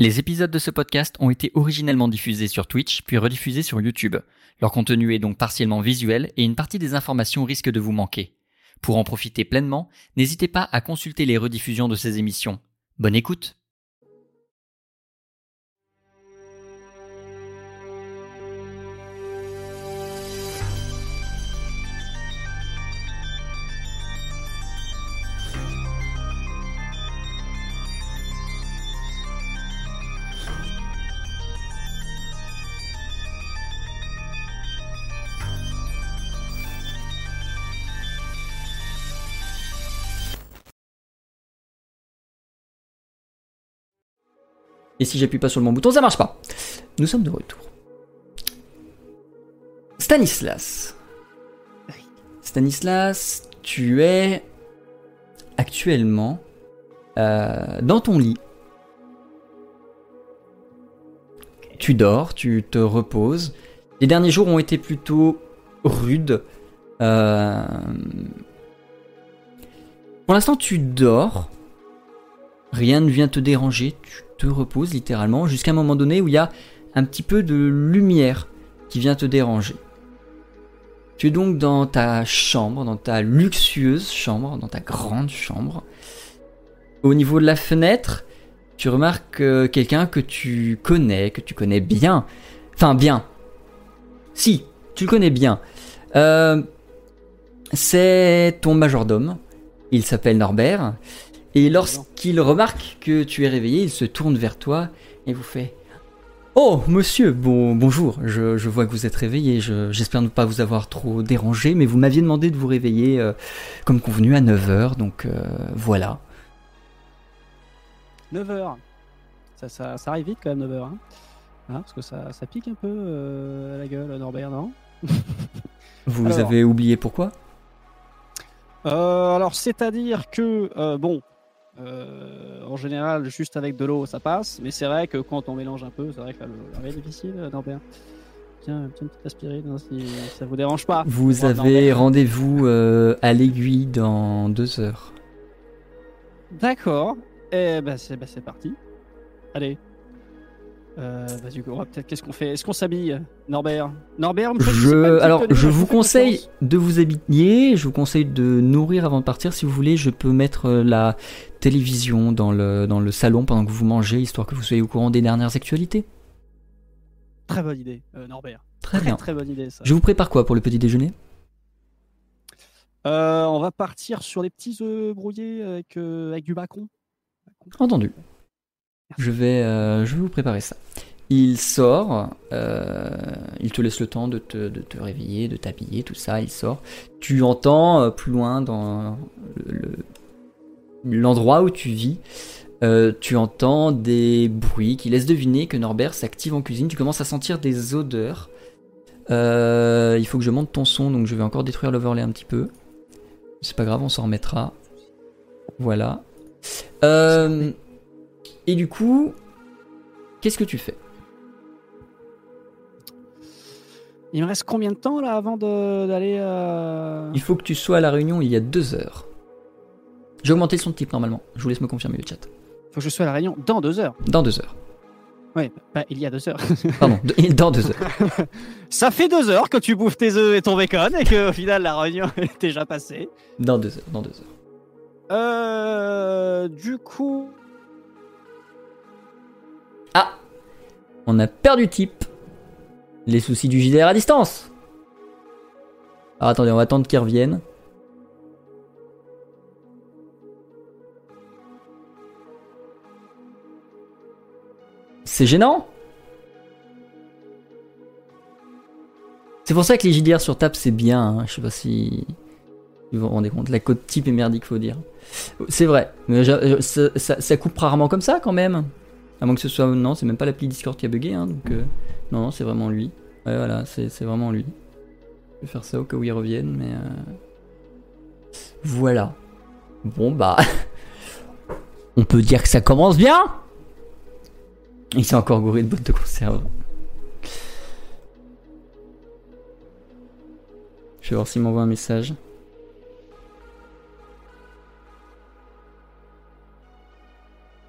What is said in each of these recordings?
Les épisodes de ce podcast ont été originellement diffusés sur Twitch, puis rediffusés sur YouTube. Leur contenu est donc partiellement visuel et une partie des informations risque de vous manquer. Pour en profiter pleinement, n'hésitez pas à consulter les rediffusions de ces émissions. Bonne écoute Et si j'appuie pas sur le bon bouton, ça marche pas. Nous sommes de retour. Stanislas. Stanislas, tu es actuellement euh, dans ton lit. Tu dors, tu te reposes. Les derniers jours ont été plutôt rudes. Euh, Pour l'instant, tu dors. Rien ne vient te déranger. Tu te reposes littéralement jusqu'à un moment donné où il y a un petit peu de lumière qui vient te déranger. Tu es donc dans ta chambre, dans ta luxueuse chambre, dans ta grande chambre. Au niveau de la fenêtre, tu remarques euh, quelqu'un que tu connais, que tu connais bien. Enfin bien. Si, tu le connais bien. Euh, c'est ton majordome. Il s'appelle Norbert. Et lorsqu'il remarque que tu es réveillé, il se tourne vers toi et vous fait Oh, monsieur, bon, bonjour, je, vois que vous êtes réveillé, j'espère ne pas vous avoir trop dérangé, mais vous m'aviez demandé de vous réveiller euh, comme convenu à 9h, donc euh, voilà. 9h ça, ça, arrive vite quand même 9h, hein. hein, parce que ça, ça, pique un peu euh, à la gueule, Norbert, non? Vous avez oublié pourquoi? Alors, c'est-à-dire que, bon, euh, en général, juste avec de l'eau, ça passe. Mais c'est vrai que quand on mélange un peu, c'est vrai que le est difficile, euh, Norbert. Tiens, une petite aspirine, hein, si ça vous dérange pas. Vous avez rendez-vous euh, à l'aiguille dans deux heures. D'accord. Et eh ben c'est bah, parti. Allez, euh, bah, peut-être qu'est-ce qu'on fait? Est-ce qu'on s'habille, Norbert? Norbert, je, alors je vous conseille de vous habiller. Je vous conseille de nourrir avant de partir. Si vous voulez, je peux mettre euh, la télévision dans le dans le salon pendant que vous mangez, histoire que vous soyez au courant des dernières actualités. Très bonne idée, euh, Norbert. Très, bien. Très bonne idée. Ça. Je vous prépare quoi pour le petit déjeuner? On va partir sur les petits œufs brouillés avec avec du bacon. Entendu. Je vais, euh, je vais vous préparer ça. Il sort, euh, il te laisse le temps de te, réveiller, de t'habiller, tout ça, il sort. Tu entends euh, plus loin dans l'endroit où tu vis, tu entends des bruits qui laissent deviner que Norbert s'active en cuisine. Tu commences à sentir des odeurs. il faut que je monte ton son, donc je vais encore détruire l'overlay un petit peu. C'est pas grave, on s'en remettra. Voilà. Euh, et du coup, qu'est-ce que tu fais? Il me reste combien de temps là avant d'aller euh, Il faut que tu sois à la réunion il y a deux heures. J'ai augmenté le son de type normalement. Je vous laisse me confirmer le chat. Il faut que je sois à la réunion dans deux heures. Dans deux heures. Oui, bah, il y a deux heures. Pardon, dans deux heures. Ça fait deux heures que tu bouffes tes œufs et ton bacon et qu'au final la réunion est déjà passée. Dans deux heures, dans deux heures. Euh, du coup, ah On a perdu type. Les soucis du JDR à distance. Alors attendez, on va attendre qu'il revienne. C'est gênant C'est pour ça que les JDR sur table c'est bien, hein. je sais pas si vous vous rendez compte, la code type est merdique faut dire. C'est vrai, mais ça coupe rarement comme ça quand même. À moins que ce soit. Non, c'est même pas l'appli Discord qui a bugué, hein, donc. Euh, non, non, c'est vraiment lui. Ouais, voilà, c'est vraiment lui. Je vais faire ça au cas où il revienne, mais. Euh... Voilà. Bon, bah. On peut dire que ça commence bien Il s'est encore gouré de bottes de conserve. Je vais voir s'il m'envoie un message.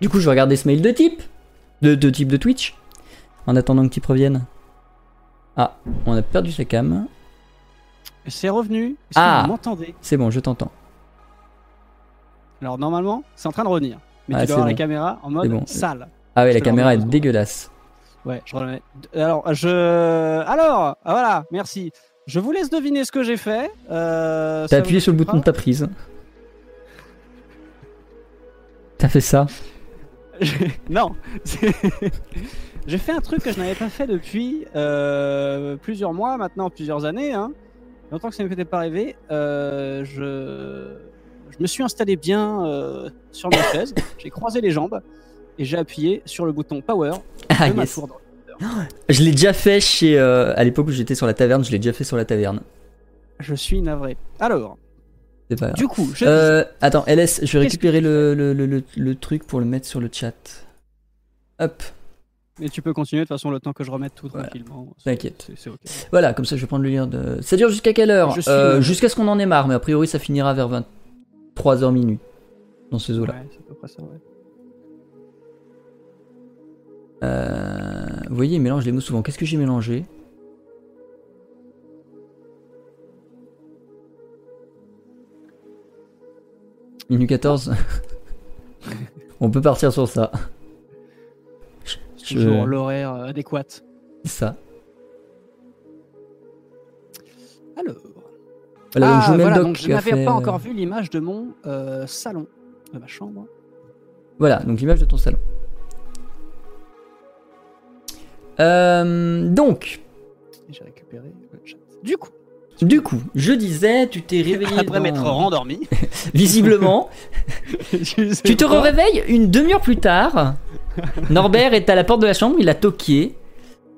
Du coup, je vais regarder ce mail de type. De, de type de Twitch En attendant que tu reviennes. Ah, on a perdu sa cam. C'est revenu. Est-ce Ah. que vous m'entendez? C'est bon, je t'entends. Alors normalement, c'est en train de revenir. Mais Ah, tu dois avoir bon. la caméra en mode bon. sale. Ah ouais, Je la caméra est dégueulasse. Ouais, je remets. Alors, je. Alors, ah, voilà, merci. Je vous laisse deviner ce que j'ai fait. Euh, T'as appuyé sur le bouton de ta prise. T'as fait ça non. J'ai fait un truc que je n'avais pas fait depuis euh, plusieurs mois maintenant, plusieurs années. Hein. Longtemps que ça ne m'était pas arrivé. Euh, je... je me suis installé bien euh, sur ma chaise. J'ai croisé les jambes et j'ai appuyé sur le bouton Power Ah de ma yes. tour. Je l'ai déjà fait chez. euh, à l'époque où j'étais sur la taverne, je l'ai déjà fait sur la taverne. Je suis navré. Alors, pas grave. du coup, je Euh, attends, LS, je vais récupérer le, le, le, le- le truc pour le mettre sur le chat. Hop, Mais tu peux continuer de toute façon le temps que je remette tout Voilà. tranquillement. T'inquiète. C'est c'est ok. voilà, comme ça je vais prendre le lien de. Ça dure jusqu'à quelle heure suis Euh, Jusqu'à ce qu'on en ait marre, mais a priori ça finira vers 23h minuit. Dans ces eaux-là. Ouais, c'est à peu près ça, ouais. Euh, vous voyez, il mélange les mots souvent. Qu'est-ce que j'ai mélangé? Minute 14 On peut partir sur ça. Je- Toujours l'horaire euh, adéquat. Ça. Alors. Voilà, ah, voilà, donc je qui a n'avais fait, pas euh, encore vu l'image de mon euh, salon, de ma chambre. Voilà, donc l'image de ton salon. Euh, donc, j'ai récupéré le chat. Du coup, du coup, je disais, tu t'es réveillé. après dans- m'être rendormi, Visiblement, tu te réveilles une demi-heure plus tard. Norbert est à la porte de la chambre, il a toqué.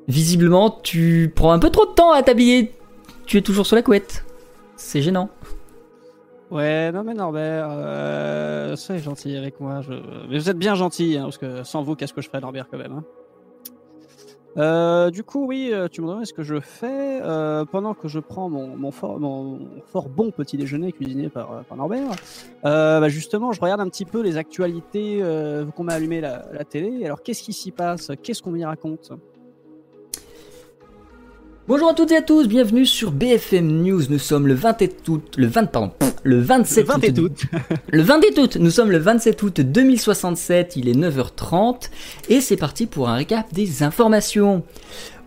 Visiblement, tu prends un peu trop de temps à t'habiller. Tu es toujours sur la couette. C'est gênant. Ouais, non mais Norbert, euh, soyez gentil avec moi. Je... Mais vous êtes bien gentil, hein, parce que sans vous, qu'est-ce que je ferais Norbert quand même hein? Euh, du coup, oui, euh, tu me demandes ce que je fais euh, pendant que je prends mon, fort, bon petit déjeuner cuisiné par, Norbert. Bah, justement, je regarde un petit peu les actualités qu'on m'a allumé la télé. Alors, qu'est-ce qui s'y passe? Qu'est-ce qu'on m'y raconte? Bonjour à toutes et à tous, bienvenue sur BFM News. Nous sommes le 27 août, le 20 pardon, le 27 Le 20 août. Le 27 août, nous sommes le 27 août 2067, il est 9h30 et c'est parti pour un récap des informations.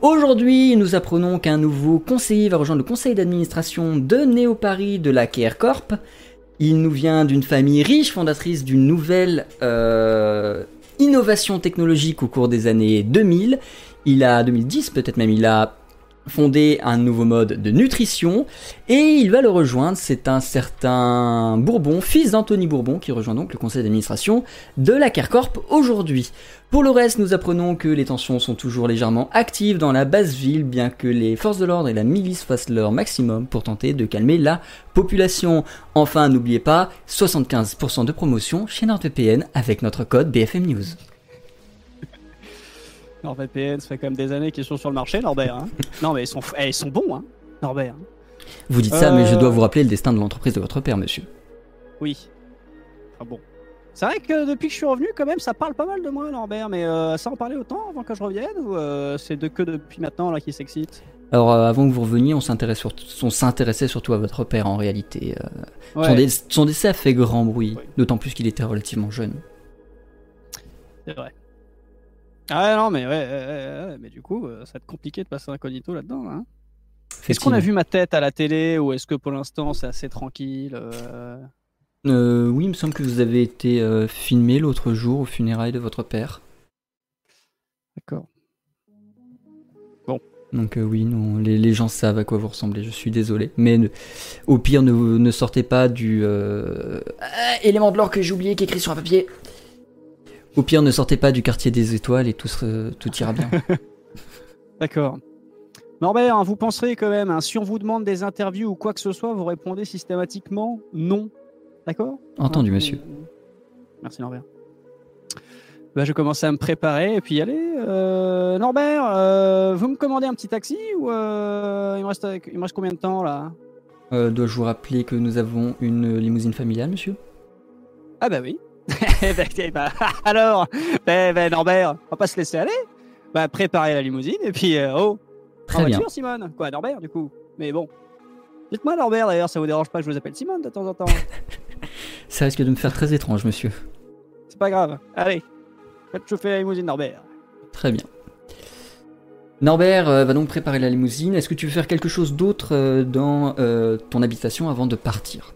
Aujourd'hui, nous apprenons qu'un nouveau conseiller va rejoindre le conseil d'administration de Néo Paris de la KR Corp. Il nous vient d'une famille riche, fondatrice d'une nouvelle euh, innovation technologique au cours des années 2000. Il a 2010 peut-être même, il a fondé un nouveau mode de nutrition et il va le rejoindre. C'est un certain Bourbon, fils d'Anthony Bourbon, qui rejoint donc le conseil d'administration de la CARCORP aujourd'hui. Pour le reste, nous apprenons que les tensions sont toujours légèrement actives dans la basse ville, bien que les forces de l'ordre et la milice fassent leur maximum pour tenter de calmer la population. Enfin, n'oubliez pas, 75% de promotion chez NordVPN avec notre code BFM News. NordVPN, ça fait quand même des années qu'ils sont sur le marché, Norbert. hein. non, mais ils sont, eh, ils sont bons, hein, Norbert. Vous dites ça, mais je Euh. dois vous rappeler le destin de l'entreprise de votre père, monsieur. Oui. Ah bon. C'est vrai que depuis que je suis revenu, quand même, ça parle pas mal de moi, Norbert. Mais euh, ça en parlait autant avant que je revienne ou euh, c'est de que depuis maintenant là qu'il s'excite? Alors, euh, avant que vous reveniez, on s'intéressait surtout à votre père en réalité. Ouais, son, dé- son décès a fait grand bruit, Oui. d'autant plus qu'il était relativement jeune. c'est vrai. Ah ouais, non, mais ouais, ouais, ouais, ouais, mais du coup, euh, ça va être compliqué de passer incognito là-dedans. Hein. Est-ce qu'on a vu ma tête à la télé ou est-ce que pour l'instant c'est assez tranquille euh, Euh, oui, il me semble que vous avez été euh, filmé l'autre jour aux funérailles de votre père. D'accord. Donc euh, oui, non, les, les gens savent à quoi vous ressemblez, je suis désolé. Mais ne- au pire, ne, ne sortez pas du... euh, ah, élément de l'or que j'ai oublié qui est écrit sur un papier. Au pire, ne sortez pas du quartier des étoiles et tout, se- tout ira bien. D'accord. Norbert, hein, vous penserez quand même, hein, si on vous demande des interviews ou quoi que ce soit, vous répondez systématiquement non. D'accord? Entendu, Hein, monsieur. Merci Norbert. Bah, je commence à me préparer et puis y aller. Euh, Norbert, euh, vous me commandez un petit taxi ou euh, il, me reste, il me reste combien de temps là? Euh, Dois-je vous rappeler que nous avons une limousine familiale, monsieur? Ah bah oui. ben, eh ben, alors, ben, ben, Norbert, on va pas se laisser aller. Bah, préparez la limousine et puis, euh, oh, Très en bien. voiture, Simone? Quoi, Norbert, du coup? Mais bon. Dites-moi, Norbert, d'ailleurs, ça vous dérange pas que je vous appelle Simone de temps en temps? Ça risque de me faire très étrange, monsieur. C'est pas grave. Allez, faites chauffer la limousine, Norbert. Très bien. Norbert euh, va donc préparer la limousine. Est-ce que tu veux faire quelque chose d'autre euh, dans euh, ton habitation avant de partir?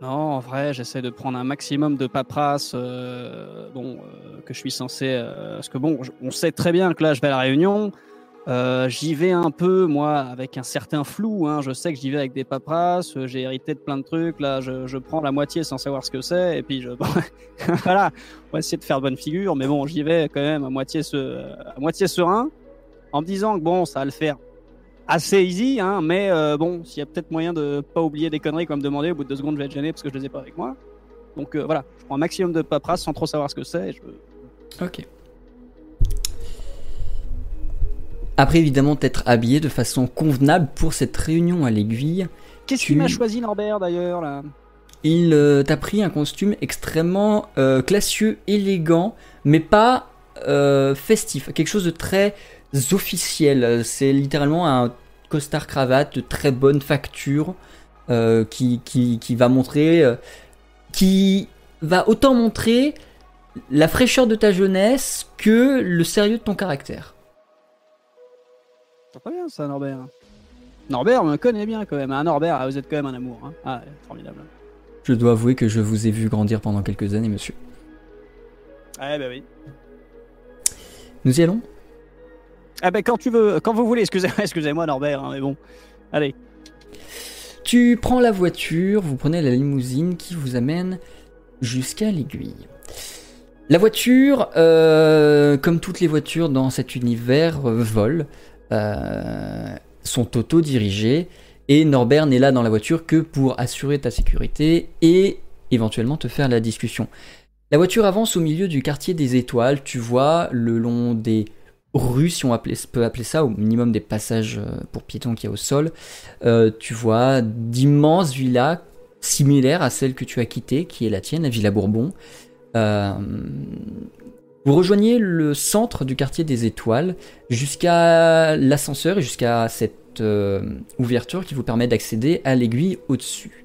Non, en vrai, j'essaie de prendre un maximum de paperasse, euh, bon, euh, que je suis censé. euh, parce que bon, on sait très bien que là, je vais à la Réunion. Euh, j'y vais un peu, moi, avec un certain flou. Hein. Je sais que j'y vais avec des paperasses. euh, J'ai hérité de plein de trucs. Là, je, je prends la moitié sans savoir ce que c'est. Et puis, je, bon, voilà, on va essayer de faire bonne figure. Mais bon, j'y vais quand même à moitié, se- à moitié serein, en me disant que bon, ça va le faire assez easy, hein, mais euh, bon, s'il y a peut-être moyen de pas oublier des conneries qu'on va me demander, au bout de deux secondes, je vais être gêné parce que je les ai pas avec moi. Donc euh, voilà, je prends un maximum de paperasse sans trop savoir ce que c'est. je- Ok. Après, évidemment, t'être habillé de façon convenable pour cette réunion à l'aiguille. Qu'est-ce Tu- qu'il m'a choisi, Norbert, d'ailleurs, là? Il euh, t'a pris un costume extrêmement euh, classieux, élégant, mais pas euh, festif. Quelque chose de très officiel. C'est littéralement un costard cravate de très bonne facture euh, qui, qui, qui va montrer. euh, qui va autant montrer la fraîcheur de ta jeunesse que le sérieux de ton caractère. C'est pas bien, ça, Norbert. Norbert me connaît bien, quand même. Hein, Norbert, vous êtes quand même un amour. Hein. Ah, formidable. Je dois avouer que je vous ai vu grandir pendant quelques années, monsieur. Ah, bah oui. Nous y allons? Ah, bah quand tu veux, quand vous voulez, excusez- excusez-moi, Norbert, hein, mais bon. Allez. Tu prends la voiture, vous prenez la limousine qui vous amène jusqu'à l'aiguille. La voiture, euh, comme toutes les voitures dans cet univers, euh, vole, euh, sont auto-dirigées, et Norbert n'est là dans la voiture que pour assurer ta sécurité et éventuellement te faire la discussion. La voiture avance au milieu du quartier des étoiles, tu vois le long des rues, si on peut appeler ça, au minimum des passages euh, pour piétons qu'il y a au sol, euh, tu vois d'immenses villas similaires à celle que tu as quittée, qui est la tienne, la Villa Bourbon. Euh, vous rejoignez le centre du quartier des étoiles jusqu'à l'ascenseur et jusqu'à cette ouverture qui vous permet d'accéder à l'aiguille au-dessus.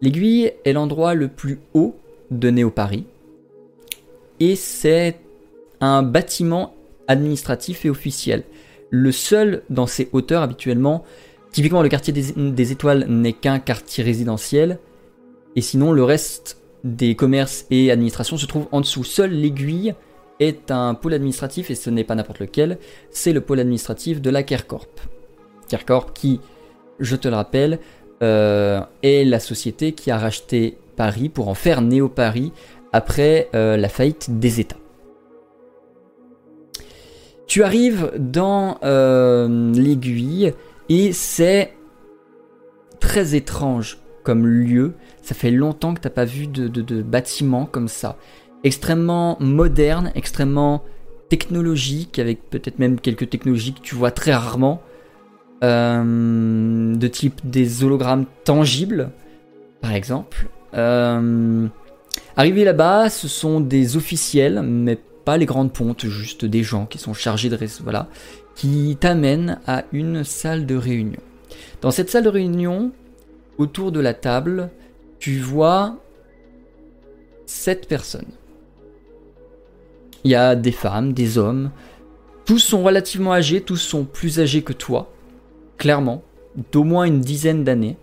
L'aiguille est l'endroit le plus haut de Néo-Paris et c'est un bâtiment administratif et officiel. Le seul dans ces hauteurs habituellement Typiquement, le quartier des, étoiles n'est qu'un quartier résidentiel, et sinon, le reste des commerces et administrations se trouve en dessous. Seule l'aiguille est un pôle administratif, et ce n'est pas n'importe lequel, c'est le pôle administratif de la Kercorp. Kercorp qui, je te le rappelle, euh, est la société qui a racheté Paris pour en faire Néo-Paris après euh, la faillite des États. Tu arrives dans euh, l'aiguille et c'est très étrange comme lieu. Ça fait longtemps que t'as pas vu de, de, de bâtiment comme ça. Extrêmement moderne, extrêmement technologique, avec peut-être même quelques technologies que tu vois très rarement. Euh, de type des hologrammes tangibles, par exemple. Euh, arrivé là-bas, ce sont des officiels, mais pas les grandes pontes, juste des gens qui sont chargés de... Voilà qui t'amène à une salle de réunion. Dans cette salle de réunion, autour de la table, tu vois sept personnes. Il y a des femmes, des hommes, tous sont relativement âgés, tous sont plus âgés que toi, clairement, d'au moins une dizaine d'années.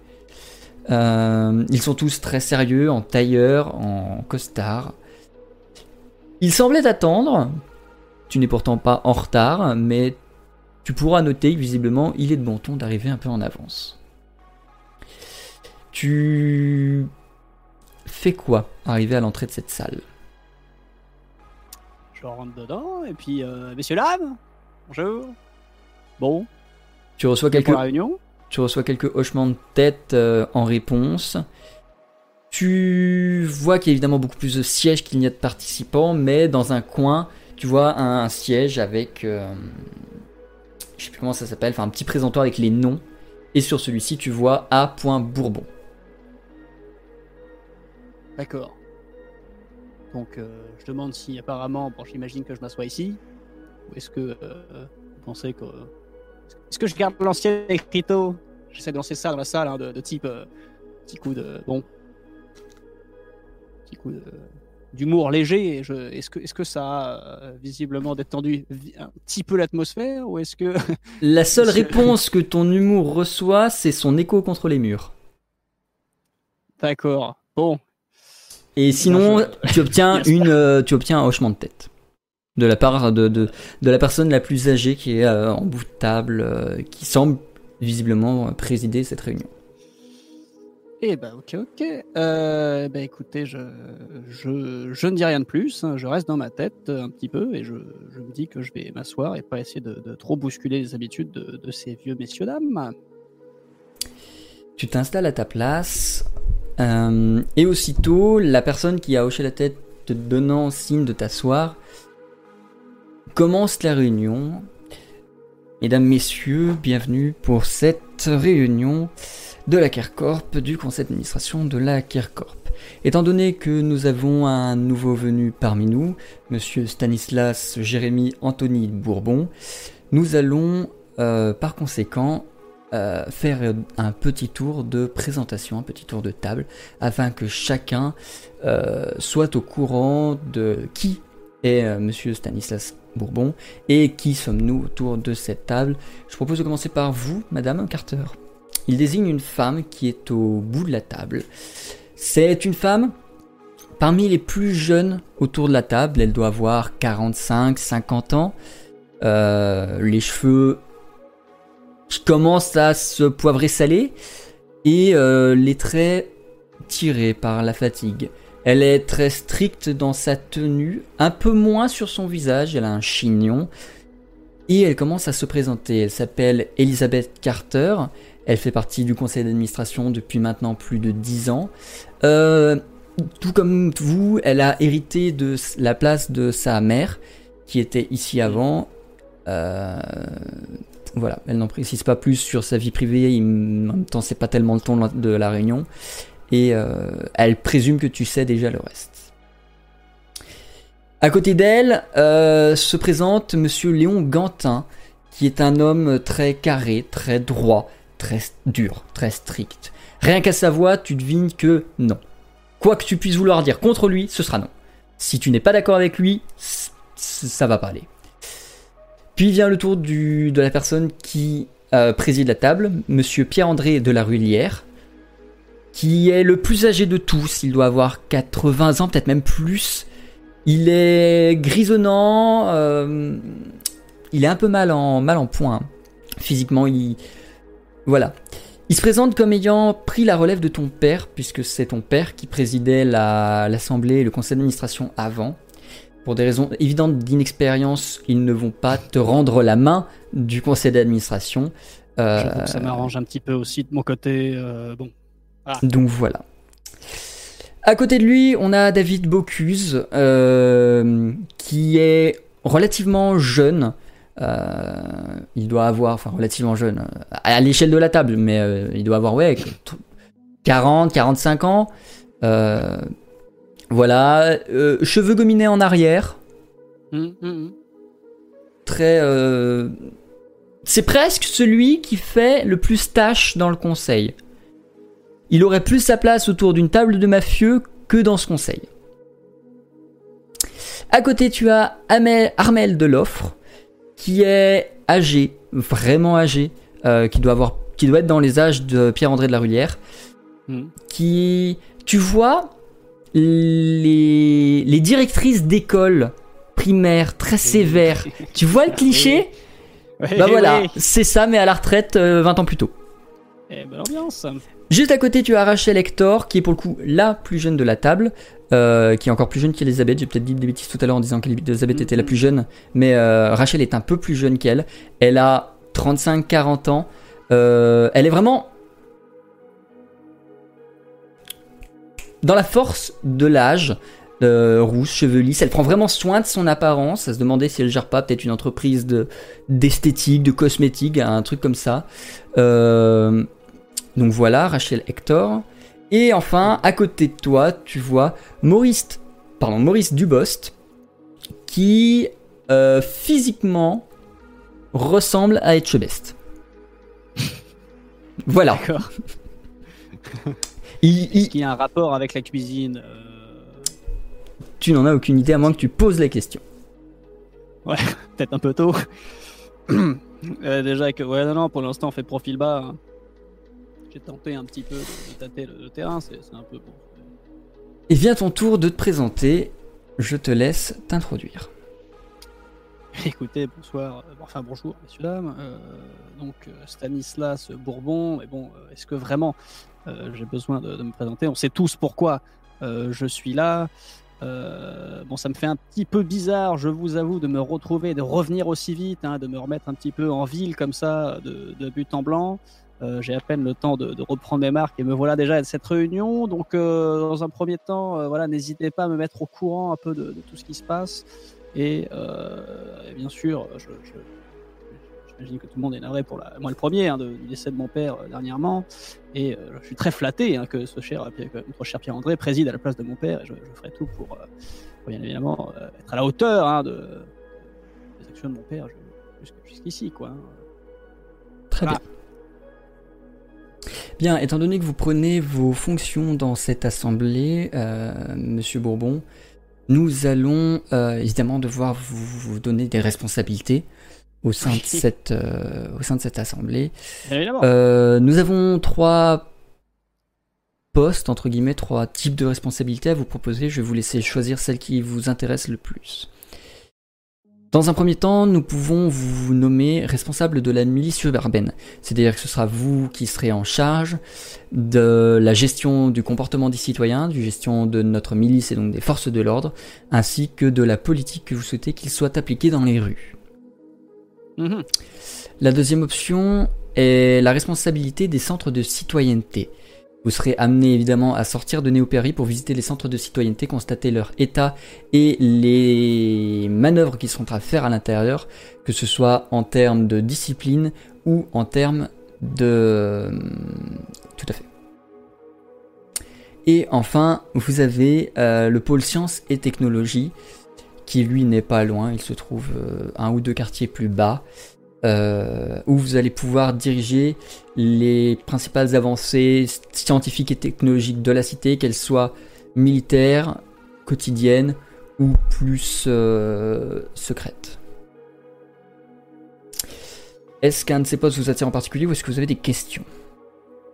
Euh, ils sont tous très sérieux, en tailleur, en costard. Ils semblaient t'attendre. Tu n'es pourtant pas en retard, mais tu pourras noter que visiblement il est de bon ton d'arriver un peu en avance. Tu fais quoi arrivé à l'entrée de cette salle? Je rentre dedans, et puis, euh, messieurs, dames, bonjour. Bon, Tu reçois quelques, tu reçois quelques hochements de tête euh, en réponse. Tu vois qu'il y a évidemment beaucoup plus de sièges qu'il n'y a de participants, mais dans un coin, tu vois un, siège avec, euh, je sais plus comment ça s'appelle, enfin un petit présentoir avec les noms. Et sur celui-ci, tu vois A. Bourbon. D'accord. Donc, euh, je demande si apparemment, bon, j'imagine que je m'assois ici, ou est-ce que euh, vous pensez que. Est-ce que je garde l'ancien écriteau? J'essaie de lancer ça dans la salle, hein, de, type. euh, petit coup de. Bon. Petit coup de- d'humour léger. Est-ce que, est que ça a euh, visiblement détendu un petit peu l'atmosphère Ou est-ce que. La seule réponse que ton humour reçoit, c'est son écho contre les murs. D'accord. Bon. Et sinon, je- tu, obtiens une, euh, tu obtiens un hochement de tête. De la part de, de, de la personne la plus âgée qui est euh, en bout de table, euh, qui semble visiblement présider cette réunion. Eh ben, ok, ok. Euh, ben, écoutez, je, je, je ne dis rien de plus. hein. Je reste dans ma tête un petit peu et je, je me dis que je vais m'asseoir et pas essayer de, de trop bousculer les habitudes de, de ces vieux messieurs-dames. Tu t'installes à ta place, euh, et aussitôt, la personne qui a hoché la tête te donnant signe de t'asseoir commence la réunion. Mesdames, Messieurs, bienvenue pour cette réunion de la CARCORP, du conseil d'administration de la CARCORP. Étant donné que nous avons un nouveau venu parmi nous, Monsieur Stanislas Jérémy Anthony Bourbon, nous allons euh, par conséquent euh, faire un petit tour de présentation, un petit tour de table, afin que chacun euh, soit au courant de qui est Monsieur Stanislas Bourbon et qui sommes-nous autour de cette table. Je propose de commencer par vous, Madame Carter. Il désigne une femme qui est au bout de la table. C'est une femme parmi les plus jeunes autour de la table. Elle doit avoir 45-50 ans. Euh, les cheveux qui commencent à se poivrer salé et euh, les traits tirés par la fatigue. Elle est très stricte dans sa tenue, un peu moins sur son visage, elle a un chignon et elle commence à se présenter. Elle s'appelle Elizabeth Carter, elle fait partie du conseil d'administration depuis maintenant plus de 10 ans. Euh, tout comme vous, elle a hérité de la place de sa mère qui était ici avant. Euh, voilà, elle n'en précise pas plus sur sa vie privée, en même temps c'est pas tellement le ton de la réunion, et euh, elle présume que tu sais déjà le reste. À côté d'elle se présente Monsieur Léon Gantin, qui est un homme très carré, très droit, très dur, très strict. Rien qu'à sa voix, tu devines que non. Quoi que tu puisses vouloir dire contre lui, ce sera non. Si tu n'es pas d'accord avec lui, ça va pas aller. Puis vient le tour du, de la personne qui euh, préside la table, Monsieur Pierre-André de la Rullière, qui est le plus âgé de tous. Il doit avoir 80 ans, peut-être même plus. Il est grisonnant, euh, il est un peu mal en, mal en point. Physiquement, il... Voilà. Il se présente comme ayant pris la relève de ton père, puisque c'est ton père qui présidait la- l'Assemblée et le conseil d'administration avant. Pour des raisons évidentes d'inexpérience, ils ne vont pas te rendre la main du conseil d'administration. Euh, ça m'arrange un petit peu aussi de mon côté. euh, bon. donc voilà. À côté de lui, on a David Bocuse, euh, qui est relativement jeune. Euh, il doit avoir, enfin relativement jeune, euh, à l'échelle de la table, mais euh, il doit avoir, ouais, 40, 45 ans. Voilà, cheveux gominés en arrière, Hum, hum, hum. très. euh, C'est presque celui qui fait le plus tâche dans le conseil. Il aurait plus sa place autour d'une table de mafieux que dans ce conseil. À côté, tu as Amel- Armel de l'offre, qui est âgé, vraiment âgé, euh, qui doit avoir, qui doit être dans les âges de Pierre-André de la Rullière, hum. qui, tu vois, les, les directrices d'école primaire très sévères. Tu vois le cliché? Ouais, Bah voilà, c'est ça, mais à la retraite euh, 20 ans plus tôt. Eh, bonne ambiance. Juste à côté, tu as Rachel Hector, qui est pour le coup la plus jeune de la table, euh, qui est encore plus jeune qu'Elisabeth. J'ai peut-être dit des bêtises tout à l'heure en disant qu'Elisabeth était la plus jeune, mais euh, Rachel est un peu plus jeune qu'elle. Elle a 35-40 ans. Euh, elle est vraiment dans la force de l'âge. rousse, cheveux lisses, elle prend vraiment soin de son apparence. À se demander si elle gère pas peut-être une entreprise de d'esthétique, de cosmétique, un truc comme ça. Donc voilà, Rachel Hector. Et enfin, à côté de toi, tu vois Maurice, pardon, Maurice Dubost, qui euh, physiquement ressemble à Etchebest. voilà. D'accord. Il- il- Est-ce qu'il y a un rapport avec la cuisine euh, tu n'en as aucune idée à moins que tu poses la question. Peut-être un peu tôt. Euh, déjà que, ouais, non, non, pour l'instant, on fait profil bas. hein. J'ai tenté un petit peu de, tâter le, le terrain, c'est un peu bon. Et vient ton tour de te présenter. Je te laisse t'introduire. Écoutez, bonsoir, euh, enfin bonjour, messieurs, dames. Euh, donc, euh, Stanislas Bourbon, mais bon, est-ce que vraiment euh, j'ai besoin de, de me présenter? On sait tous pourquoi euh, je suis là. Bon, ça me fait un petit peu bizarre, je vous avoue, de me retrouver, de revenir aussi vite, hein, de me remettre un petit peu en ville comme ça, de, de but en blanc. Euh, j'ai à peine le temps de, de reprendre mes marques et me voilà déjà à cette réunion. Donc, euh, dans un premier temps, euh, voilà, n'hésitez pas à me mettre au courant un peu de, de tout ce qui se passe. Et, et bien sûr, je, je- j'imagine que tout le monde est navré pour la, moi le premier hein, de- du décès de mon père dernièrement. Et je suis très flatté hein, que ce cher, que notre cher Pierre-André préside à la place de mon père. Et je, je ferai tout pour, pour, bien évidemment être à la hauteur hein, de, des actions de mon père jusqu'- jusqu'ici. Quoi. Très Ah. Bien. Étant donné que vous prenez vos fonctions dans cette assemblée, euh, Monsieur Bourbon, nous allons euh, évidemment devoir vous, vous donner des responsabilités au sein de cette, euh, au sein de cette assemblée. Nous avons trois postes, entre guillemets, trois types de responsabilités à vous proposer. Je vais vous laisser choisir celle qui vous intéresse le plus. Dans un premier temps, nous pouvons vous nommer responsable de la milice urbaine. C'est-à-dire que ce sera vous qui serez en charge de la gestion du comportement des citoyens, du gestion de notre milice et donc des forces de l'ordre, ainsi que de la politique que vous souhaitez qu'il soit appliqué dans les rues. Mhm. La deuxième option est la responsabilité des centres de citoyenneté. Vous serez amené évidemment à sortir de Néopéry pour visiter les centres de citoyenneté, constater leur état et les manœuvres qui seront à faire à l'intérieur, que ce soit en termes de discipline ou en termes de... Tout à fait. Et enfin, vous avez euh, le pôle sciences et technologies, qui lui n'est pas loin, il se trouve euh, un ou deux quartiers plus bas, euh, où vous allez pouvoir diriger les principales avancées scientifiques et technologiques de la cité, qu'elles soient militaires, quotidiennes ou plus euh, secrètes. Est-ce qu'un de ces postes vous attire en particulier ou est-ce que vous avez des questions?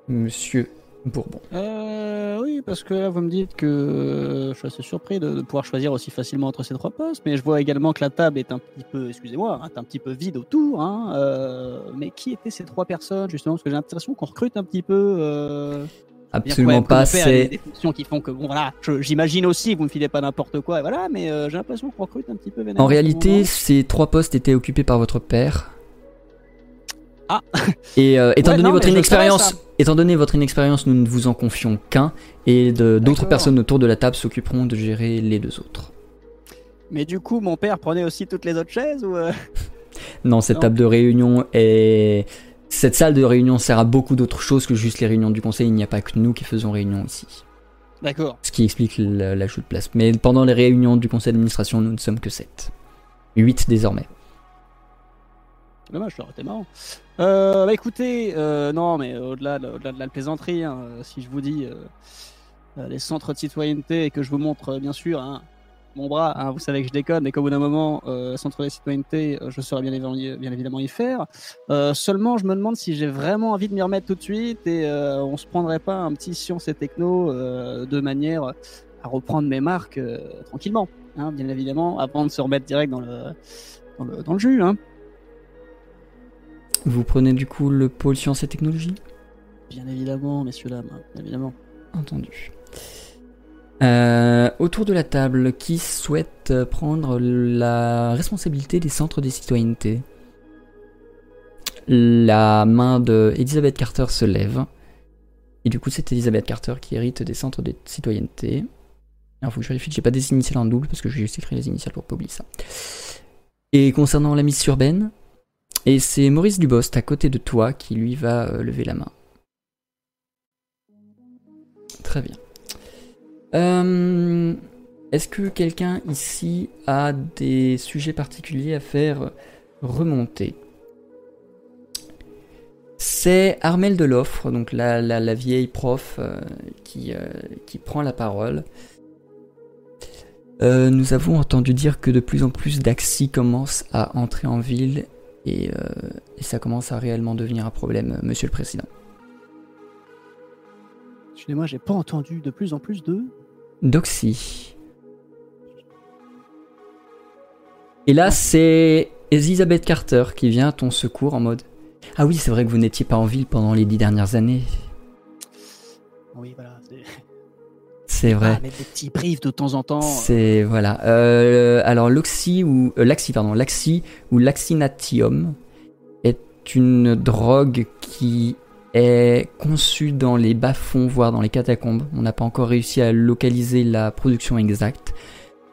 Monsieur Bourbon. Euh, oui, parce que là, vous me dites que euh, je suis assez surpris de, de pouvoir choisir aussi facilement entre ces trois postes, mais je vois également que la table est un petit peu, excusez-moi, hein, est un petit peu vide autour. Hein, euh, mais qui étaient ces trois personnes, justement? Parce que j'ai l'impression qu'on recrute un petit peu. Euh, Absolument pas, c'est... des fonctions qui font que, bon, voilà, j'imagine aussi, vous me filez pas n'importe quoi, et voilà, mais euh, j'ai l'impression qu'on recrute un petit peu En réalité, ces trois postes étaient occupés par votre père. Ah. Et euh, étant Ouais, donné non, votre inexpérience, ça. étant donné votre inexpérience, nous ne vous en confions qu'un, et d'autres personnes autour de la table s'occuperont de gérer les deux autres. Mais du coup, mon père prenait aussi toutes les autres chaises ou euh, Non, cette Non. table de réunion est. Cette salle de réunion sert à beaucoup d'autres choses que juste les réunions du conseil. Il n'y a pas que nous qui faisons réunion ici. D'accord. Ce qui explique la- l'ajout de place. Mais pendant les réunions du conseil d'administration, nous ne sommes que 7. 8 désormais. Dommage, ça aurait été marrant. Euh, bah écoutez, euh, non, mais au-delà de, la plaisanterie, hein, euh, si je vous dis les centres de citoyenneté et que je vous montre bien sûr hein, mon bras, hein, vous savez que je déconne, mais qu'au bout d'un moment, centre de citoyenneté, je saurais bien évidemment, y- faire. Seulement, je me demande si j'ai vraiment envie de m'y remettre tout de suite et on se prendrait pas un petit science et techno de manière à reprendre mes marques tranquillement, bien évidemment, avant de se remettre direct dans le, dans le, jus. Vous prenez du coup le pôle sciences et technologies Bien évidemment, messieurs, dames, bien évidemment. Entendu. Euh, autour de la table, qui souhaite prendre la responsabilité des centres des citoyennetés? La main de Elizabeth Carter se lève. Et du coup, c'est Elizabeth Carter qui hérite des centres des citoyennetés. Alors, faut que je vérifie que j'ai pas des initiales en double parce que j'ai juste écrit les initiales pour pas oublier ça. Et concernant la miss urbaine, et c'est Maurice Dubost à côté de toi qui lui va euh, lever la main. Très bien. Euh, Est-ce que quelqu'un ici a des sujets particuliers à faire remonter? C'est Armel de l'Offre, donc la, vieille prof euh, qui, euh, qui prend la parole. Euh, nous avons entendu dire que de plus en plus d'Axi commencent à entrer en ville et, euh, et ça commence à réellement devenir un problème, euh, monsieur le président. Excusez-moi, j'ai pas entendu de plus en plus de. Doxy. Et là, c'est Elizabeth Carter qui vient à ton secours en mode Ah oui, c'est vrai que vous n'étiez pas en ville pendant les dix dernières années. Oui, voilà. C'est- vrai. Ah, mettre des petits briefs de temps en temps. C'est voilà. Euh, alors l'oxy ou euh, l'axi pardon, l'axi ou l'axinatium est une drogue qui est conçue dans les bas-fonds voire dans les catacombes. On n'a pas encore réussi à localiser la production exacte,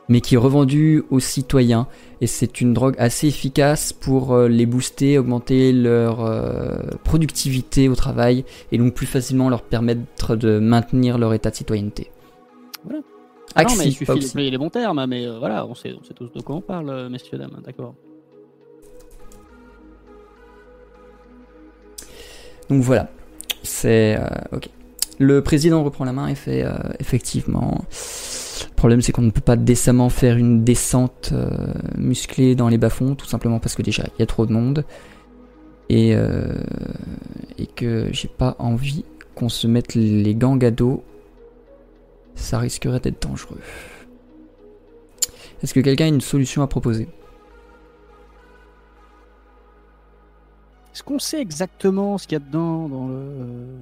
mais qui est revendue aux citoyens et c'est une drogue assez efficace pour euh, les booster, augmenter leur euh, productivité au travail et donc plus facilement leur permettre de maintenir leur état de citoyenneté. Voilà. Ah non, mais il suffit oxy. d'employer les bons termes, hein, mais euh, voilà, on sait, on sait tous de quoi on parle, euh, messieurs, dames, d'accord. Donc voilà, c'est euh, ok. Le président reprend la main et fait euh, effectivement. Le problème c'est qu'on ne peut pas décemment faire une descente euh, musclée dans les bas-fonds, tout simplement parce que déjà il y a trop de monde et et que j'ai pas envie qu'on se mette les gangs à dos. Ça risquerait d'être dangereux. Est-ce que quelqu'un a une solution à proposer Est-ce qu'on sait exactement ce qu'il y a dedans dans le. euh,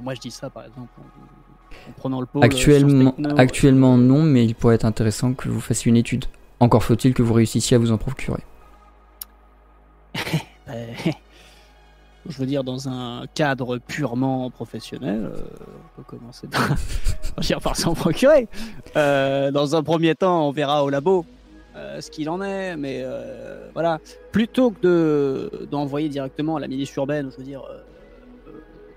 Moi, je dis ça, par exemple, en, en prenant le pôle. euh, Actuellement, techno. actuellement non, mais il pourrait être intéressant que vous fassiez une étude. Encore faut-il que vous réussissiez à vous en procurer. Je veux dire, dans un cadre purement professionnel, euh, on peut commencer par, par s'en procurer. Euh, dans un premier temps, on verra au labo euh, ce qu'il en est, mais voilà, plutôt que de d'envoyer directement à la milice urbaine, je veux dire,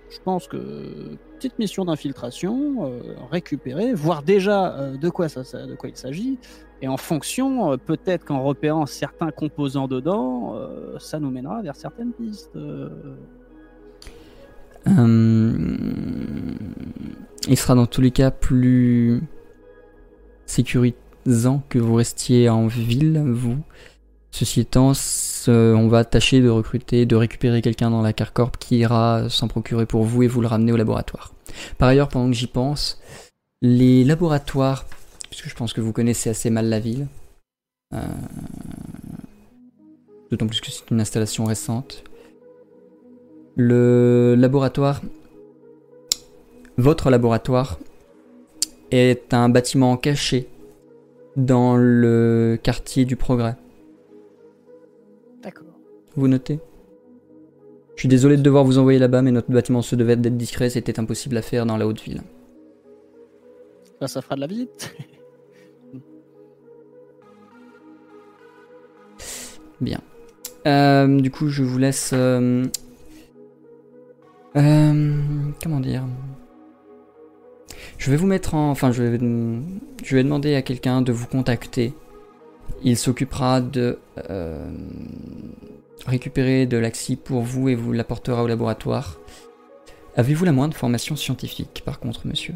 je pense que petite mission d'infiltration, récupérer, voir déjà de quoi ça- de quoi il s'agit, et en fonction, euh, peut-être qu'en repérant certains composants dedans, euh, ça nous mènera vers certaines pistes. euh. Euh, il sera dans tous les cas plus sécurisant que vous restiez en ville, vous. Ceci étant, on va tâcher de recruter, de récupérer quelqu'un dans la Carcorp qui ira s'en procurer pour vous et vous le ramener au laboratoire. Par ailleurs, pendant que j'y pense, les laboratoires, puisque je pense que vous connaissez assez mal la ville, euh, d'autant plus que c'est une installation récente, le laboratoire, votre laboratoire, est un bâtiment caché dans le quartier du Progrès. D'accord. Vous notez? Je suis désolé de devoir vous envoyer là-bas, mais notre bâtiment se devait d'être discret, c'était impossible à faire dans la haute ville. Ça, ça fera de la visite. Bien. Euh, du coup, je vous laisse. euh, euh, comment dire? Je vais vous mettre en. Enfin, je vais, je vais demander à quelqu'un de vous contacter. Il s'occupera de récupérer de l'axi pour vous et vous l'apportera au laboratoire. Avez-vous la moindre formation scientifique, par contre, monsieur?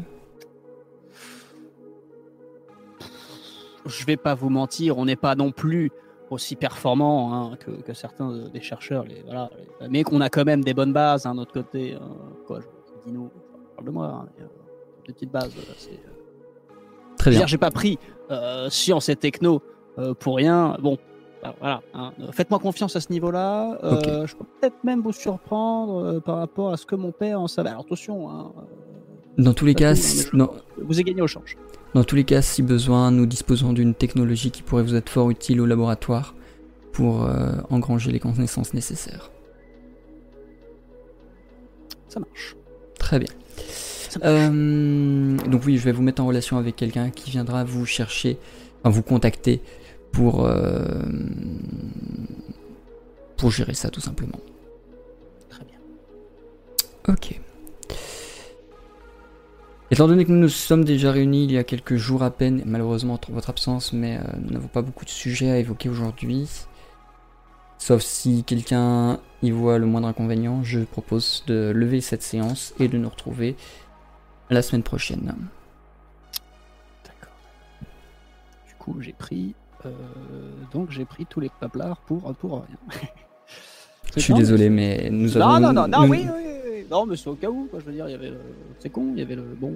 Je vais pas vous mentir, on n'est pas non plus aussi performant hein, que, que certains de- des chercheurs, les, voilà, les- mais qu'on a quand même des bonnes bases d'un autre côté. hein. quoi, je, je dis nous, je parle de moi, hein, mais, euh, petites bases. euh, c'est, euh, Très bien. j'ai pas pris euh, sciences et techno euh, pour rien. Bon, bah, voilà. hein. Euh, Faites-moi confiance à ce niveau-là. Euh. Je peux peut-être même vous surprendre euh, par rapport à ce que mon père en savait. Alors attention, hein, euh, Dans tous les cas, tout, hein, non, vous ai gagné au change. Dans tous les cas, si besoin, nous disposons d'une technologie qui pourrait vous être fort utile au laboratoire pour euh, engranger les connaissances nécessaires. Ça marche. Très bien. Euh, donc oui, je vais vous mettre en relation avec quelqu'un qui viendra vous chercher, enfin vous contacter pour euh, pour gérer ça tout simplement. Très bien. Ok. Étant donné que nous nous sommes déjà réunis il y a quelques jours à peine, malheureusement en votre absence, mais euh, nous n'avons pas beaucoup de sujets à évoquer aujourd'hui. Sauf si quelqu'un y voit le moindre inconvénient, je propose de lever cette séance et de nous retrouver la semaine prochaine. D'accord. Du coup, j'ai pris. euh, donc, j'ai pris tous les paplards pour, pour rien. Je suis désolé, mais nous avons. Non, non, non, non, nous- oui, oui, oui. Non, mais c'est au cas où, quoi. Je veux dire, il y avait le. C'est con, il y avait le. Bon.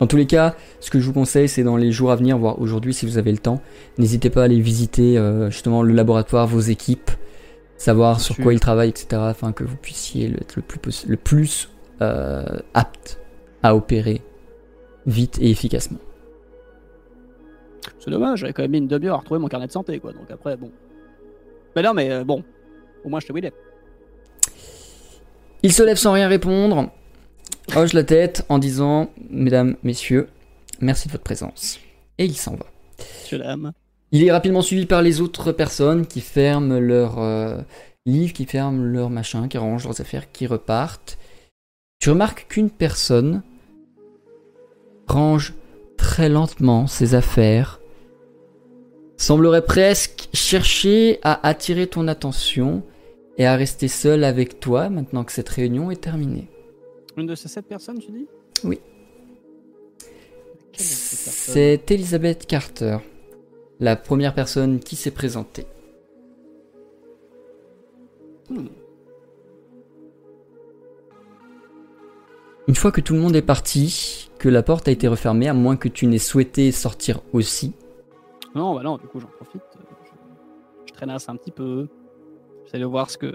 Dans tous les cas, ce que je vous conseille, c'est dans les jours à venir, voire aujourd'hui si vous avez le temps, n'hésitez pas à aller visiter euh, justement le laboratoire, vos équipes, savoir Bien sur sûr. quoi ils travaillent, etc. afin que vous puissiez être le plus, le plus euh, apte à opérer vite et efficacement. C'est dommage, j'avais quand même mis une demi-heure à retrouver mon carnet de santé, quoi. Donc après, bon. Mais non, mais euh, bon. Au moins, je te il. Il se lève sans rien répondre, hoche la tête en disant Mesdames, Messieurs, merci de votre présence. Et il s'en va. Je l'aime. Il est rapidement suivi par les autres personnes qui ferment leurs euh, livres, qui ferment leurs machins, qui rangent leurs affaires, qui repartent. Tu remarques qu'une personne range très lentement ses affaires, semblerait presque chercher à attirer ton attention et à rester seule avec toi maintenant que cette réunion est terminée. Une de ces sept personnes, tu dis? Oui. C'est Elizabeth Carter, la première personne qui s'est présentée. Hmm. Une fois que tout le monde est parti, que la porte a été refermée, à moins que tu n'aies souhaité sortir aussi, Non, bah non, du coup, j'en profite. euh, Je, je traînasse un petit peu. J'essaie de voir ce que.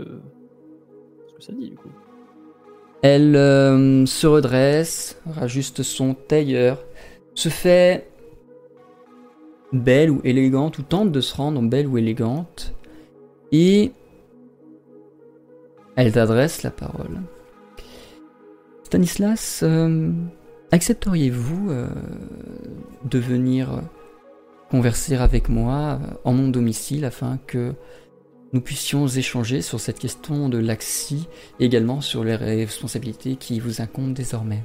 ce que ça dit, du coup. elle euh, se redresse, rajuste son tailleur, se fait belle ou élégante, ou tente de se rendre belle ou élégante, et elle t'adresse la parole. Stanislas, euh, accepteriez-vous euh, de venir converser avec moi en mon domicile afin que nous puissions échanger sur cette question de l'AXI et également sur les responsabilités qui vous incombent désormais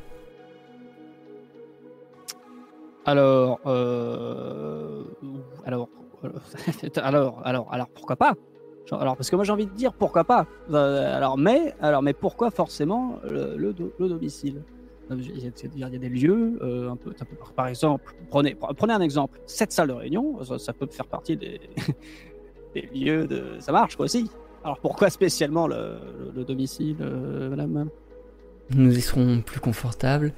Alors, euh... alors, alors, alors, alors, pourquoi pas? Alors, parce que moi j'ai envie de dire pourquoi pas. Euh, alors, mais, alors, mais pourquoi forcément le, le, do- le domicile? Euh, Il y, a, des lieux, un peu, par exemple, prenez, prenez un exemple. Cette salle de réunion, ça peut faire partie des, des lieux de, ça marche quoi aussi. Alors pourquoi spécialement le, le- le domicile, euh, madame Nous y serons plus confortables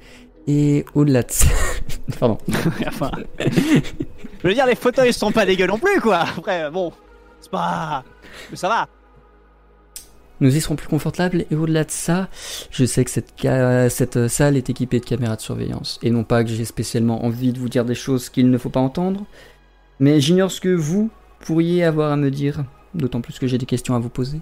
et au-delà de ça... Pardon. Enfin, je veux dire, les fauteuils sont pas dégueux non plus, quoi. Après, bon, c'est pas. Mais ça va. Nous y serons plus confortables et au-delà de ça, je sais que cette, ca- cette salle est équipée de caméras de surveillance. Et non pas que j'ai spécialement envie de vous dire des choses qu'il ne faut pas entendre, mais j'ignore ce que vous pourriez avoir à me dire, d'autant plus que j'ai des questions à vous poser.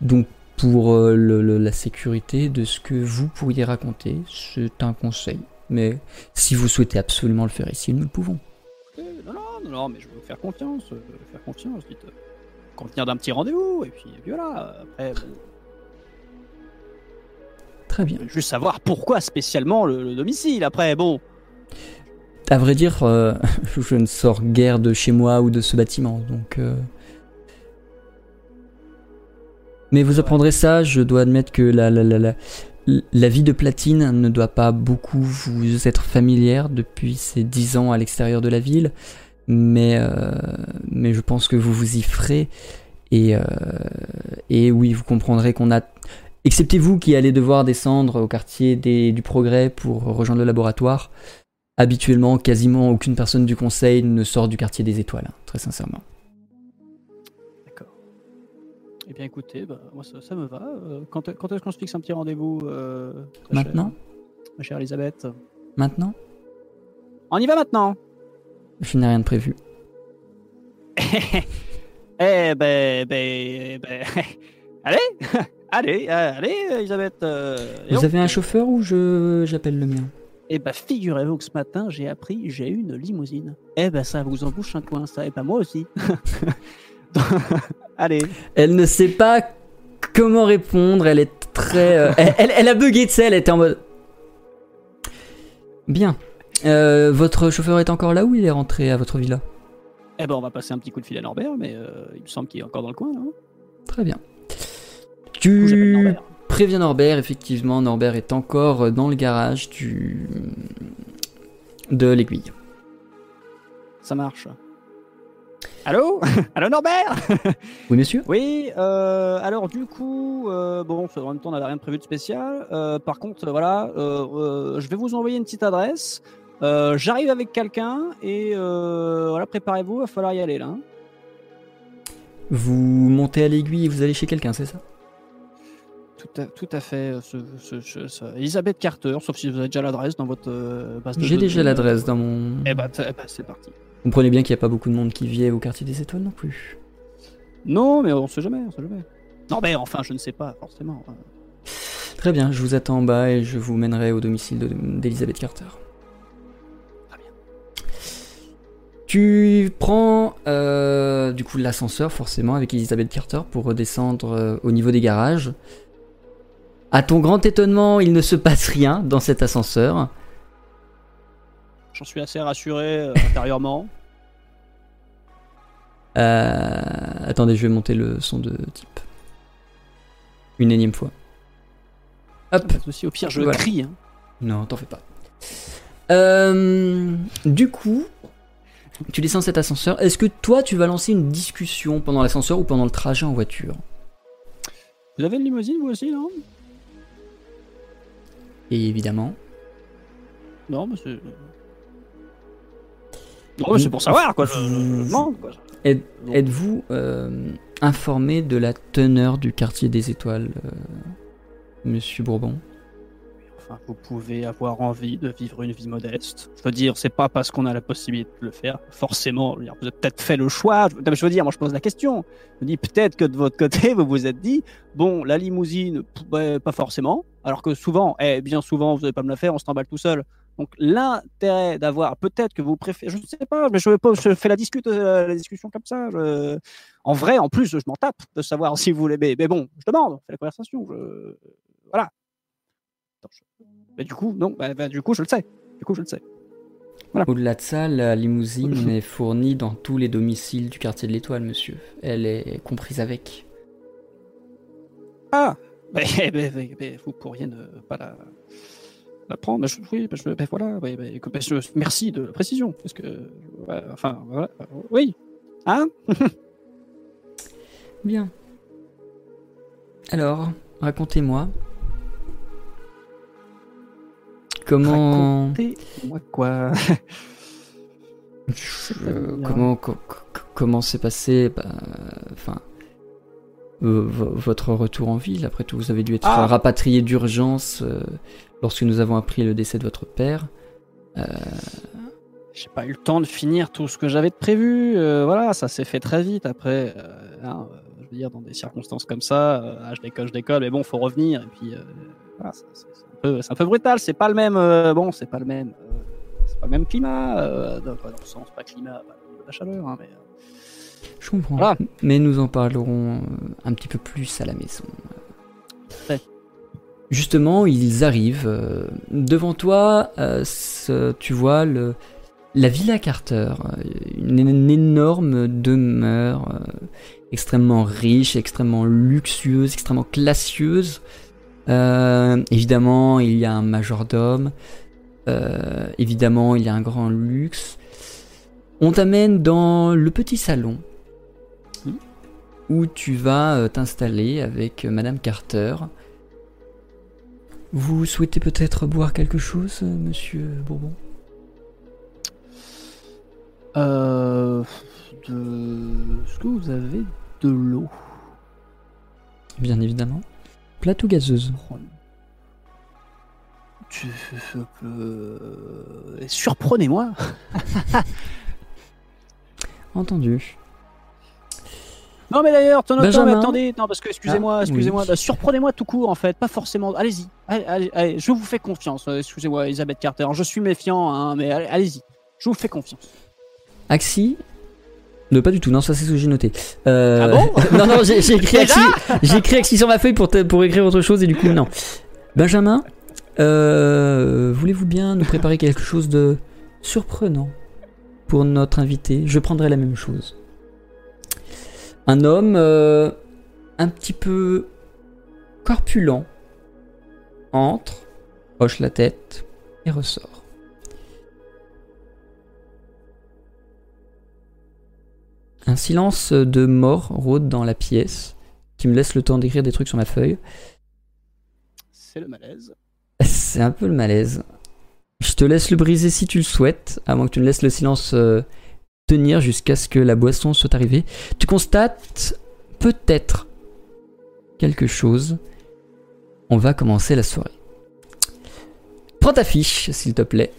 Donc pour euh, le- le- la sécurité de ce que vous pourriez raconter, c'est un conseil. Mais si vous souhaitez absolument le faire ici, nous le pouvons. Non, non, non, non, mais je veux vous faire confiance. euh, faire confiance, dites. euh, Convenir d'un petit rendez-vous, et puis, et puis voilà. Après, bon, Très bien. juste savoir pourquoi spécialement le, le domicile. Après, bon. À vrai dire, euh, je ne sors guère de chez moi ou de ce bâtiment, donc. euh, Mais vous apprendrez ça, je dois admettre que la, la, vie de platine ne doit pas beaucoup vous être familière depuis ces dix ans à l'extérieur de la ville, mais, euh, mais je pense que vous vous y ferez, et, et oui, vous comprendrez qu'on a... Excepté vous qui allez devoir descendre au quartier des, du Progrès pour rejoindre le laboratoire, habituellement, quasiment aucune personne du conseil ne sort du quartier des étoiles, hein, très sincèrement. D'accord. Eh bien, écoutez, bah, moi, ça, ça me va. Euh, quand quand est-ce qu'on se fixe un petit rendez-vous euh, Maintenant? Ma chère Elisabeth? Maintenant? On y va maintenant Je n'ai rien de prévu. Eh ben, ben, ben, allez, allez, euh, allez, Elisabeth. euh, et Vous avez un chauffeur ou je j'appelle le mien? Eh ben, figurez-vous que ce matin, j'ai appris, j'ai une limousine. Eh ben, ça vous en bouche un coin, ça. Et ben, moi aussi. allez. Elle ne sait pas comment répondre, elle est très... euh, elle, elle- elle a bugué de ça, elle était en mode... Bien. Euh, votre chauffeur est encore là ou il est rentré à votre villa? Eh ben, on va passer un petit coup de fil à Norbert, mais euh, il me semble qu'il est encore dans le coin, non? Très bien. Coup, Tu Norbert. préviens Norbert, effectivement, Norbert est encore dans le garage du... de l'aiguille. Ça marche. Allô? Allô Norbert? Oui, monsieur? Oui, euh, alors du coup, euh, bon, en même temps, on n'avait rien de prévu de spécial. Euh, par contre, voilà, je vais vous envoyer une petite adresse. J'arrive avec quelqu'un et voilà, préparez-vous, il va falloir y aller là. hein. Vous montez à l'aiguille et vous allez chez quelqu'un, c'est ça? Tout à, tout à fait. euh, Ce, ce- ce- ce- Elisabeth Carter, sauf si vous avez déjà l'adresse dans votre euh, base de J'ai déjà l'adresse dans mon... Eh ben, eh ben, c'est parti. Vous comprenez bien qu'il n'y a pas beaucoup de monde qui vit au quartier des étoiles non plus. Non, mais on sait jamais, on sait jamais. Non, mais enfin, je ne sais pas forcément. Très bien, je vous attends en bas et je vous mènerai au domicile de- d'Elizabeth Carter. Très bien. Tu prends euh, du coup l'ascenseur forcément avec Elizabeth Carter pour redescendre euh, au niveau des garages. À ton grand étonnement, il ne se passe rien dans cet ascenseur. J'en suis assez rassuré euh, intérieurement. Euh, attendez, je vais monter le son de type. Une énième fois. Hop. Au pire, je Voilà. crie. hein. Non, t'en fais pas. Euh, du coup, tu descends cet ascenseur. Est-ce que toi, tu vas lancer une discussion pendant l'ascenseur ou pendant le trajet en voiture? Vous avez une limousine, vous aussi, non? Et évidemment. Non, mais c'est. Non, mais c'est pour savoir, quoi. Je, je- je demande, quoi. Êtes- Êtes-vous euh, informé de la teneur du quartier des étoiles, euh, Monsieur Bourbon? Vous pouvez avoir envie de vivre une vie modeste. Je veux dire, c'est pas parce qu'on a la possibilité de le faire, forcément. Vous avez peut-être fait le choix. Je, veux dire, moi, je pose la question. Je me dis peut-être que de votre côté, vous vous êtes dit, bon, la limousine, ouais, pas forcément. Alors que souvent, eh, bien souvent, vous n'allez pas me la faire, on se t'emballe tout seul. Donc l'intérêt d'avoir, peut-être que vous préférez, je ne sais pas, mais je, fais la, euh, la discussion comme ça. En vrai, en plus, je m'en tape de savoir si vous l'aimez. Mais bon, je demande, on fait la conversation. je- du coup, non, bah, bah, du coup, je le sais. Du coup, je le sais. Au-delà de ça, la limousine est fournie dans tous les domiciles du quartier de l'étoile, monsieur. Elle est comprise avec. Ah mais vous pourriez ne pas la, la prendre. Je- oui, bah, je, bah, voilà. bah, bah, je- merci de la précision. Parce que, ouais, enfin, voilà. Oui. Hein? Bien. Alors, racontez-moi. Comment, Racontez-moi quoi euh, comment, co- co- comment s'est passé, bah, enfin, euh, vo- votre retour en ville Après tout, vous avez dû être Ah. rapatrié d'urgence euh, lorsque nous avons appris le décès de votre père. J'ai pas eu le temps de finir tout ce que j'avais de prévu. voilà, ça s'est fait très vite. Après, hein, je veux dire, dans des circonstances comme ça, ah, je décolle, je décolle, mais bon, faut revenir. Et puis, voilà, un, peu- c'est un peu brutal. C'est pas le même. euh, bon, c'est pas le même. euh, c'est pas le même climat. euh, dans, le sens, pas climat, pas la chaleur, hein, mais. Je comprends. Voilà. Mais nous en parlerons un petit peu plus à la maison. Ouais. Justement, ils arrivent. devant toi, tu vois le, la Villa Carter, une, énorme demeure extrêmement riche, extrêmement luxueuse, extrêmement classieuse. Euh, évidemment, il y a un majordome. Euh, évidemment, il y a un grand luxe. On t'amène dans le petit salon où tu vas euh, t'installer avec Madame Carter. Vous souhaitez peut-être boire quelque chose, Monsieur Bourbon? Euh, de... Est-ce que vous avez de l'eau? Bien évidemment. Plate ou gazeuse Tu- Surprenez-moi. Entendu. Non mais d'ailleurs, non, Benjamin. mais attendez, non parce que excusez-moi, Ah, excusez-moi, oui. bah, surprenez-moi tout court en fait, pas forcément. Allez-y, allez, allez, allez, je vous fais confiance. euh, excusez-moi, Elisabeth Carter, je suis méfiant, hein, mais allez- allez-y, je vous fais confiance. Axi Non, pas du tout. Non, ça c'est ce que j'ai noté. Euh, Ah bon Non, non, j'ai écrit écrit Axi sur ma feuille pour, pour écrire autre chose et du coup, non. Benjamin, Euh, Voulez-vous bien nous préparer quelque chose de surprenant pour notre invité? Je prendrai la même chose. Un homme euh, un petit peu corpulent entre, hoche la tête et ressort. Un silence de mort rôde dans la pièce qui me laisse le temps d'écrire des trucs sur ma feuille. C'est le malaise. C'est un peu le malaise. Je te laisse le briser si tu le souhaites, à moins que tu me laisses le silence euh, tenir jusqu'à ce que la boisson soit arrivée. Tu constates peut-être quelque chose. On va commencer la soirée. Prends ta fiche, s'il te plaît.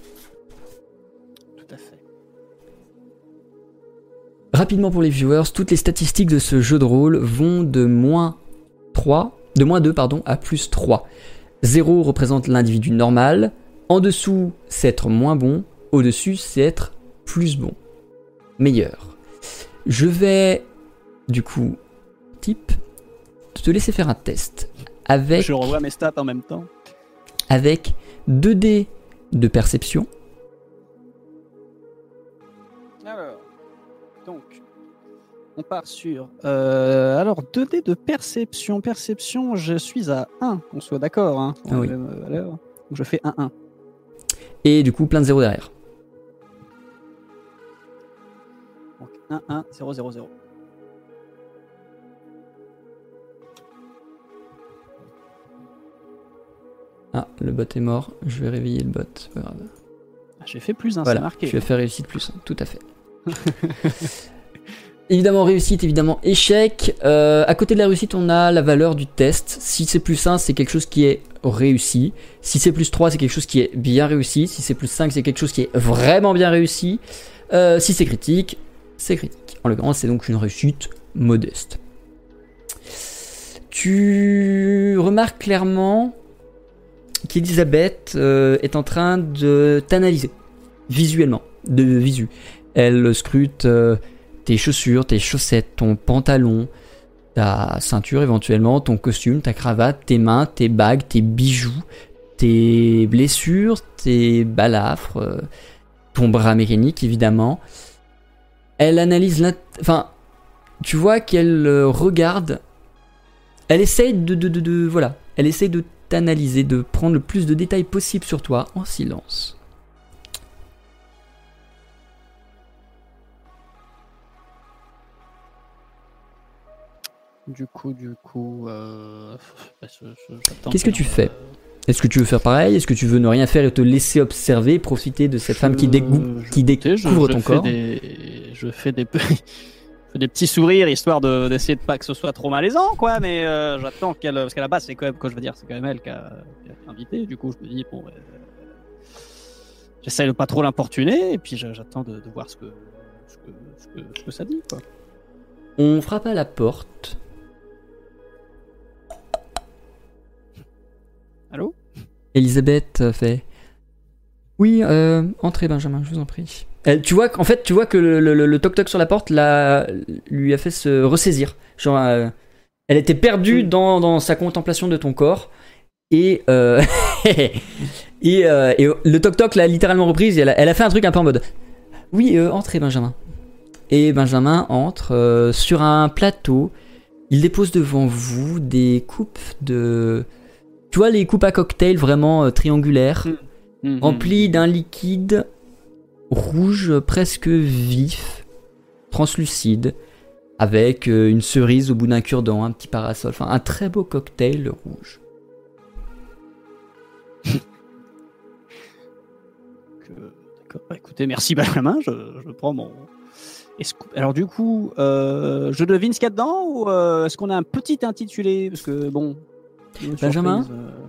Rapidement pour les viewers, toutes les statistiques de ce jeu de rôle vont de moins 3, de moins 2 pardon, à plus 3. 0 représente l'individu normal, en dessous c'est être moins bon, au-dessus c'est être plus bon, meilleur. Je vais du coup, type, te laisser faire un test avec, Je revois mes stats en même temps. avec 2 dés de perception, on part sur. euh, alors, 2D de perception. Perception, je suis à 1, qu'on soit d'accord. Hein, Ah oui. Euh, valeur. Donc, je fais 1-1. et du coup plein de 0 derrière. Donc, 1-1, 0-0-0. Ah, le bot est mort, je vais réveiller le bot, c'est. Ah, J'ai fait plus 1, c'est Voilà, marqué. je vais faire réussite plus 1, tout à fait. évidemment réussite, évidemment échec. Euh, à côté de la réussite, on a la valeur du test. Si c'est plus 1, c'est quelque chose qui est réussi. Si c'est plus 3, c'est quelque chose qui est bien réussi. Si c'est plus 5, c'est quelque chose qui est vraiment bien réussi. Euh, si c'est critique, c'est critique. En l'occurrence, c'est donc une réussite modeste. Tu remarques clairement qu'Elisabeth euh, est en train de t'analyser visuellement, de visu. Elle scrute tes chaussures, tes chaussettes, ton pantalon, ta ceinture éventuellement, ton costume, ta cravate, tes mains, tes bagues, tes bijoux, tes blessures, tes balafres, euh, ton bras mécanique évidemment. Elle analyse l'int- Enfin, tu vois qu'elle euh, regarde. Elle essaye de, de, de, Voilà. Elle essaye de t'analyser, de prendre le plus de détails possible sur toi en silence. Du coup, du coup. euh, bah, Qu'est-ce que tu en- fais Est-ce que tu veux faire pareil Est-ce que tu veux ne rien faire et te laisser observer, profiter de cette femme qui, je- découvre je ton corps des- Je fais des, des petits sourires histoire de- d'essayer de, pas que ce soit trop malaisant, quoi. Mais euh, j'attends qu'elle. Parce qu'à la base, c'est quand même, quoi, je veux dire, c'est quand même elle qui a, qui a invité. Du coup, je me dis, bon. euh, J'essaie de pas trop l'importuner et puis j'attends de, de voir ce que, ce, que, ce, que, ce que ça dit, quoi. On frappe à la porte. Allô Elisabeth euh, fait Oui, euh, entrez Benjamin, je vous en prie. Elle, tu vois qu'en fait, tu vois que le, le- le toc toc sur la porte l'a- lui a fait se ressaisir. Genre, euh, elle était perdue dans, dans sa contemplation de ton corps. Et, euh, et, euh, et le toc toc l'a littéralement reprise. Et elle, a, elle a fait un truc un peu en mode Oui, euh, entrez Benjamin. Et Benjamin entre euh, sur un plateau. Il dépose devant vous des coupes de. Tu vois, les coupes à cocktail vraiment euh, triangulaires, Mhm. remplies d'un liquide rouge presque vif, translucide, avec euh, une cerise au bout d'un cure-dent, un petit parasol. Enfin, un très beau cocktail rouge. D'accord. Bah, écoutez, merci Benjamin, je, je prends mon. Alors du coup, euh, je devine ce qu'il y a dedans ou euh, est-ce qu'on a un petit intitulé? Parce que bon. Une Benjamin surprise, euh.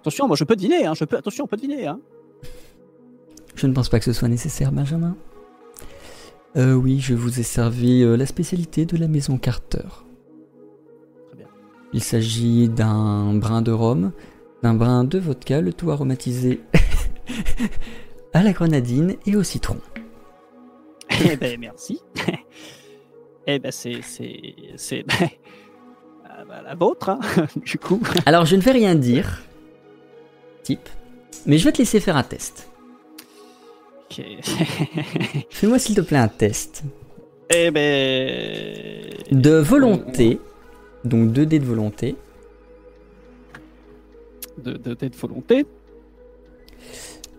Attention, moi je peux deviner, hein, je peux... attention, on peut deviner. Hein. Je ne pense pas que ce soit nécessaire, Benjamin. Euh, oui, je vous ai servi euh, la spécialité de la maison Carter. Très bien. Il s'agit d'un brin de rhum, d'un brin de vodka, le tout aromatisé à la grenadine et au citron. eh ben merci. eh ben c'est c'est c'est bah, la vôtre, hein, du coup. Alors, je ne vais rien dire, type. Mais je vais te laisser faire un test. Ok. Fais-moi s'il te plaît un test eh ben. de volonté. Donc 2 dés de volonté. De, de, de volonté.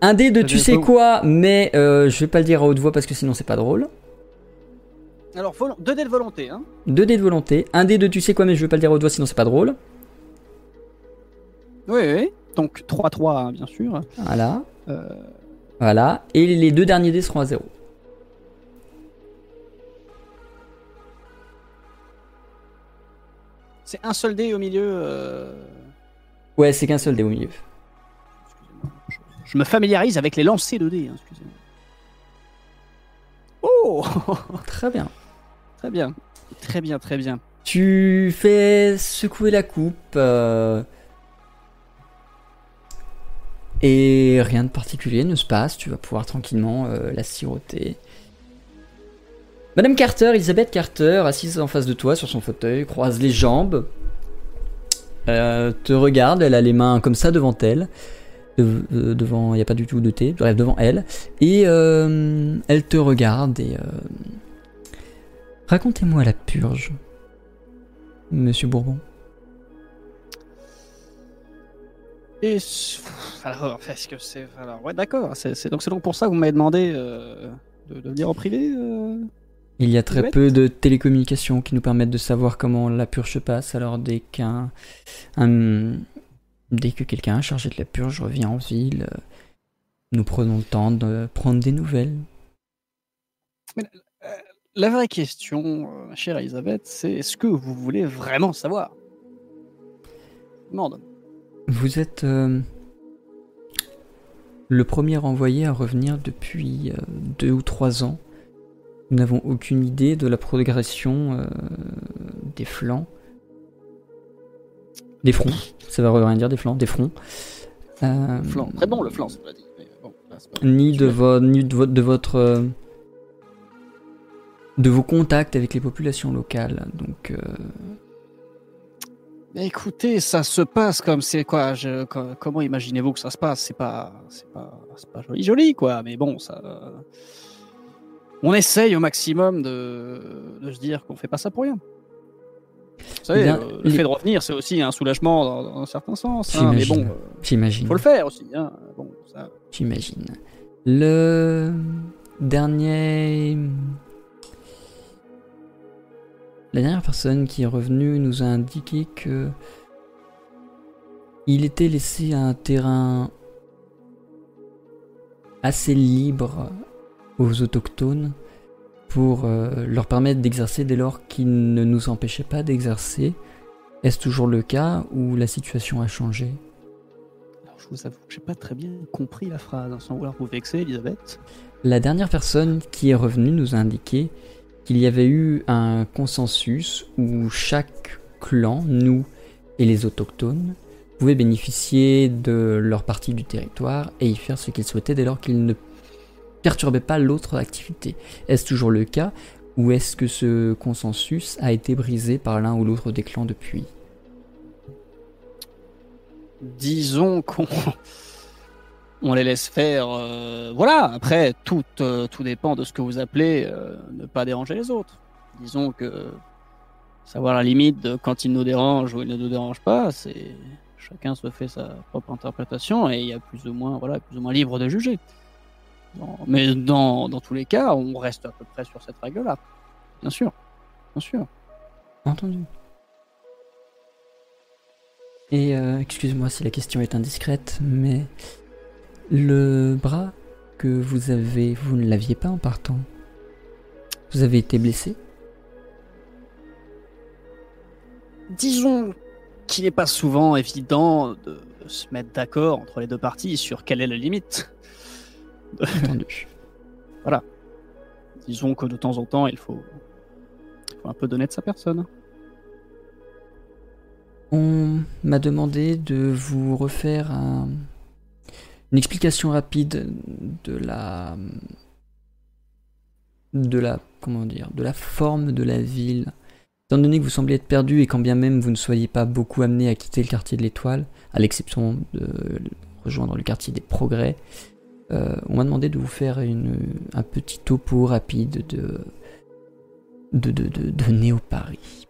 Un dé de tu dés sais quoi, mais euh, je vais pas le dire à haute voix parce que sinon c'est pas drôle. Alors, volo- deux dés de volonté, hein. 2 dés de volonté. Un dé de tu sais quoi, mais je vais pas le dire haute voix sinon c'est pas drôle. Oui, oui. Donc 3-3, hein, bien sûr. Voilà. Euh, Voilà. Et les deux derniers dés seront à 0. c'est un seul dé au milieu. euh, Ouais, c'est qu'un seul dé au milieu. je me familiarise avec les lancers de dés, hein, excusez-moi. Oh Très bien. Très bien. Très bien, très bien. Tu fais secouer la coupe. euh, Et rien de particulier ne se passe. Tu vas pouvoir tranquillement euh, la siroter. Madame Carter, Elisabeth Carter, assise en face de toi sur son fauteuil, croise les jambes, euh, te regarde, elle a les mains comme ça devant elle. De- euh, devant, il n'y a pas du tout de thé, bref, devant elle. Et euh, elle te regarde et... euh, Racontez-moi la purge. Monsieur Bourbon. Et alors, est-ce que c'est alors ouais d'accord. C'est donc c'est donc pour ça que vous m'avez demandé euh, de, de venir en privé. euh Il y a très peu de télécommunications qui nous permettent de savoir comment la purge se passe. Alors dès qu'un, un- dès que quelqu'un chargé de la purge revient en ville, euh, nous prenons le temps de prendre des nouvelles. La vraie question, euh, chère Elisabeth, c'est est-ce que vous voulez vraiment savoir? Demande. Vous êtes euh, le premier envoyé à revenir depuis euh, deux ou trois ans. Nous n'avons aucune idée de la progression euh, des flancs. Des fronts, ça va rien dire, des flancs, des fronts. Euh. Très bon le flan, c'est pas dit. mais bon, là, c'est pas- Ni de, vo- ni de, vo- de votre. euh, de vos contacts avec les populations locales. Donc, euh, Mais Écoutez, ça se passe comme c'est quoi je- co- Comment imaginez-vous que ça se passe? C'est pas, c'est pas, c'est pas joli, joli quoi. Mais bon, ça. euh, On essaye au maximum de, de se dire qu'on fait pas ça pour rien. Vous savez, Bien, euh, le les- fait de revenir, c'est aussi un soulagement dans, dans un certain sens. hein, mais bon, euh, j'imagine. faut le faire aussi. Hein. Bon, ça. J'imagine. Le dernier. La dernière personne qui est revenue nous a indiqué que. Il était laissé un terrain assez libre aux autochtones pour euh, leur permettre d'exercer dès lors qu'ils ne nous empêchaient pas d'exercer. Est-ce toujours le cas ou la situation a changé? Alors, je vous avoue que j'ai pas très bien compris la phrase, hein, sans vouloir vous vexer, Elisabeth. La dernière personne qui est revenue nous a indiqué qu'il y avait eu un consensus où chaque clan, nous et les autochtones, pouvaient bénéficier de leur partie du territoire et y faire ce qu'ils souhaitaient dès lors qu'ils ne perturbaient pas l'autre activité. Est-ce toujours le cas ou est-ce que ce consensus a été brisé par l'un ou l'autre des clans depuis? Disons qu'on on les laisse faire. euh, voilà, après, tout, euh, tout dépend de ce que vous appelez euh, ne pas déranger les autres. Disons que savoir la limite de quand ils nous dérangent ou ils ne nous dérangent pas, c'est chacun se fait sa propre interprétation et il y a plus ou moins, voilà, plus ou moins libre de juger. Dans- mais dans, dans tous les cas, on reste à peu près sur cette règle-là. Bien sûr, bien sûr. Entendu. Et euh, excuse-moi si la question est indiscrète, mais le bras que vous avez, vous ne l'aviez pas en partant. Vous avez été blessé? Disons qu'il n'est pas souvent évident de se mettre d'accord entre les deux parties sur quelle est la limite. Entendu. Disons que de temps en temps, il faut, il faut un peu donner de sa personne. On m'a demandé de vous refaire un- une explication rapide de la de la comment dire de la forme de la ville. Étant donné que vous semblez être perdu et quand bien même vous ne soyez pas beaucoup amené à quitter le quartier de l'Étoile, à l'exception de rejoindre le quartier des Progrès. Euh, on m'a demandé de vous faire une, un petit topo rapide de, de, de, de, de Néo Paris.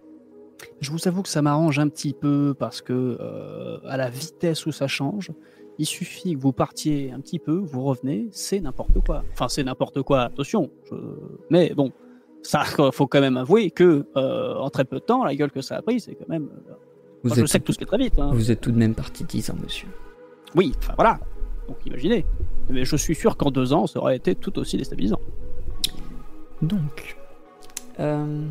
Je vous avoue que ça m'arrange un petit peu parce que euh, à la vitesse où ça change, il suffit que vous partiez un petit peu, vous revenez, c'est n'importe quoi. Enfin, c'est n'importe quoi, attention. je- Mais bon, ça, faut quand même avouer que euh, en très peu de temps, la gueule que ça a pris, c'est quand même. Vous, moi, je êtes, sais que tout se fait très vite. hein. vous êtes tout de même parti 10 ans, monsieur. Oui, enfin voilà. Donc imaginez. Mais je suis sûr qu'en deux ans, ça aurait été tout aussi déstabilisant. Donc. euh,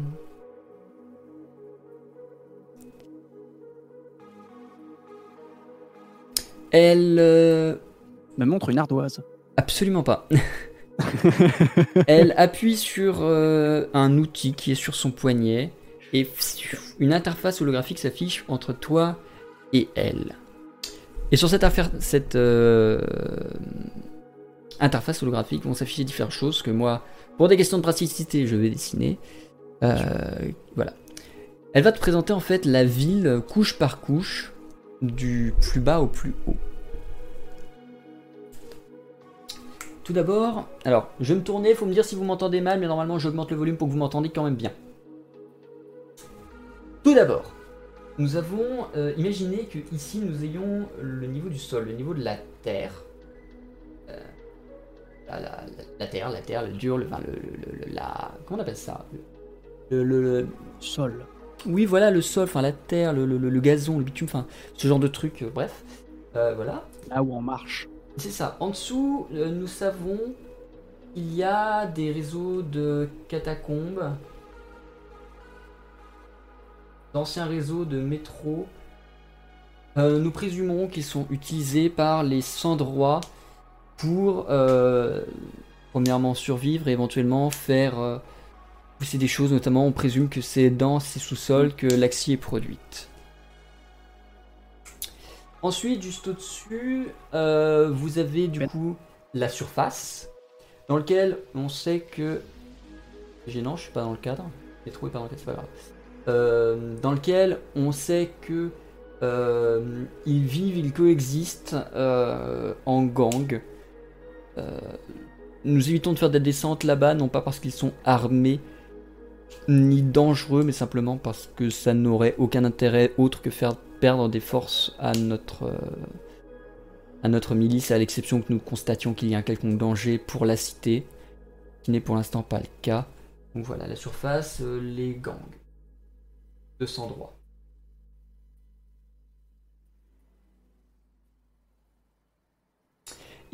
Elle. euh, Me montre une ardoise. Absolument pas. Elle appuie sur euh, un outil qui est sur son poignet et une interface holographique s'affiche entre toi et elle. Et sur cette, affaire, cette euh, interface holographique vont s'afficher différentes choses que moi, pour des questions de praticité, je vais dessiner. Euh, voilà. Elle va te présenter en fait la ville couche par couche, du plus bas au plus haut. Tout d'abord, alors je vais me tourner, faut me dire si vous m'entendez mal, mais normalement j'augmente le volume pour que vous m'entendiez quand même bien. Tout d'abord, nous avons euh, imaginé que ici nous ayons le niveau du sol, le niveau de la terre. La, la- la- la terre, la terre, le dur, le, enfin, le, le- le- la, comment on appelle ça? Le, Sol. oui, voilà, le sol, enfin la terre, le, gazon, le bitume, enfin ce genre de truc, euh, bref. Euh, voilà. Là où on marche. C'est ça. En dessous, euh, nous savons qu'il y a des réseaux de catacombes, d'anciens réseaux de métro. Nous présumons qu'ils sont utilisés par les sans-droits pour, euh, premièrement, survivre et éventuellement faire euh, pousser des choses. Notamment, on présume que c'est dans ces sous-sols que l'axie est produite. Ensuite, juste au-dessus, euh, vous avez du coup la surface, dans lequel on sait que. Gênant, je suis pas dans le cadre. Les trous est pas dans le cadre, c'est pas grave. Dans lequel on sait que ils vivent, ils coexistent en gang. Euh, nous évitons de faire des descentes là-bas, non pas parce qu'ils sont armés ni dangereux, mais simplement parce que ça n'aurait aucun intérêt autre que faire perdre des forces à notre, euh, à notre milice, à l'exception que nous constations qu'il y a un quelconque danger pour la cité, qui n'est pour l'instant pas le cas. Donc voilà, la surface, euh, les gangs. 200 droits.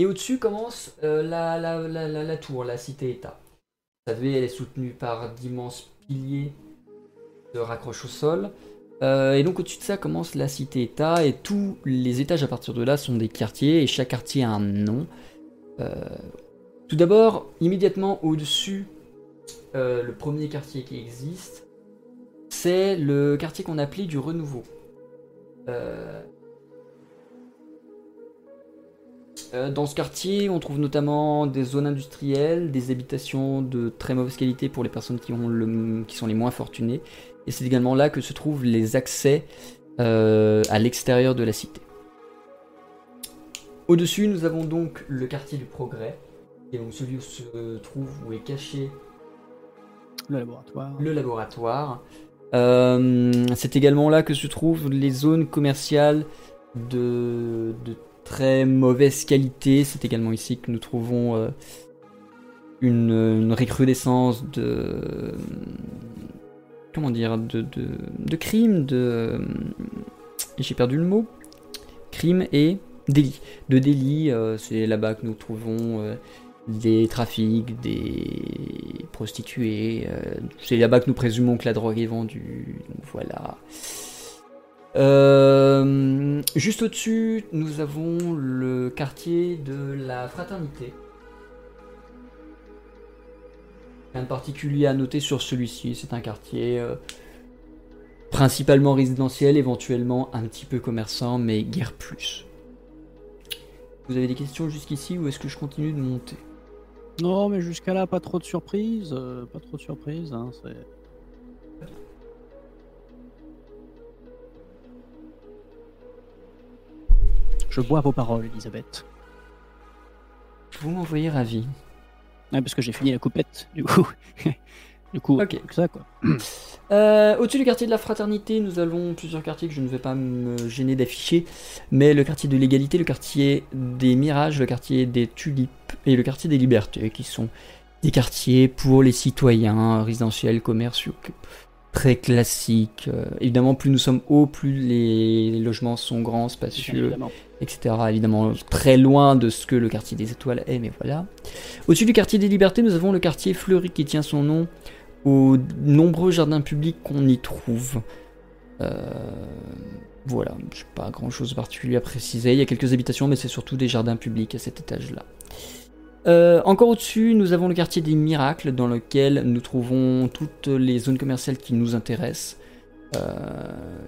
Et au-dessus commence euh, la, la, la, tour, la cité-État. Vous savez, elle est soutenue par d'immenses piliers de raccroche au sol. Euh, et donc au-dessus de ça commence la cité-État et tous les étages à partir de là sont des quartiers et chaque quartier a un nom. Euh, tout d'abord, immédiatement au-dessus, le premier quartier qui existe, c'est le quartier qu'on appelait du renouveau. Euh, dans ce quartier, on trouve notamment des zones industrielles, des habitations de très mauvaise qualité pour les personnes qui, ont le, qui sont les moins fortunées. Et c'est également là que se trouvent les accès euh, à l'extérieur de la cité. Au-dessus, nous avons donc le quartier du progrès, et donc celui où se trouve, où est caché Le laboratoire. le laboratoire. Euh, c'est également là que se trouvent les zones commerciales de, de très mauvaise qualité. C'est également ici que nous trouvons euh, une, recrudescence de. Comment dire De, de, de crimes, de. J'ai perdu le mot. Crimes et délits. De délits, euh, c'est là-bas que nous trouvons euh, des trafics, des prostituées. euh, c'est là-bas que nous présumons que la drogue est vendue. Voilà. Euh, juste au-dessus, nous avons le quartier de la fraternité. Rien de particulier à noter sur celui-ci, c'est un quartier euh, principalement résidentiel, éventuellement un petit peu commerçant, mais guère plus. Vous avez des questions jusqu'ici ou est-ce que je continue de monter? Non, mais jusqu'à là, pas trop de surprises. euh, pas trop de surprises. Hein, Je bois vos paroles, Elisabeth. Vous m'envoyez ravi. Ouais, parce que j'ai fini la coupette, du coup. du coup, ça, quoi. Euh, Au-dessus du quartier de la fraternité, nous avons plusieurs quartiers que je ne vais pas me gêner d'afficher, mais le quartier de l'égalité, le quartier des mirages, le quartier des tulipes et le quartier des libertés, qui sont des quartiers pour les citoyens, résidentiels, commerciaux, très classiques. Euh, évidemment, plus nous sommes hauts, plus les logements sont grands, spacieux, évidemment. Etc. Évidemment, très loin de ce que le quartier des étoiles est, mais voilà. Au-dessus du quartier des libertés, nous avons le quartier fleuri qui tient son nom aux nombreux jardins publics qu'on y trouve. Euh, voilà, je n'ai pas grand-chose de particulier à préciser. Il y a quelques habitations, mais c'est surtout des jardins publics à cet étage-là. Euh, encore au-dessus, nous avons le quartier des miracles, dans lequel nous trouvons toutes les zones commerciales qui nous intéressent, euh,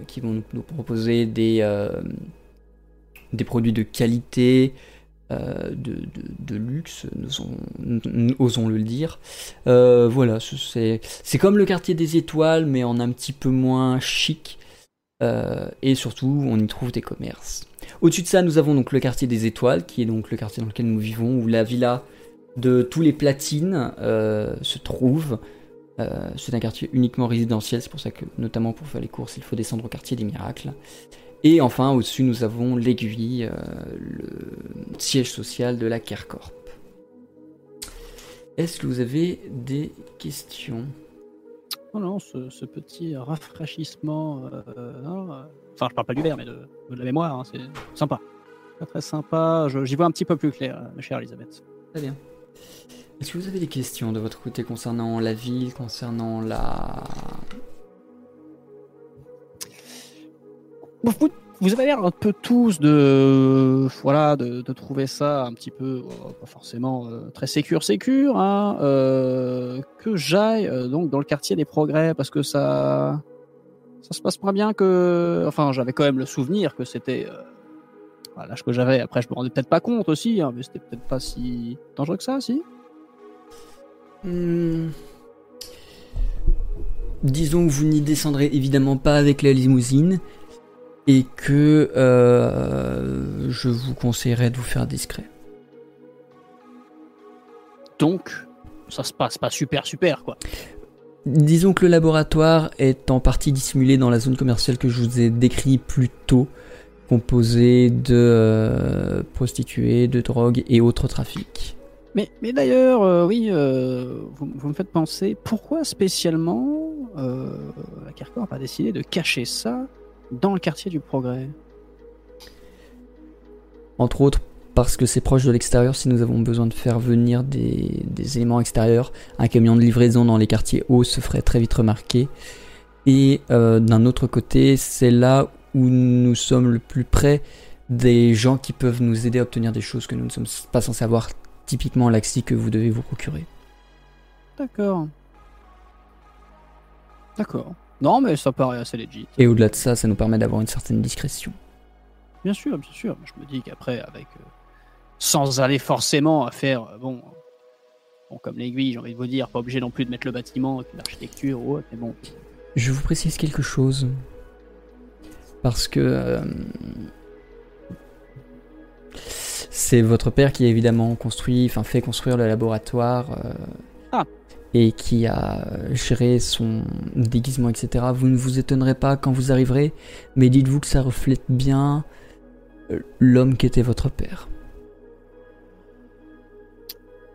qui vont nous, proposer des, des produits de qualité, euh, de, de- luxe, osons le dire. Euh, voilà, ce- c'est comme le quartier des étoiles, mais en un petit peu moins chic. Euh, et surtout, on y trouve des commerces. Au-dessus de ça, nous avons donc le quartier des étoiles, qui est donc le quartier dans lequel nous vivons, où la villa de tous les platines se trouve. C'est un quartier uniquement résidentiel, c'est pour ça que, notamment pour faire les courses, il faut descendre au quartier des miracles. Et enfin, au-dessus, nous avons l'aiguille, euh, le siège social de la Kercorp. Est-ce que vous avez des questions? Non, non, ce, ce petit rafraîchissement. euh, non, euh, Enfin, je parle pas du verre, mais de, de la mémoire. hein, c'est sympa. Très, très sympa. J'y vois un petit peu plus clair, ma chère Elisabeth. Très bien. Est-ce que vous avez des questions de votre côté concernant la ville, concernant la... Vous, avez l'air un peu tous de voilà de, de trouver ça un petit peu euh, pas forcément euh, très sécure sécure hein, euh, que j'aille donc dans le quartier des progrès parce que ça ça se passe pas bien que enfin j'avais quand même le souvenir que c'était euh, à l'âge que j'avais. Après je me rendais peut-être pas compte aussi hein, mais c'était peut-être pas si dangereux que ça si. Hmm. Disons que vous n'y descendrez évidemment pas avec la limousine et que euh, je vous conseillerais de vous faire discret. donc ça se passe pas super super quoi Disons que le laboratoire est en partie dissimulé dans la zone commerciale que je vous ai décrit plus tôt, composée de euh, prostituées, de drogue et autres trafics. Mais, mais d'ailleurs, euh, oui, euh, vous, vous me faites penser, pourquoi spécialement la Kercorp a décidé de cacher ça dans le quartier du Progrès Entre autres parce que c'est proche de l'extérieur si nous avons besoin de faire venir des, des éléments extérieurs. Un camion de livraison dans les quartiers hauts se ferait très vite remarquer. Et euh, d'un autre côté, c'est là où nous sommes le plus près des gens qui peuvent nous aider à obtenir des choses que nous ne sommes pas censés avoir, typiquement l'axi que vous devez vous procurer. D'accord. D'accord. Non, mais ça paraît assez legit. Et au-delà de ça, ça nous permet d'avoir une certaine discrétion. Bien sûr, bien sûr. Je me dis qu'après, avec. euh, sans aller forcément à faire. euh, bon. Bon, comme l'aiguille, j'ai envie de vous dire, pas obligé non plus de mettre le bâtiment l'architecture ou autre, mais bon. Je vous précise quelque chose. Parce que euh, c'est votre père qui a évidemment construit, enfin fait construire le laboratoire Ah. et qui a géré son déguisement, etc. Vous ne vous étonnerez pas quand vous arriverez, mais dites-vous que ça reflète bien euh, l'homme qui était votre père.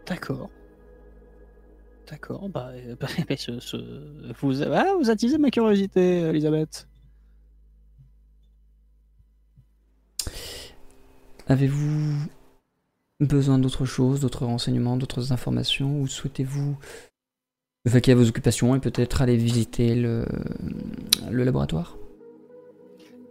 D'accord. D'accord, bah, euh, bah, ce- vous, ah, vous attisez ma curiosité, Elisabeth. Avez-vous besoin d'autre chose, d'autres renseignements, d'autres informations, ou souhaitez-vous vaquer à vos occupations et peut-être aller visiter le, le laboratoire?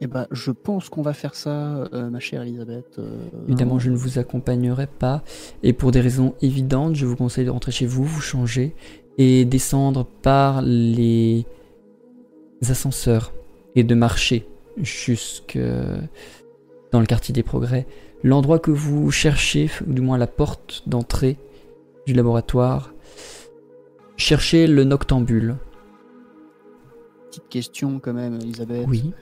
Eh ben, je pense qu'on va faire ça, euh, ma chère Elisabeth. euh, Évidemment, je ne vous accompagnerai pas, et pour des raisons évidentes, je vous conseille de rentrer chez vous, vous changer, et descendre par les ascenseurs, et de marcher jusque dans le quartier des progrès. L'endroit que vous cherchez, ou du moins la porte d'entrée du laboratoire, cherchez le noctambule. Petite question quand même, Elisabeth. Oui.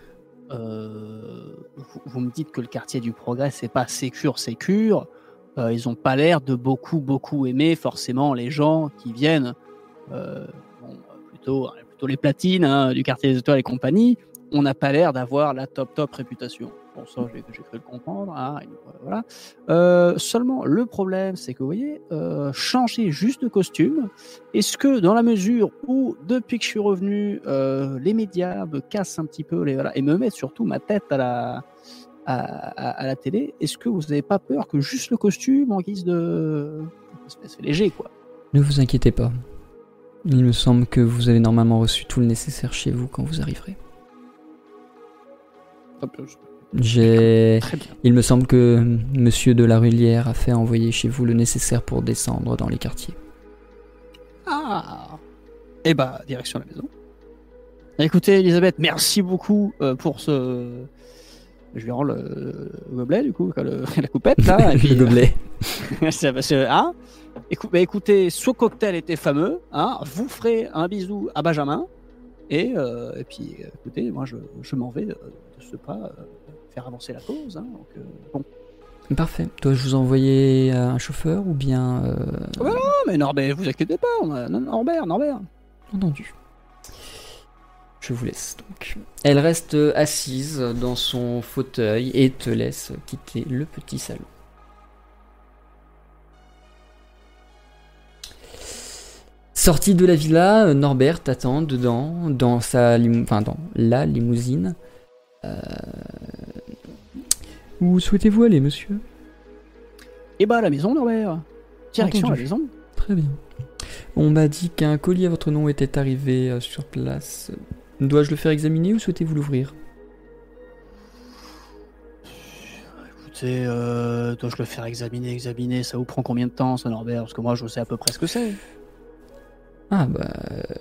euh, vous, vous me dites que le quartier du Progrès, c'est pas sécure, sécure. Euh, ils ont pas l'air de beaucoup, beaucoup aimer forcément les gens qui viennent, euh, bon, plutôt, plutôt les platines hein, du quartier des étoiles et compagnie. On n'a pas l'air d'avoir la top, top réputation. Bon, ça, j'ai cru le comprendre. hein, voilà. Euh, seulement, le problème, c'est que vous voyez, euh, changer juste de costume, est-ce que dans la mesure où, depuis que je suis revenu, euh, les médias me cassent un petit peu les, voilà, et me mettent surtout ma tête à la, à, à- à la télé, est-ce que vous n'avez pas peur que juste le costume, en guise de. C'est c'est léger, quoi? Ne vous inquiétez pas. Il me semble que vous avez normalement reçu tout le nécessaire chez vous quand vous arriverez. J'ai. Il me semble que Monsieur de la Rullière a fait envoyer chez vous le nécessaire pour descendre dans les quartiers. Ah Et bah, direction la maison. Écoutez, Elisabeth, merci beaucoup euh, pour ce. Je lui rends le, le gobelet, du coup, le- la coupette, là. et puis, le gobelet. C'est que, hein Écou- bah, écoutez, ce cocktail était fameux. Hein vous ferez un bisou à Benjamin. Et, euh, et puis, euh, écoutez, moi, je, je m'en vais de, de ce pas euh, faire avancer la cause. Hein, donc, euh, bon. Parfait. Dois-je vous envoyer un chauffeur ou bien. euh, Non, mais Norbert, vous inquiétez pas. On a... non, Norbert, Norbert. Entendu. Je vous laisse donc. Elle reste assise dans son fauteuil et te laisse quitter le petit salon. Sortie de la villa, euh, Norbert t'attend dedans, dans sa lim- enfin dans la limousine. Euh, Où souhaitez-vous aller, monsieur? Et bah, à la maison, Norbert. Direction Entendu. la maison. Très bien. On m'a dit qu'un colis à votre nom était arrivé euh, sur place. Dois-je le faire examiner ou souhaitez-vous l'ouvrir? Écoutez, euh, dois-je le faire examiner, examiner? Ça vous prend combien de temps, ça, Norbert? Parce que moi, je sais à peu près ce que c'est. Ah bah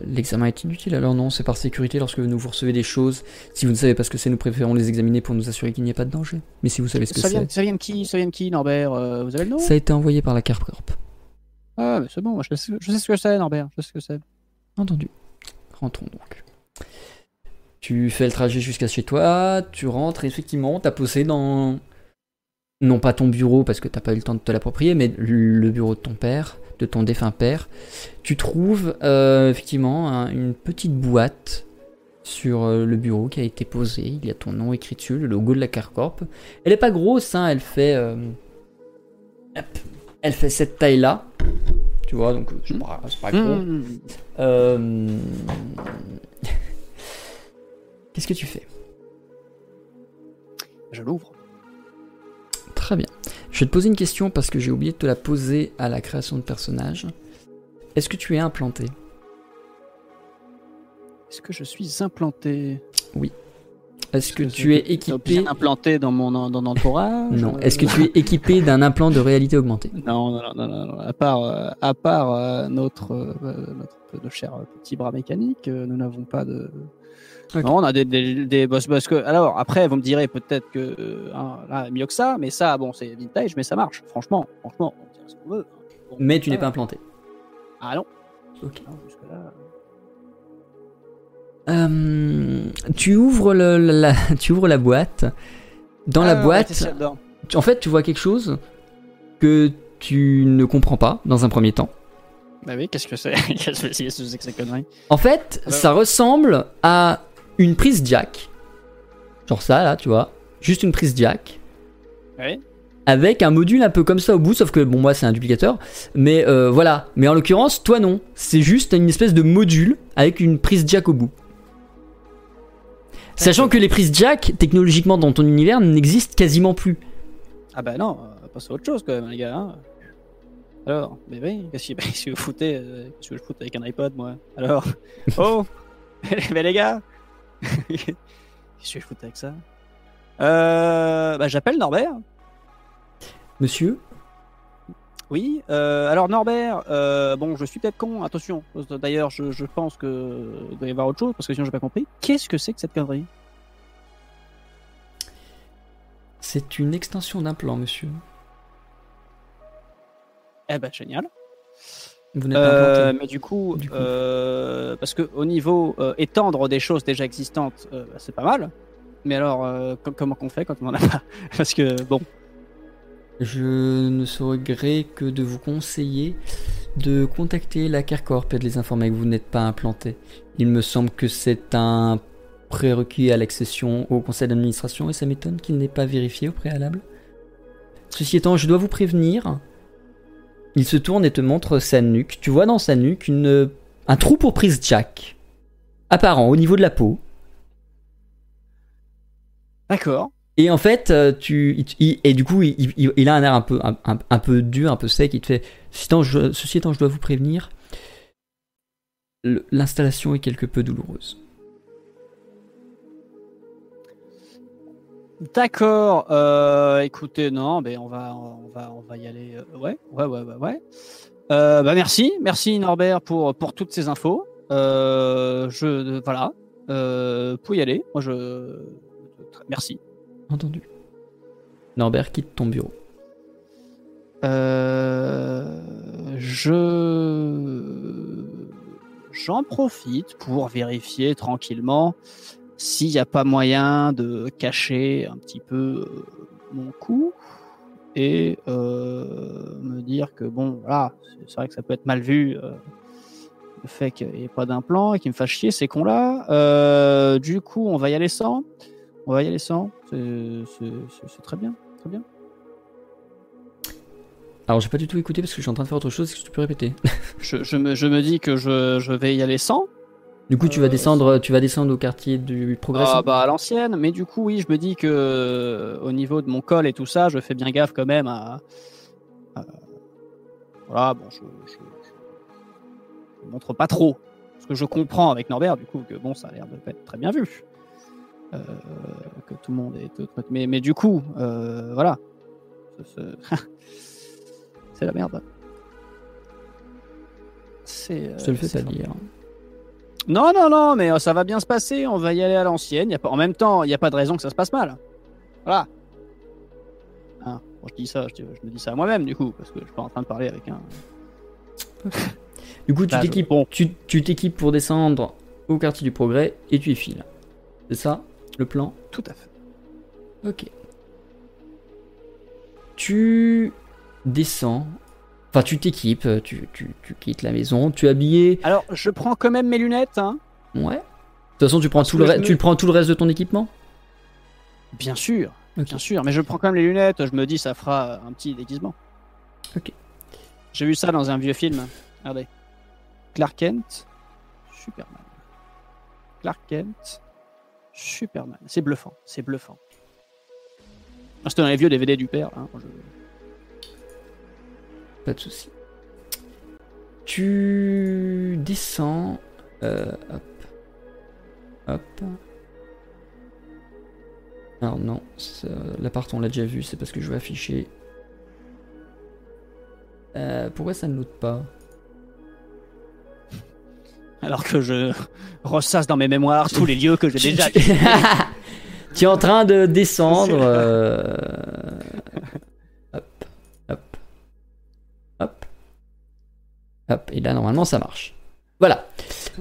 l'examen est inutile alors non, c'est par sécurité lorsque nous vous recevez des choses. Si vous ne savez pas ce que c'est, nous préférons les examiner pour nous assurer qu'il n'y ait pas de danger. Mais si vous savez ce que c'est, ça vient de qui Ça vient de qui, Norbert Euh, Vous avez le nom? Ça a été envoyé par la Carcorp. Ah, mais c'est bon, moi, je sais, je sais ce que c'est, Norbert. Je sais ce que c'est. Entendu. Rentrons donc. Tu fais le trajet jusqu'à chez toi, tu rentres, et effectivement, t'as posé dans. Non pas ton bureau parce que t'as pas eu le temps de te l'approprier, mais le bureau de ton père, de ton défunt père. Tu trouves euh, effectivement un- une petite boîte sur euh, le bureau qui a été posée. Il y a ton nom écrit dessus, le logo de la Carcorp. Elle est pas grosse, hein, elle fait. euh, hop, elle fait cette taille-là. Tu vois, donc c'est pas, pas gros. Mmh. Euh, Qu'est-ce que tu fais? Je l'ouvre. Très bien. Je vais te poser une question parce que j'ai oublié de te la poser à la création de personnage. Est-ce que tu es implanté? Est-ce que je suis implanté? Est-ce que Est-ce tu es équipé implanté dans mon, dans mon entourage Non. euh, Est-ce que tu es équipé d'un implant de réalité augmentée? Non, non, non, non, non, À part, euh, à part euh, notre, euh, notre notre cher petit bras mécanique, nous n'avons pas de. Non, on a des, des, des boss parce que alors après vous me direz peut-être que euh, hein, là mieux que ça, mais ça bon c'est vintage, mais ça marche. Franchement, franchement, on dirait ce qu'on veut. Bon, Mais tu n'es pas implanté. Ah non. Ok. non Euh, tu ouvres le, la, tu ouvres la boîte. Dans la Ah, boîte, ouais, tu- en fait, tu vois quelque chose que tu ne comprends pas dans un premier temps. Bah oui, qu'est-ce que c'est? Qu'est-ce que c'est que ces conneries? En fait, Alors- ça ressemble à une prise jack. Genre ça, là, tu vois. Juste une prise jack. Oui. Avec un module un peu comme ça au bout, sauf que, bon, moi, c'est un duplicateur. Mais euh, voilà. Mais en l'occurrence, toi, non. C'est juste une espèce de module avec une prise jack au bout. Sachant que les prises jack, technologiquement, dans ton univers, n'existent quasiment plus. Ah bah non, on va passer à autre chose quand même, les gars. hein. Alors, mais oui, qu'est-ce que, qu'est-ce que vous foutez euh, Qu'est-ce que je foute avec un iPod, moi? Alors? Oh Mais les gars Qu'est-ce que je foute avec ça? Euh, Bah j'appelle Norbert. Monsieur? Oui, euh, alors Norbert, euh, bon, je suis peut-être con, attention. D'ailleurs, je, je pense que il doit y avoir autre chose parce que sinon j'ai pas compris. Qu'est-ce que c'est que cette connerie? C'est une extension d'un plan, monsieur. Eh ben génial. Vous n'êtes pas Euh, implanté. mais du coup, Du coup. euh, parce que au niveau euh, étendre des choses déjà existantes, euh, bah, c'est pas mal. Mais alors, euh, com- comment qu'on fait quand on en a pas Parce que bon, Je ne saurais que de vous conseiller de contacter la CARCORP et de les informer que vous n'êtes pas implanté. Il me semble que c'est un prérequis à l'accession au conseil d'administration et ça m'étonne qu'il n'ait pas vérifié au préalable. Ceci étant, je dois vous prévenir. Il se tourne et te montre sa nuque. Tu vois dans sa nuque une, un trou pour prise jack. Apparent au niveau de la peau. d'accord. Et en fait, euh, tu, il- et du coup, il, il- il a un air un peu, un, un- un peu dur, un peu sec. Il te fait Ceci étant, je, dois vous prévenir, l'installation est quelque peu douloureuse. D'accord. Euh, écoutez, non, mais on va, on va, on va y aller. euh, ouais, ouais, ouais, ouais, ouais. Euh, bah merci, merci Norbert pour pour toutes ces infos. Euh, je, voilà, pour y aller. Moi, je, merci. Entendu. Norbert quitte ton bureau. Je j'en profite pour vérifier tranquillement s'il n'y a pas moyen de cacher un petit peu euh, mon coup et euh, me dire que bon voilà c'est- c'est vrai que ça peut être mal vu euh, le fait qu'il n'y ait pas d'implant et qu'il me fasse chier ces cons là du coup on va y aller sans on va y aller sans c'est c'est- c'est- c'est très bien très bien Alors, j'ai pas du tout écouté parce que je suis en train de faire autre chose. Est-ce que tu peux répéter je, je me, je me dis que je, je vais y aller sans. Du coup, tu Euh, vas descendre, tu vas descendre au quartier du Progrès. Ah, bah, à l'ancienne, mais du coup, oui, je me dis que euh, au niveau de mon col et tout ça, je fais bien gaffe quand même à. à- voilà, bon, je, je, je- je montre pas trop. Parce que je comprends avec Norbert, du coup, que bon, ça a l'air de pas être très bien vu. Euh, que tout le monde est. Mais, mais du coup, euh, voilà. Ce- ce- C'est la merde. C'est. Je te le fais euh, pas c'est dire. Non, non, non, mais euh, ça va bien se passer. On va y aller à l'ancienne. Pas... En même temps, il n'y a pas de raison que ça se passe mal. Voilà. Hein, bon, je dis ça, je, je me dis ça à moi-même, du coup, parce que je suis pas en train de parler avec un. Du coup, tu t'équipes, bon. tu, tu t'équipes pour descendre au quartier du Progrès et tu y files. C'est ça le plan? Tout à fait. Ok. Tu descends. Enfin, tu t'équipes, tu, tu, tu quittes la maison, tu es habillé. Alors, je prends quand même mes lunettes, hein. Ouais. De toute façon, tu prends Parce tout le, me- tu prends tout le reste de ton équipement? Bien sûr, bien sûr. Mais je prends quand même les lunettes. Je me dis, ça fera un petit déguisement. Ok. J'ai vu ça dans un vieux film. Regardez. Clark Kent, Superman. Clark Kent, Superman. C'est bluffant, c'est bluffant. Ah, C'était dans les vieux DVD du père. hein, je- Pas de souci. Tu descends. euh, hop. Hop. Alors non, l'appart on l'a déjà vu, c'est parce que je vais afficher. Euh, pourquoi ça ne load pas? Alors que je ressasse dans mes mémoires tous les lieux que j'ai déjà tu es en train de descendre. euh, Hop, hop, hop, hop. Et là, normalement, ça marche. Voilà.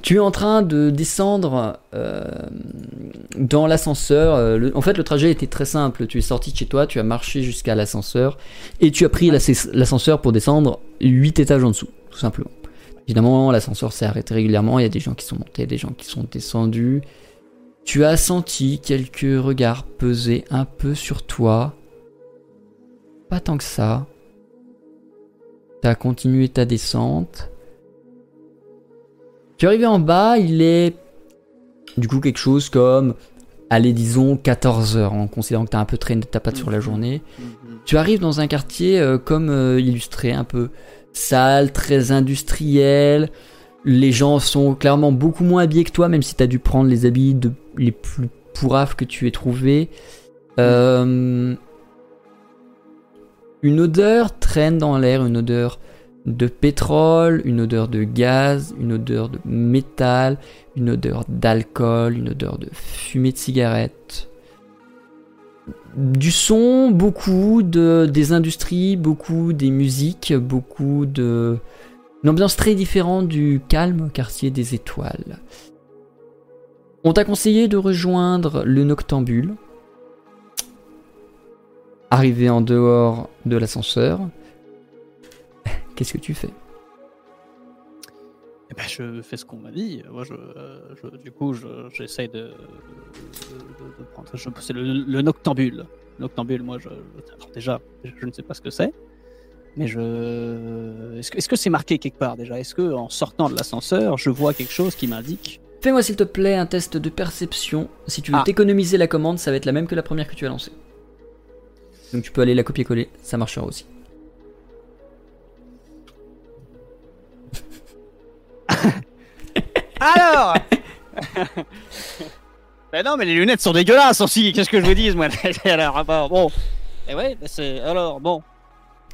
Tu es en train de descendre euh, dans l'ascenseur. euh, En fait, le trajet était très simple. Tu es sorti de chez toi, tu as marché jusqu'à l'ascenseur et tu as pris l'ascenseur pour descendre 8 étages en dessous, tout simplement. Évidemment, l'ascenseur s'est arrêté régulièrement. Il y a des gens qui sont montés, des gens qui sont descendus. Tu as senti quelques regards peser un peu sur toi. Pas tant que ça. Tu as continué ta descente. Tu es arrivé en bas, il est du coup quelque chose comme, allez disons 14 heures en considérant que tu as un peu traîné ta patte sur la Mhm. journée. Tu arrives dans un quartier euh, comme euh, illustré, un peu sale, très industriel. Les gens sont clairement beaucoup moins habillés que toi, même si tu as dû prendre les habits de, les plus pourraves que tu aies trouvés. Euh, une odeur traîne dans l'air, une odeur de pétrole, une odeur de gaz, une odeur de métal, une odeur d'alcool, une odeur de fumée de cigarette du son, beaucoup de, des industries, beaucoup des musiques, beaucoup de... Une ambiance très différente du calme quartier des étoiles. On t'a conseillé de rejoindre le Noctambule. Arrivé en dehors de l'ascenseur, qu'est-ce que tu fais? Eh ben, je fais ce qu'on m'a dit. Moi, je, euh, je- du coup, je- j'essaye de, de- de- de prendre. je- C'est le, le noctambule. Noctambule, moi, je, alors déjà, je ne sais pas ce que c'est. Mais je. Est-ce que est-ce que c'est marqué quelque part déjà? Est-ce que en sortant de l'ascenseur, je vois quelque chose qui m'indique Fais-moi s'il te plaît un test de perception. Si tu veux Ah. t'économiser la commande, ça va être la même que la première que tu as lancée. Donc tu peux aller la copier-coller, ça marchera aussi. Alors Ben non, mais les lunettes sont dégueulasses aussi. Qu'est-ce que je vous dis, moi Alors, bah, bon. Et ouais, bah, c'est. Alors, bon.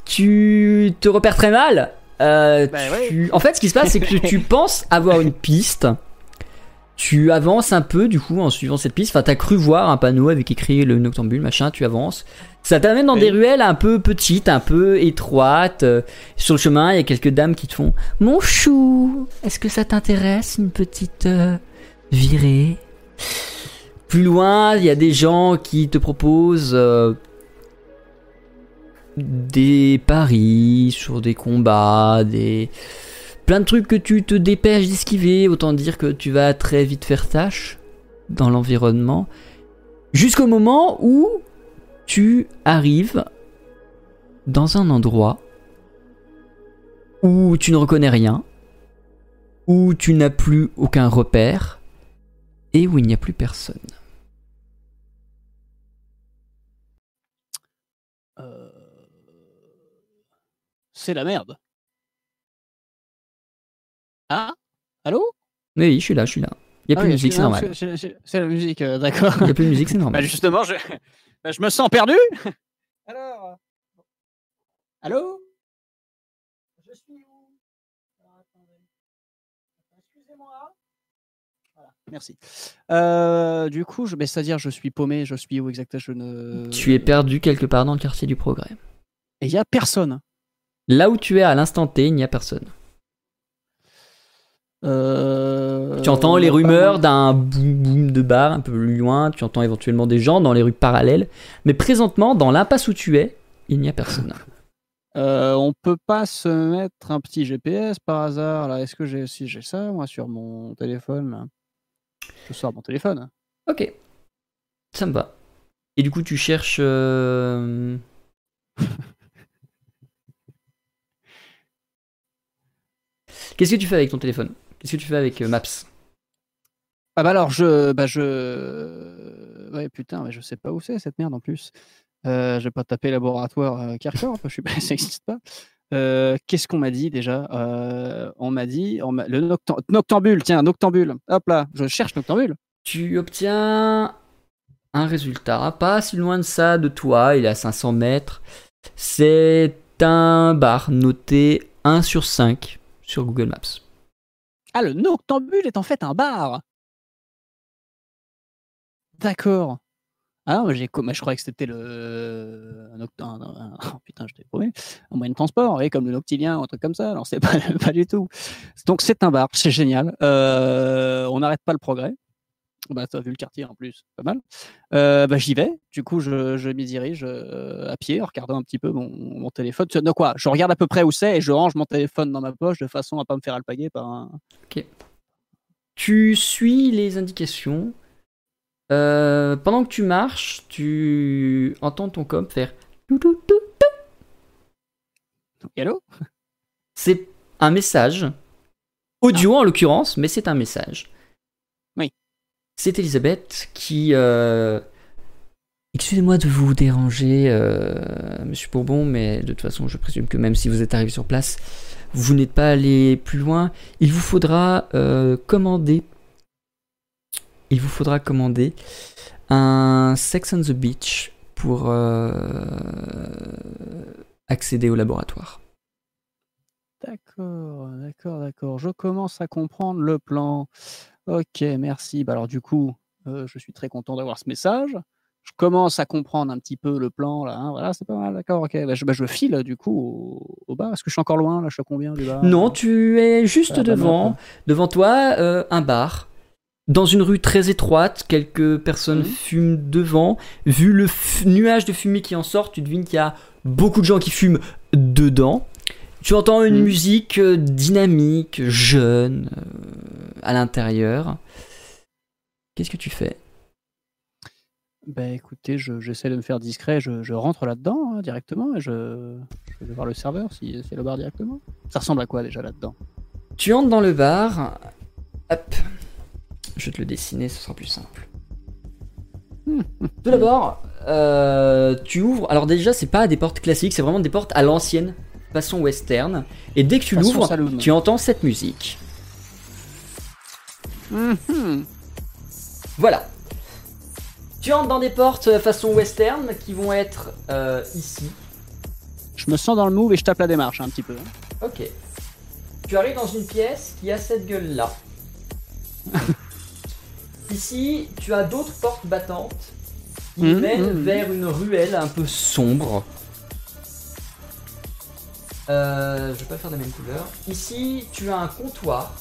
Tu te repères très mal. Euh, Bah tu- En fait, ce qui se passe, c'est que tu penses avoir une piste. Tu avances un peu, du coup, en suivant cette piste. Enfin, t'as cru voir un panneau avec écrit le noctambule, machin, tu avances. Ça t'amène dans Oui. des ruelles un peu petites, un peu étroites. Euh, Sur le chemin, il y a quelques dames qui te font Mon chou, est-ce que ça t'intéresse une petite euh, virée? Plus loin, il y a des gens qui te proposent euh, des paris sur des combats, des plein de trucs que tu te dépêches d'esquiver. Autant dire que tu vas très vite faire tâche dans l'environnement, jusqu'au moment où tu arrives dans un endroit où tu ne reconnais rien, où tu n'as plus aucun repère et où il n'y a plus personne. Euh, C'est la merde. Ah Allô? Oui, je suis là, je suis là. Il n'y a Ah plus oui, de musique, c'est normal. c'est- la musique, euh, d'accord. Il n'y a plus de musique, c'est Bah normal. justement, je, bah, je me sens perdu. Alors, allô? Je suis où? Alors, attendez. Excusez-moi. Voilà, merci. Euh, du coup, je, c'est-à-dire, je suis paumé. Je suis où exactement? Je ne. Tu es perdu quelque part dans le quartier du progrès. Et il y a personne. Là où tu es à l'instant T, il n'y a personne. Euh, Tu entends les rumeurs d'un boum boum de bar un peu plus loin, tu entends éventuellement des gens dans les rues parallèles, mais présentement, dans l'impasse où tu es, il n'y a personne. Euh, on peut pas se mettre un petit GPS par hasard là Est-ce que j'ai si j'ai ça moi sur mon téléphone là? Je sors mon téléphone. Ok, ça me va. Et du coup, tu cherches... euh, Qu'est-ce que tu fais avec ton téléphone? Qu'est-ce que tu fais avec euh, Maps? Ah bah alors je bah je ouais putain mais je sais pas où c'est cette merde en plus. Euh, je vais pas taper laboratoire euh, Kirchhoff, je suis pas ça existe pas. Euh, Qu'est-ce qu'on m'a dit déjà? On m'a dit on le noctam- noctambule tiens noctambule. Hop là je cherche noctambule. Tu obtiens un résultat, pas si loin de ça de toi, il est à 500 mètres. C'est un bar noté 1 sur 5 sur Google Maps. Ah le noctambule est en fait un bar. D'accord. Ah j'ai je croyais que c'était le un, oh, putain, je t'ai paumé. Un moyen de transport, comme le noctilien un truc comme ça. Alors c'est pas, pas du tout. Donc c'est un bar, c'est génial. Euh, on n'arrête pas le progrès. Bah t'as vu le quartier en plus, pas mal. Euh, bah j'y vais. Du coup je, je m'y dirige euh, à pied en regardant un petit peu mon, mon téléphone. De quoi Je regarde à peu près où c'est et je range mon téléphone dans ma poche de façon à pas me faire alpaguer par un. Tu suis les indications. Euh, pendant que tu marches, tu entends ton com faire. Hello C'est un message. Audio en l'occurrence, mais c'est un message. C'est Elisabeth qui. euh, Excusez-moi de vous déranger, euh, Monsieur Bourbon, mais de toute façon, je présume que même si vous êtes arrivé sur place, vous n'êtes pas allé plus loin. Il vous faudra euh, commander. Il vous faudra commander un Sex on the Beach pour accéder au laboratoire. D'accord, d'accord, d'accord. Je commence à comprendre le plan. Ok, merci. Bah alors du coup, euh, je suis très content d'avoir ce message. Je commence à comprendre un petit peu le plan là. hein. Voilà, c'est pas mal. D'accord, ok. Bah, je, bah, je file du coup au, au bar. Est-ce que je suis encore loin là? Je suis à combien du bar Non, tu es juste Ah, devant, devant toi, euh, un bar dans une rue très étroite, quelques personnes Mhm. fument devant. Vu le nuage de fumée qui en sort, tu devines qu'il y a beaucoup de gens qui fument dedans. Tu entends une Mhm. musique euh, dynamique, jeune, euh, à l'intérieur. Qu'est-ce que tu fais? Bah écoutez, je- j'essaie de me faire discret, je, je rentre là-dedans hein, directement et je, je vais voir le serveur si c'est le bar directement. Ça ressemble à quoi déjà là-dedans? Tu entres dans le bar. Hop. Je vais te le dessiner, ce sera plus simple. Tout d'abord, euh, tu ouvres. Alors déjà, c'est pas des portes classiques, c'est vraiment des portes à l'ancienne, façon western. Et dès que tu l'ouvres, tu entends cette musique. Mhm. Voilà. Tu entres dans des portes euh, façon western qui vont être euh, ici. Je me sens dans le move et je tape la démarche un petit peu. Ok. Tu arrives dans une pièce qui a cette gueule-là. Ici, tu as d'autres portes battantes qui Mhm, mènent mhm. vers une ruelle un peu sombre. Euh, je vais pas faire de la même couleur. Ici, tu as un comptoir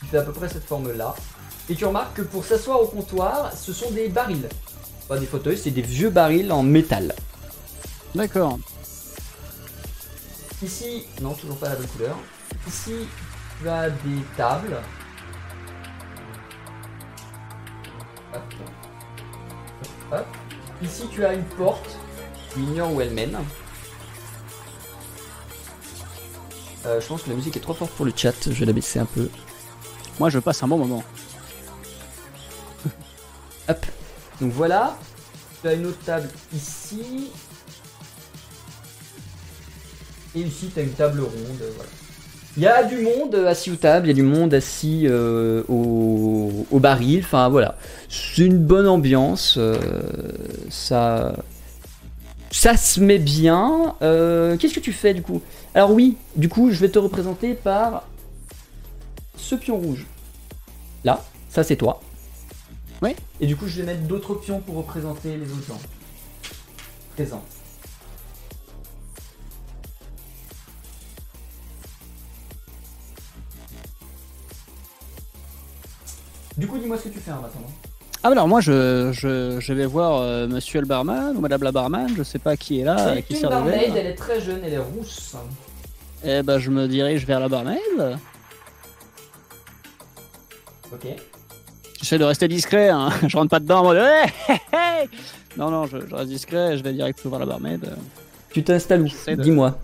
qui fait à peu près cette forme-là. Et tu remarques que pour s'asseoir au comptoir, ce sont des barils. Pas des fauteuils, c'est des vieux barils en métal. D'accord. Ici, non, toujours pas la bonne couleur. Ici, tu as des tables. Hop. Hop, hop. Ici, tu as une porte. Tu ignores où elle mène. Euh, je pense que la musique est trop forte pour le chat. Je vais la baisser un peu. Moi je passe un bon moment. Hop. Donc voilà. Tu as une autre table ici. Et ici, tu as une table ronde. Voilà. Il y a du monde assis aux tables, il y a du monde assis euh, au, au baril. Enfin voilà. C'est une bonne ambiance. euh, ça. Ça se met bien. Euh, Qu'est-ce que tu fais du coup? Alors oui, du coup, je vais te représenter par ce pion rouge. Là, ça c'est toi. Oui. Et du coup, je vais mettre d'autres pions pour représenter les autres gens. Présents. Du coup, dis-moi ce que tu fais en attendant. Ah bah alors moi je, je, je vais voir euh, monsieur le barman ou madame la barman, je sais pas qui est là, euh, qui une sert de barmaid, verre. elle est très jeune, elle est rousse. Eh ben je me dirige vers la barmaid. Ok. J'essaie de rester discret, hein. je rentre pas dedans en mode Hey, hey, hey Non non, je, je reste discret, je vais direct vers la barmaid. Tu t'installes où de- Dis-moi.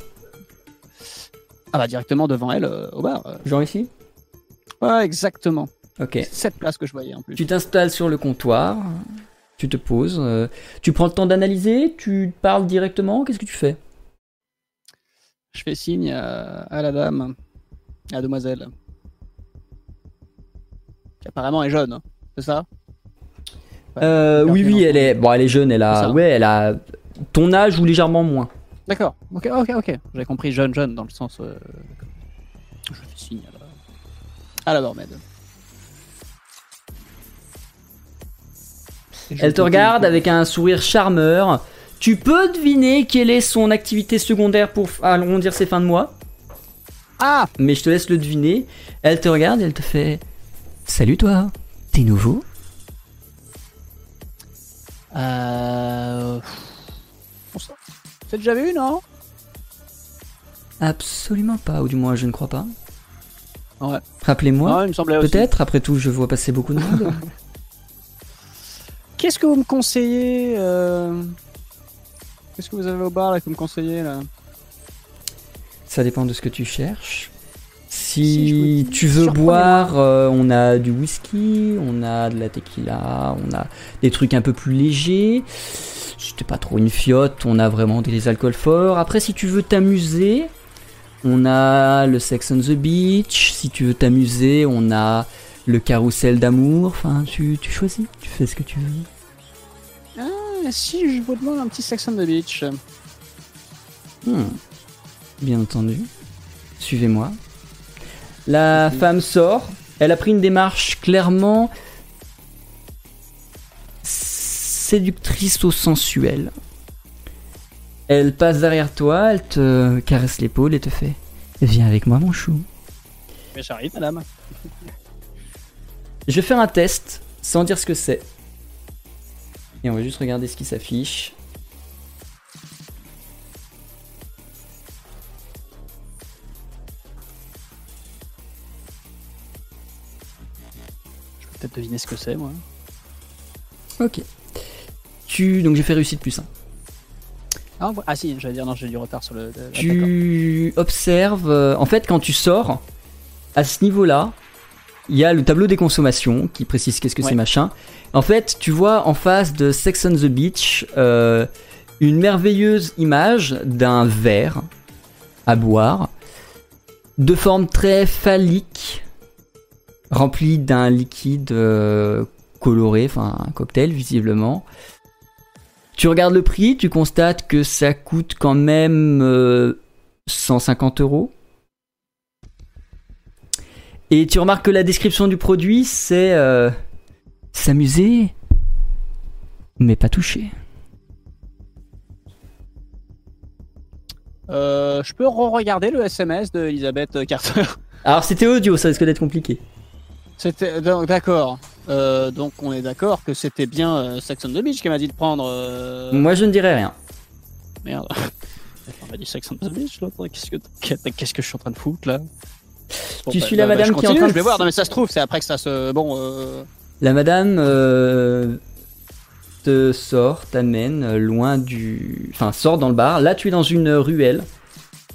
Ah bah directement devant elle euh, au bar. euh. Genre ici? Ouais exactement. Ok. Cette place que je voyais en plus. Tu t'installes sur le comptoir, tu te poses, euh, tu prends le temps d'analyser, tu parles directement, qu'est-ce que tu fais? Je fais signe à, à la dame, à la demoiselle. Qui apparemment est jeune, hein. c'est ça? Euh, Oui, oui, elle est, bon, elle est jeune, elle a, ouais, elle a ton âge ou légèrement moins. D'accord, ok, ok, ok. J'avais compris jeune, jeune dans le sens. euh, Je fais signe à la, à la. Elle te regarde avec un sourire charmeur. Tu peux deviner quelle est son activité secondaire pour f- arrondir ses fins de mois, Ah mais je te laisse le deviner. Elle te regarde et elle te fait Salut toi, t'es nouveau? Euh. C'est déjà vu, non? Absolument pas, ou du moins je ne crois pas. Ouais. Rappelez-moi, Non, il me semblait aussi. peut-être, après tout je vois passer beaucoup de monde. Qu'est-ce que vous me conseillez euh, Qu'est-ce que vous avez au bar là que vous me conseillez là? Ça dépend de ce que tu cherches. Si tu veux boire, euh, on a du whisky, on a de la tequila, on a des trucs un peu plus légers. C'était pas trop une fiotte, on a vraiment des alcools forts. Après, si tu veux t'amuser, on a le Sex on the Beach. Si tu veux t'amuser, on a le carrousel d'amour. Enfin, tu, tu choisis, tu fais ce que tu veux. Ah, Si je vous demande un petit Sex on the Beach. Hmm. Bien entendu. Suivez-moi. La femme sort. Elle a pris une démarche clairement séductrice au sensuel. Elle passe derrière toi, elle te caresse l'épaule et te fait Viens avec moi, mon chou. Mais j'arrive, madame. Je vais faire un test sans dire ce que c'est. Et on va juste regarder ce qui s'affiche. Je peux peut-être deviner ce que c'est, moi. Ok. Tu donc j'ai fait réussite plus 1. Ah, ah si, j'allais dire non, j'ai du retard sur le. ah. Tu observes, euh, en fait, quand tu sors, à ce niveau-là, il y a le tableau des consommations qui précise qu'est-ce que Ouais. c'est machin. En fait, tu vois en face de Sex on the Beach euh, une merveilleuse image d'un verre à boire de forme très phallique, rempli d'un liquide euh, coloré, enfin un cocktail visiblement. Tu regardes le prix, tu constates que ça coûte quand même euh, 150 euros. Et tu remarques que la description du produit, c'est euh, s'amuser, mais pas toucher. Euh, je peux re-regarder le SMS de Elisabeth Carter. Alors c'était audio, ça risque d'être compliqué. C'était d'accord. Euh, donc on est d'accord que c'était bien euh, Sex on the Beach qui m'a dit de prendre. euh, Moi je ne dirais rien. Merde. On m'a dit Sex on the Beach l'autre. Qu'est-ce que qu'est-ce que je suis en train de foutre là? Bon, Tu bah, suis bah, la bah, madame je qui est en train de Je vais voir. Non mais ça se trouve, c'est après que ça se. Bon. Euh... La madame euh, te sort, t'amène euh, loin du... Enfin, sort dans le bar. Là, tu es dans une ruelle.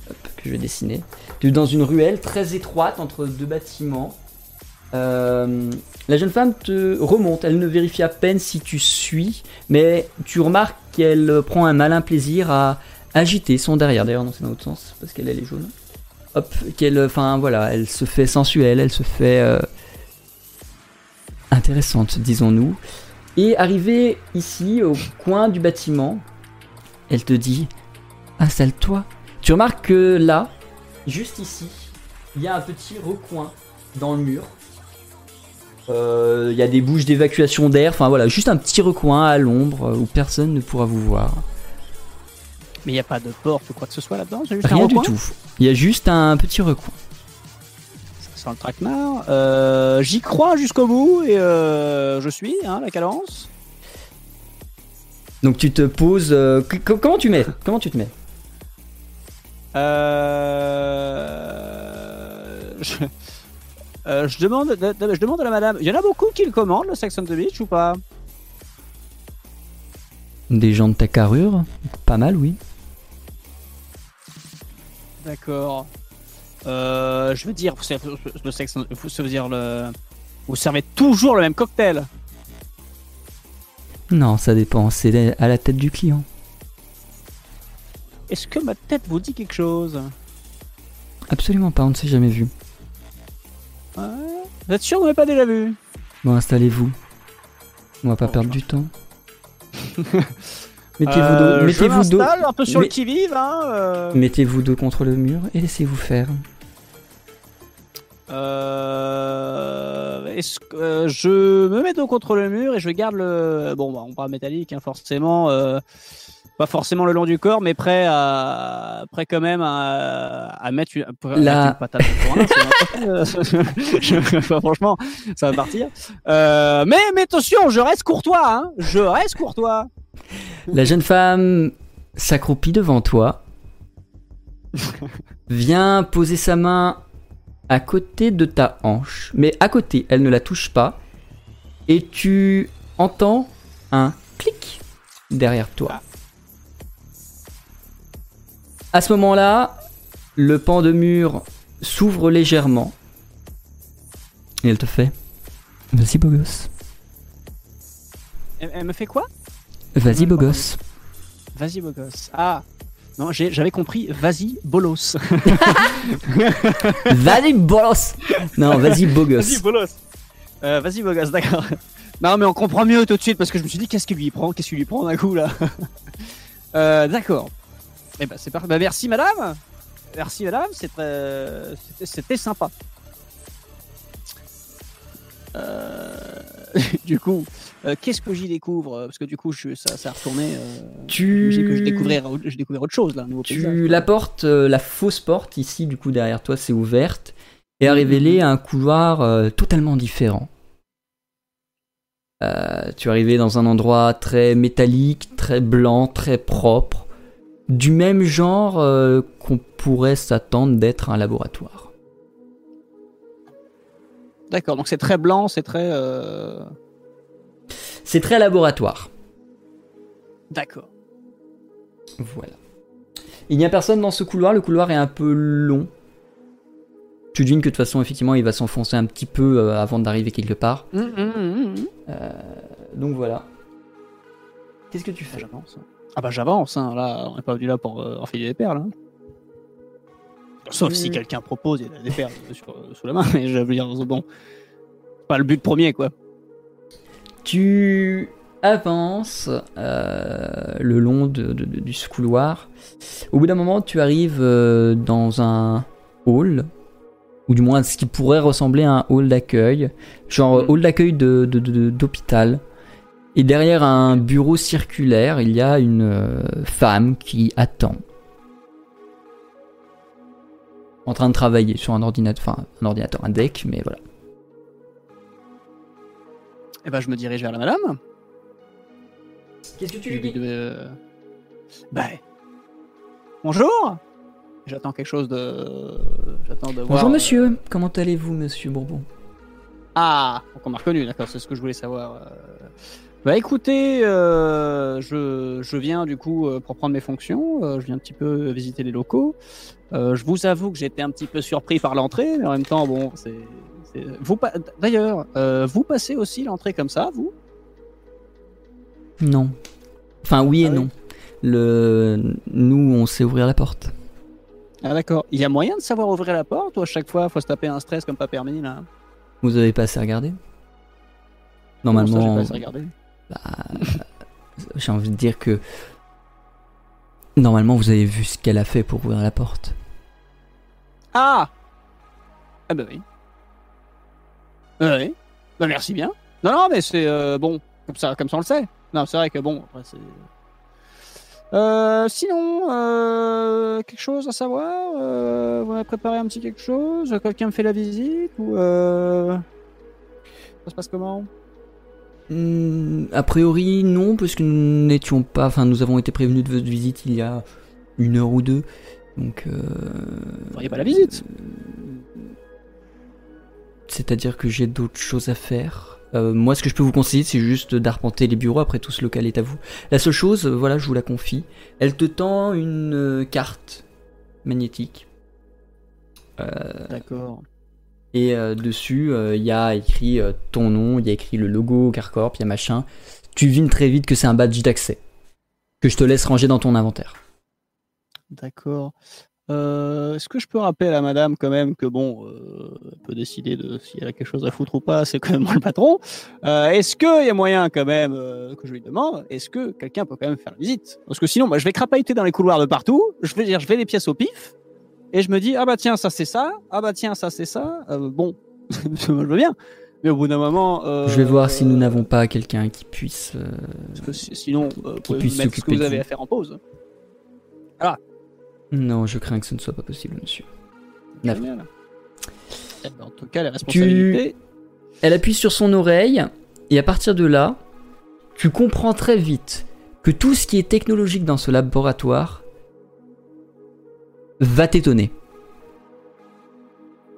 Hop, que je vais dessiner. Tu es dans une ruelle très étroite entre deux bâtiments. Euh, la jeune femme te remonte. Elle ne vérifie à peine si tu suis. Mais tu remarques qu'elle prend un malin plaisir à agiter son derrière. D'ailleurs, non, c'est dans l'autre sens. Parce qu'elle elle est jaune. Hop, qu'elle... Elle se fait sensuelle. Elle se fait... euh, intéressante, disons-nous. Et arrivée ici, au coin du bâtiment, elle te dit Installe-toi. Tu remarques que là, juste ici, il y a un petit recoin dans le mur. Euh, Il y a des bouches d'évacuation d'air, enfin voilà, juste un petit recoin à l'ombre où personne ne pourra vous voir. Mais il n'y a pas de porte ou quoi que ce soit là-dedans. C'est juste un Rien du tout. Il y a juste un petit recoin. Ça sent le traquenard. Euh, J'y crois jusqu'au bout et euh, je suis hein, la cadence. Donc tu te poses. euh, comment tu mets? Comment tu te mets? Euh... Je... je demande, de- de- je demande à la madame. Il y en a beaucoup qui le commandent le Sex on the Beach ou pas? Des gens de ta carrure? Pas mal, oui. D'accord. Euh, je veux dire, vous le sexe, vous, ça veut dire le, vous servez toujours le même cocktail. Non, ça dépend. C'est à la tête du client. Est-ce que ma tête vous dit quelque chose? Absolument pas, on ne s'est jamais vu. Ouais. Vous êtes sûr que vous m'avez pas déjà vu? Bon, installez-vous. On va pas perdre du temps. Mettez-vous Euh, un peu sur le qui-vive. Hein, euh. mettez-vous contre le mur et laissez-vous faire. Euh, est-ce que euh, je me mets dos contre le mur et je garde le bon bah on parle métallique hein, forcément euh, pas forcément le long du corps mais prêt à prêt quand même à, à mettre une, à La- mettre une patate. Je- franchement ça va partir mais mais attention je reste courtois hein, je reste courtois La jeune femme s'accroupit devant toi, vient poser sa main à côté de ta hanche, mais à côté, elle ne la touche pas, et tu entends un clic derrière toi. À ce moment-là, le pan de mur s'ouvre légèrement, et elle te fait Vas-y, beau gosse. elle me fait quoi? Vas-y, beau gosse. vas-y beau gosse ah non j'ai- j'avais compris vas-y bolos Vas-y, bolos Non, vas-y, beau gosse. Vas-y, bolos. Euh, Vas-y, beau gosse, d'accord. Non, mais on comprend mieux tout de suite parce que je me suis dit, qu'est-ce qu'il lui prend Qu'est-ce qu'il lui prend d'un coup là Euh, D'accord. Eh ben, c'est parfait. Bah, merci, madame. Merci, madame. C'était sympa. Euh, du coup, euh, qu'est-ce que j'y découvre Parce que du coup, je, ça, ça a retourné. Euh... Tu... Que je découvrir autre chose là, paysage. Tu la porte, euh, la fausse porte ici, du coup derrière toi, c'est ouverte et a révélé un couloir euh, totalement différent. Euh, tu es arrivé dans un endroit très métallique, très blanc, très propre, du même genre euh, qu'on pourrait s'attendre d'être un laboratoire. D'accord, donc c'est très blanc, c'est très. euh, C'est très laboratoire. D'accord. Voilà. Il n'y a personne dans ce couloir, le couloir est un peu long. Tu devines que de toute façon, effectivement, il va s'enfoncer un petit peu euh, avant d'arriver quelque part. Hum, hum, hum, hum. Donc voilà. Qu'est-ce que tu fais? J'avance. Ah bah j'avance, hein. là, on n'est pas venu là pour euh, enfiler des perles. hein. Sauf si quelqu'un propose, il y a des perles sur- sous la main, mais je veux dire, bon, c'est pas le but premier, quoi. Tu avances euh, le long de, de- de- du ce couloir. Au bout d'un moment, tu arrives euh, dans un hall, ou du moins ce qui pourrait ressembler à un hall d'accueil, genre Mm. hall d'accueil d'hôpital. Et derrière un bureau circulaire, il y a une euh, femme qui attend. En train de travailler sur un ordinateur, enfin un ordinateur, un deck, mais voilà. Et ben je me dirige vers la madame. Qu'est-ce que Je lui dis, euh, Bah. Bonjour J'attends quelque chose de. J'attends de voir. Bonjour euh, monsieur, comment allez-vous monsieur Bourbon? Ah, donc on m'a reconnu, d'accord, c'est ce que je voulais savoir. euh. Bah écoutez, euh, je, je viens du coup euh, pour prendre mes fonctions, euh, je viens un petit peu visiter les locaux. Euh, je vous avoue que j'étais un petit peu surpris par l'entrée, mais en même temps, bon, c'est. C'est- Vous pa- D'ailleurs, euh, vous passez aussi l'entrée comme ça, vous? Non. Enfin oui et Ah oui non. Le... Nous on sait ouvrir la porte. Ah d'accord. Il y a moyen de savoir ouvrir la porte ou à chaque fois, faut se taper un stress comme pas permis là? Vous avez pas assez regardé? Comment ça, Normalement, pas assez regardé? Bah, j'ai envie de dire que normalement vous avez vu ce qu'elle a fait pour ouvrir la porte. Ah Ah bah oui. Oui. Bah merci bien. Non, non, mais c'est euh, bon, comme ça, comme ça on le sait. Non, c'est vrai que bon, après c'est. Euh, sinon, euh, quelque chose à savoir euh, Vous avez préparé un petit quelque chose? Quelqu'un me fait la visite Ou euh... ça se passe comment? Hmm, a priori non, parce que nous n'étions pas. Enfin, nous avons été prévenus de votre visite il y a une heure ou deux. Donc. Euh... Vous pas la visite C'est-à-dire que j'ai d'autres choses à faire. Euh, moi, ce que je peux vous conseiller, c'est juste d'arpenter les bureaux. Après, tout ce local est à vous. La seule chose, euh, voilà, je vous la confie. Elle te tend une euh, carte magnétique. D'accord. et dessus, il y a écrit ton nom, il y a écrit le logo Carcorp, il y a machin. Tu devines très vite que c'est un badge d'accès. Que je te laisse ranger dans ton inventaire. D'accord. Euh, Est-ce que je peux rappeler à la madame quand même que bon, euh, elle peut décider de si elle a quelque chose à foutre ou pas, c'est quand même moi le patron. Euh, est-ce qu'il y a moyen quand même que je lui demande, est-ce que quelqu'un peut quand même faire la visite? Parce que sinon, moi, je vais crapahuter dans les couloirs de partout. Je vais dire, je vais les pièces au pif et je me dis ah bah tiens ça c'est ça, ah bah tiens ça c'est ça. Bon, je veux bien, mais au bout d'un moment, euh, Je vais voir si nous n'avons pas quelqu'un qui puisse. euh, Parce que si- sinon, pouvez puisse mettre ce que vous avez à faire en pause. Non, je crains que ce ne soit pas possible, monsieur. Eh ben, en tout cas, la responsabilité. Elle appuie sur son oreille, et à partir de là, tu comprends très vite que tout ce qui est technologique dans ce laboratoire va t'étonner.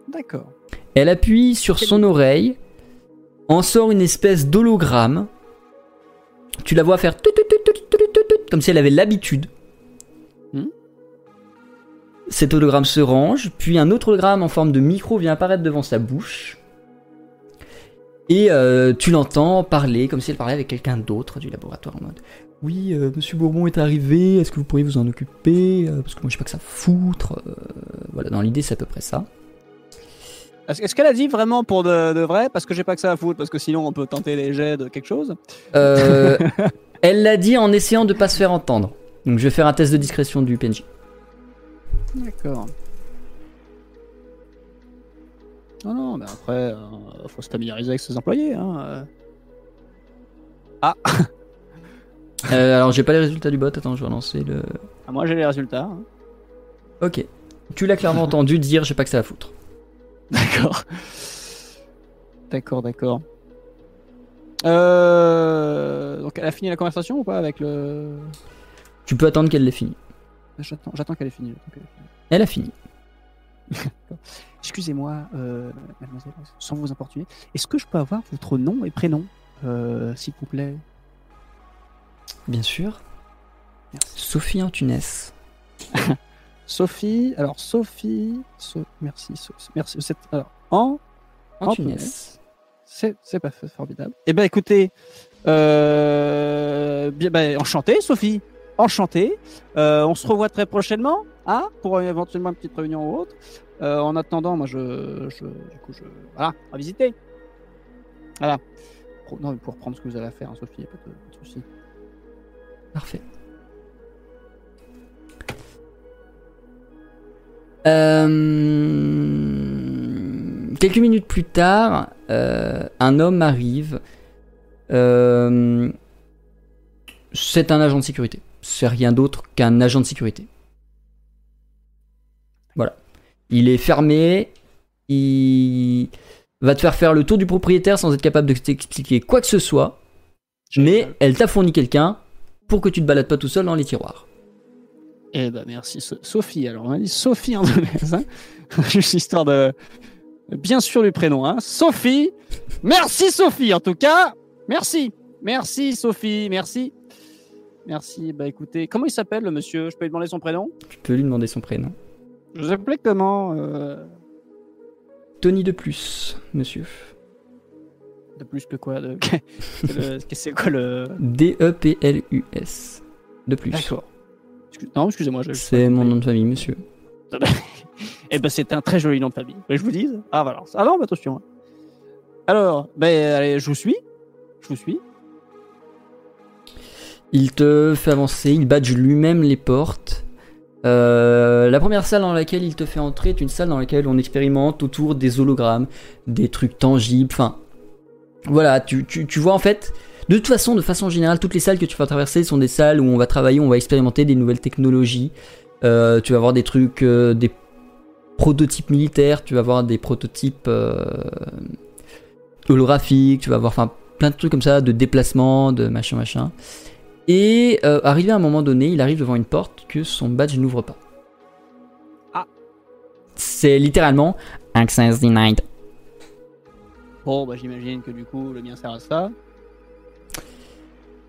D'accord. Elle appuie sur son oreille, en sort une espèce d'hologramme. Tu la vois faire tout, tout, tout, comme si elle avait l'habitude cet hologramme se range, puis un autre hologramme en forme de micro vient apparaître devant sa bouche. Et euh, tu l'entends parler comme si elle parlait avec quelqu'un d'autre du laboratoire en mode Oui, euh, monsieur Bourbon est arrivé, est-ce que vous pourriez vous en occuper Euh, Parce que moi je sais pas que ça foutre. Voilà, dans l'idée c'est à peu près ça. Est-ce qu'elle a dit vraiment pour de, de vrai Parce que j'ai pas que ça à foutre, parce que sinon on peut tenter les jets de quelque chose? Elle l'a dit en essayant de pas se faire entendre. Donc je vais faire un test de discrétion du PNJ. D'accord. Non, non, mais après, euh, faut se familiariser avec ses employés. Hein. euh. Euh, alors j'ai pas les résultats du bot, attends, je vais relancer le... Ah, moi j'ai les résultats. hein. Ok. Tu l'as clairement entendu dire j'ai pas que ça à foutre. D'accord. D'accord, d'accord. Euh, donc elle a fini la conversation ou pas avec le. Tu peux attendre qu'elle l'ait fini. J'attends, j'attends qu'elle ait fini. j'attends qu'elle ait fini. Elle a fini. Excusez-moi, euh, mademoiselle, sans vous importuner, est-ce que je peux avoir votre nom et prénom, euh, s'il vous plaît? Bien sûr. Merci. Sophie Antunes. Sophie, alors Sophie, So- merci, So- merci. c'est- alors, en, Antunes. c'est, c'est pas formidable. Eh ben, écoutez, euh, bien, ben, enchanté, Sophie, enchanté. Euh, on se revoit très prochainement, hein, pour éventuellement une petite réunion ou autre. Euh, en attendant, moi, je, je, voilà, à visiter. Voilà. Non, pour reprendre ce que vous à faire, hein, Sophie, y a pas de, souci. Parfait. Euh, Quelques minutes plus tard, un homme arrive. C'est un agent de sécurité. C'est rien d'autre qu'un agent de sécurité. Voilà. Il est fermé. Il va te faire faire le tour du propriétaire sans être capable de t'expliquer quoi que ce soit. Mais elle t'a fourni quelqu'un pour que tu te balades pas tout seul dans les tiroirs. Eh ben merci So- Sophie. Alors on a dit Sophie en Indonésie, hein. Juste histoire de bien sûr du prénom. Hein. Sophie. Merci Sophie en tout cas. Merci. Merci Sophie. Merci. Merci. Bah écoutez, comment il s'appelle le monsieur? Je peux lui demander son prénom? Tu peux lui demander son prénom. Je s'appelais comment euh, Tony de plus, monsieur. De plus que quoi? De... C'est quoi le D-E-P-L-U-S. De plus. D'accord. Non, excusez-moi. je- C'est mon nom de famille, monsieur. Eh ben, c'est un très joli nom de famille. Vous je vous dise Ah, voilà. Ah non, mais attention. Alors, ben, allez, je vous suis. Je vous suis. Il te fait avancer, il badge lui-même les portes. Euh, la première salle dans laquelle il te fait entrer est une salle dans laquelle on expérimente autour des hologrammes, des trucs tangibles, enfin... Voilà, tu, vois en fait... De toute façon, de façon générale, toutes les salles que tu vas traverser sont des salles où on va travailler, on va expérimenter des nouvelles technologies. Euh, tu vas voir des trucs, euh, des prototypes militaires, tu vas voir des prototypes holographiques, tu vas voir plein de trucs comme ça, de déplacement, de machin machin. Et euh, arrivé à un moment donné, il arrive devant une porte que son badge n'ouvre pas. Ah. C'est littéralement Access denied. Bon, bah, j'imagine que du coup, le mien sert à ça.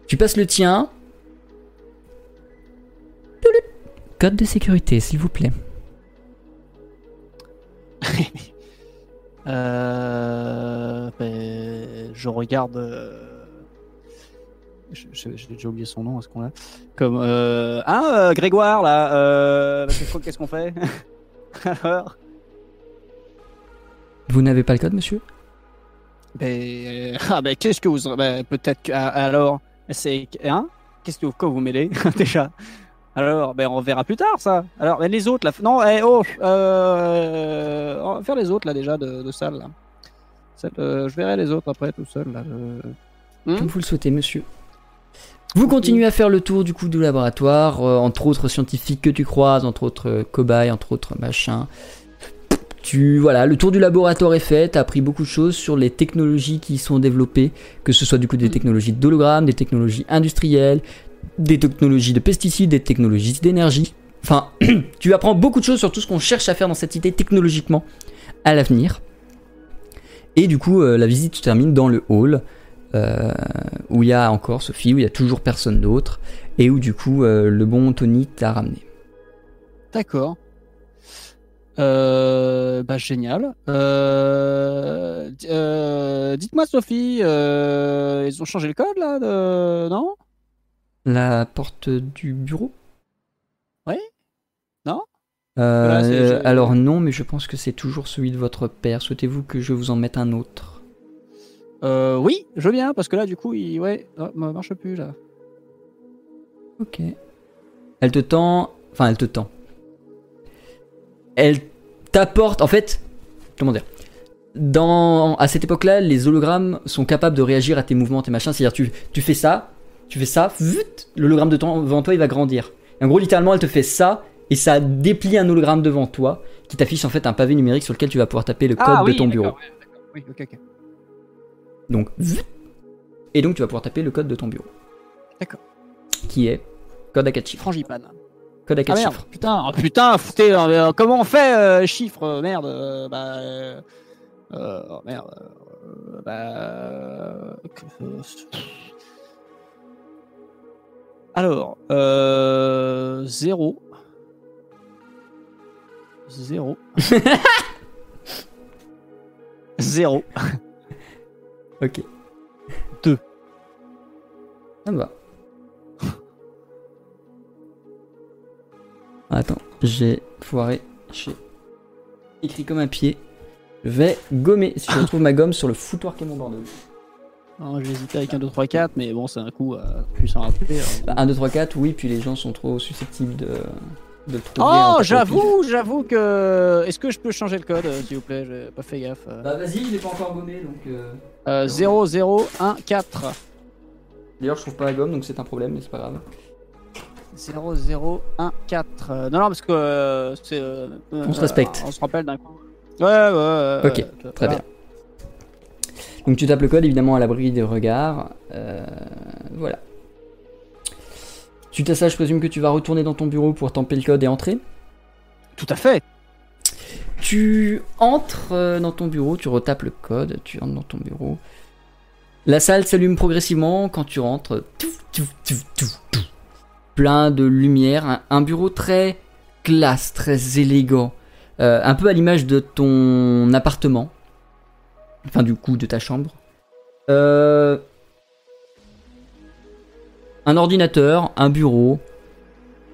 Tu passes le tien. Code de sécurité, s'il vous plaît. Euh, ben, je regarde. Euh, J'ai déjà oublié son nom à ce qu'on a. Comme. Euh... Ah, euh, Grégoire, là. Euh... Qu'est-ce qu'on- Qu'est-ce qu'on fait Alors Vous n'avez pas le code, monsieur ben, Ah, ben, qu'est-ce que vous. Ben, Peut-être que. ah, Alors. C'est. Hein Qu'est-ce que vous, quoi vous mêlez déjà Alors, ben, on verra plus tard ça. Alors, ben, les autres là. Non, eh, oh, euh, on va faire les autres là déjà de, de salle là. Euh, je verrai les autres après tout seul là. je- Hmm Comme vous le souhaitez, monsieur. Vous continuez à faire le tour du coup du laboratoire, euh, entre autres scientifiques que tu croises, entre autres euh, cobayes, entre autres machins. Tu voilà, le tour du laboratoire est fait, t'as appris beaucoup de choses sur les technologies qui sont développées, que ce soit du coup des technologies d'hologramme, des technologies industrielles, des technologies de pesticides, des technologies d'énergie. Enfin, tu apprends beaucoup de choses sur tout ce qu'on cherche à faire dans cette cité technologiquement à l'avenir. Et du coup, euh, la visite se termine dans le hall euh, où il y a encore Sophie, où il y a toujours personne d'autre, et où du coup euh, le bon Tony t'a ramené. D'accord. Euh, bah génial. Di- Dites-moi Sophie, ils ont changé le code là, de... non? La porte du bureau? Oui Non? Voilà, Alors non, mais je pense que c'est toujours celui de votre père. Souhaitez-vous que je vous en mette un autre? Euh, Oui, je viens parce que là du coup, il ouais, oh, ça marche plus là. Ok. Elle te tend... Enfin, elle te tend. Elle t'apporte... En fait, comment dire dans, à cette époque-là, les hologrammes sont capables de réagir à tes mouvements, tes machins. C'est-à-dire, tu, tu fais ça, tu fais ça, l'hologramme de ton- devant toi, il va grandir. Et en gros, littéralement, elle te fait ça, et ça déplie un hologramme devant toi, qui t'affiche en fait un pavé numérique sur lequel tu vas pouvoir taper le code Ah de ton bureau. Oui, ok, ok. Donc, et donc tu vas pouvoir taper le code de ton bureau. D'accord. Qui est code à 4 chiffres. Frangipane. Code à Ah 4 merde, chiffres. putain, oh, putain, foutez, euh, comment on fait euh, chiffres euh, Merde, euh, bah. Euh, euh, oh, merde. euh, bah. euh, que- euh, alors, euh, 0. 0. 0. Ok. Deux. Ça me va. Attends, j'ai foiré. J'ai écrit comme un pied. Je vais gommer si je retrouve ma gomme sur le foutoir qui est mon bordel. J'ai hésité avec un 2, 3, 4, mais bon, c'est un coup à plus s'en rappeler. euh, Bah, 1, 2, 3, 4, oui, puis les gens sont trop susceptibles de, de le trouver. en Oh, j'avoue, j'avoue que. Est-ce que je peux changer le code, euh, s'il vous plaît? J'ai pas fait gaffe. euh. Bah vas-y, je l'ai pas encore gommé donc. euh, Euh, 0, 0, 1, 4. D'ailleurs, je trouve pas la gomme donc c'est un problème, mais c'est pas grave. 0, 0, 1, 4. Euh, non, non, parce que euh, c'est. euh, On se euh, respecte. On se rappelle d'un coup. Ouais, ouais, ouais. Ok, ouais, Très voilà. bien. Donc tu tapes le code évidemment à l'abri des regards. Euh, voilà. Suite à ça, je présume que tu vas retourner dans ton bureau pour tamper le code et entrer. Tout à fait. Tu entres euh, dans ton bureau, tu retapes le code, tu entres dans ton bureau. La salle s'allume progressivement quand tu rentres. Plein de lumière, un, un bureau très classe, très élégant, Euh, un peu à l'image de ton appartement, enfin du coup de ta chambre. Euh, un ordinateur, un bureau,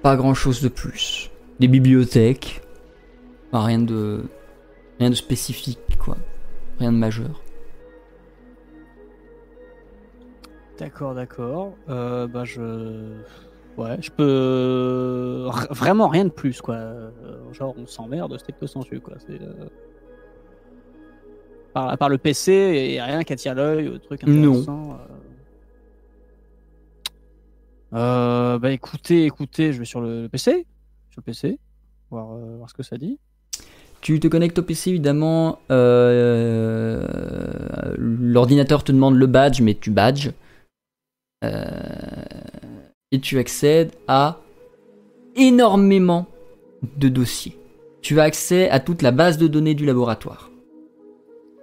pas grand chose de plus. Des bibliothèques, Enfin, rien de rien de spécifique quoi, rien de majeur. D'accord, d'accord. Euh, bah, je. Ouais, je peux. R- Vraiment rien de plus, quoi. Euh, Genre, on s'emmerde, stricto sensu, quoi. C'est. euh, Par, à part le PC, et rien qui attire l'œil, ou truc Non. intéressant. euh. Euh, bah écoutez, écoutez, je vais sur le PC. Sur le PC. Voir, euh, voir ce que ça dit. Tu te connectes au PC évidemment. euh, L'ordinateur te demande le badge, mais tu badges. Euh, et tu accèdes à énormément de dossiers. Tu as accès à toute la base de données du laboratoire.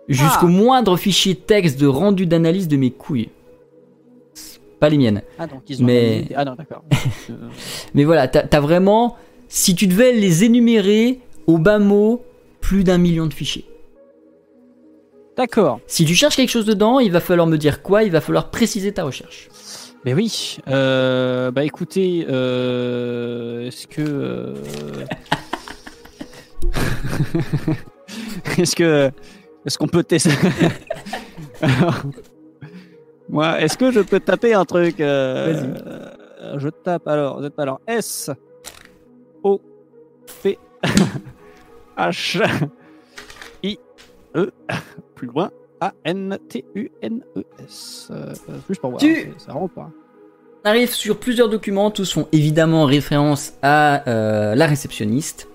Jusqu'au Ah. moindre fichier texte de rendu d'analyse de mes couilles. Pas les miennes. Ah, donc ils ont. Mais- Ah, non, d'accord. Euh, Mais voilà, t'as as vraiment, si tu devais les énumérer au bas mot, plus d'un million de fichiers. d'accord. Si tu cherches quelque chose dedans, il va falloir me dire quoi, il va falloir préciser ta recherche. Mais oui, euh, bah écoutez, euh, est-ce que. euh, est-ce que. Est-ce qu'on peut tester? Alors, Moi, est-ce que je peux taper un truc euh, euh, Je tape alors, vous êtes alors S O P H I E plus loin A N T U N E S. Euh, plus pour voir, Tu- ça rentre pas. On arrive sur plusieurs documents, tous font évidemment référence à euh, la réceptionniste,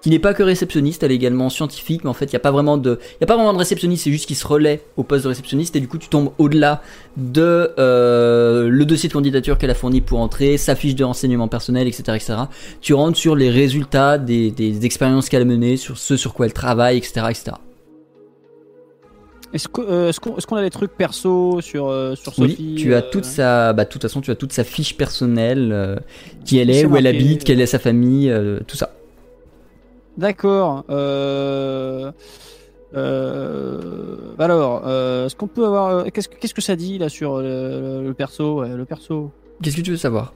qui n'est pas que réceptionniste, elle est également scientifique, mais en fait il n'y a pas vraiment de, il y a pas vraiment de réceptionniste, c'est juste qu'il se relaie au poste de réceptionniste et du coup tu tombes au-delà de euh, le dossier de candidature qu'elle a fourni pour entrer, sa fiche de renseignement personnel, etc., etc. Tu rentres sur les résultats des, des expériences qu'elle a menées, sur ce sur quoi elle travaille, etc., etc. Est-ce que, euh, est-ce qu'on, est-ce qu'on a des trucs perso sur, euh, sur Oui, Sophie tu as euh, toute sa, bah, de toute façon, tu as toute sa fiche personnelle, qui elle est, où elle habite, quelle est sa famille, tout ça. D'accord. Euh... Euh... Alors, euh, est-ce qu'on peut avoir. Qu'est-ce, que- qu'est-ce que ça dit là sur le, le perso ouais, Le perso? Qu'est-ce que tu veux savoir?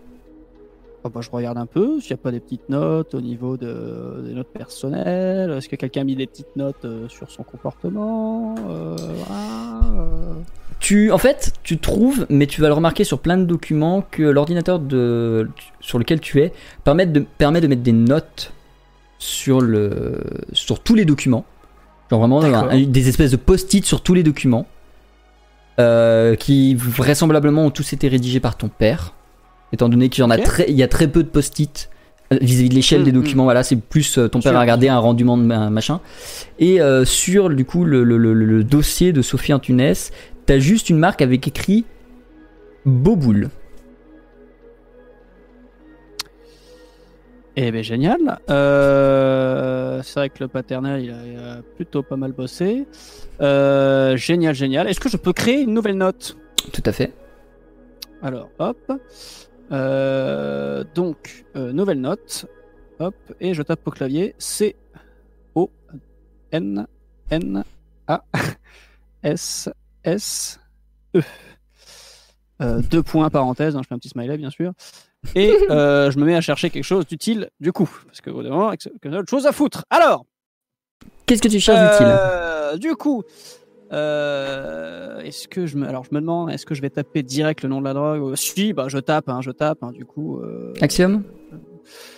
Ah bah, je regarde un peu s'il n'y a pas des petites notes au niveau de, des notes personnelles. Est-ce que quelqu'un a mis des petites notes sur son comportement voilà. Tu, en fait, tu trouves, mais tu vas le remarquer sur plein de documents que l'ordinateur de, sur lequel tu es permet de, permet de mettre des notes sur le, sur tous les documents. Genre vraiment un- des espèces de post-it sur tous les documents, euh, qui vraisemblablement ont tous été rédigés par ton père, étant donné qu'il y en a très, il y a très peu de post-it euh, vis-à-vis de l'échelle Mm, des mm. documents. Voilà, c'est plus euh, ton père a regardé un rendement de ma- machin. Et euh, sur du coup le, le- le- le dossier de Sophie Antunes, t'as juste une marque avec écrit Boboule. Eh ben génial. Euh, c'est vrai que le paternel, il a, il a plutôt pas mal bossé. Euh, génial, génial. Est-ce que je peux créer une nouvelle note? Tout à fait. Alors, hop. Euh, donc, euh, nouvelle note. Hop. Et je tape au clavier C O N N A S S E. Euh, deux points parenthèse, hein, je fais un petit smiley bien sûr. Et euh, je me mets à chercher quelque chose d'utile du coup, parce que d'un moment, que autre chose à foutre. Alors, Qu'est-ce que tu cherches d'utile? Euh, Du coup, euh, est-ce que je me, alors je me demande, est-ce que je vais taper direct le nom de la drogue? Si, bah je tape, hein, je tape. hein, du coup, euh, Axiom?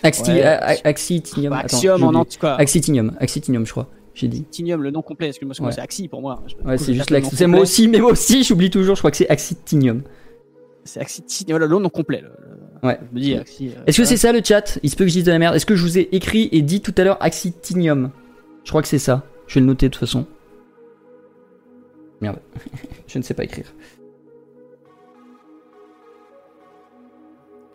Axti Ouais, a- a- Axitinium. bah, Axiom en anti quoi Axitinium, Axitinium, je crois. J'ai dit. Tinium, le nom complet. Excuse-moi, parce que moi, Ouais. c'est Axi pour moi. Ouais, c'est juste l'axi. C'est moi aussi, mais moi aussi, j'oublie toujours. Je crois que c'est Axitinium. C'est Axi. Voilà, le nom complet. le- le- Ouais. Je me dis Axi. euh, Est-ce que c'est ça le chat? Il se peut que je dise de la merde. Est-ce que je vous ai écrit et dit tout à l'heure Axitinium? Je crois que c'est ça. Je vais le noter de toute façon. Merde. je ne sais pas écrire.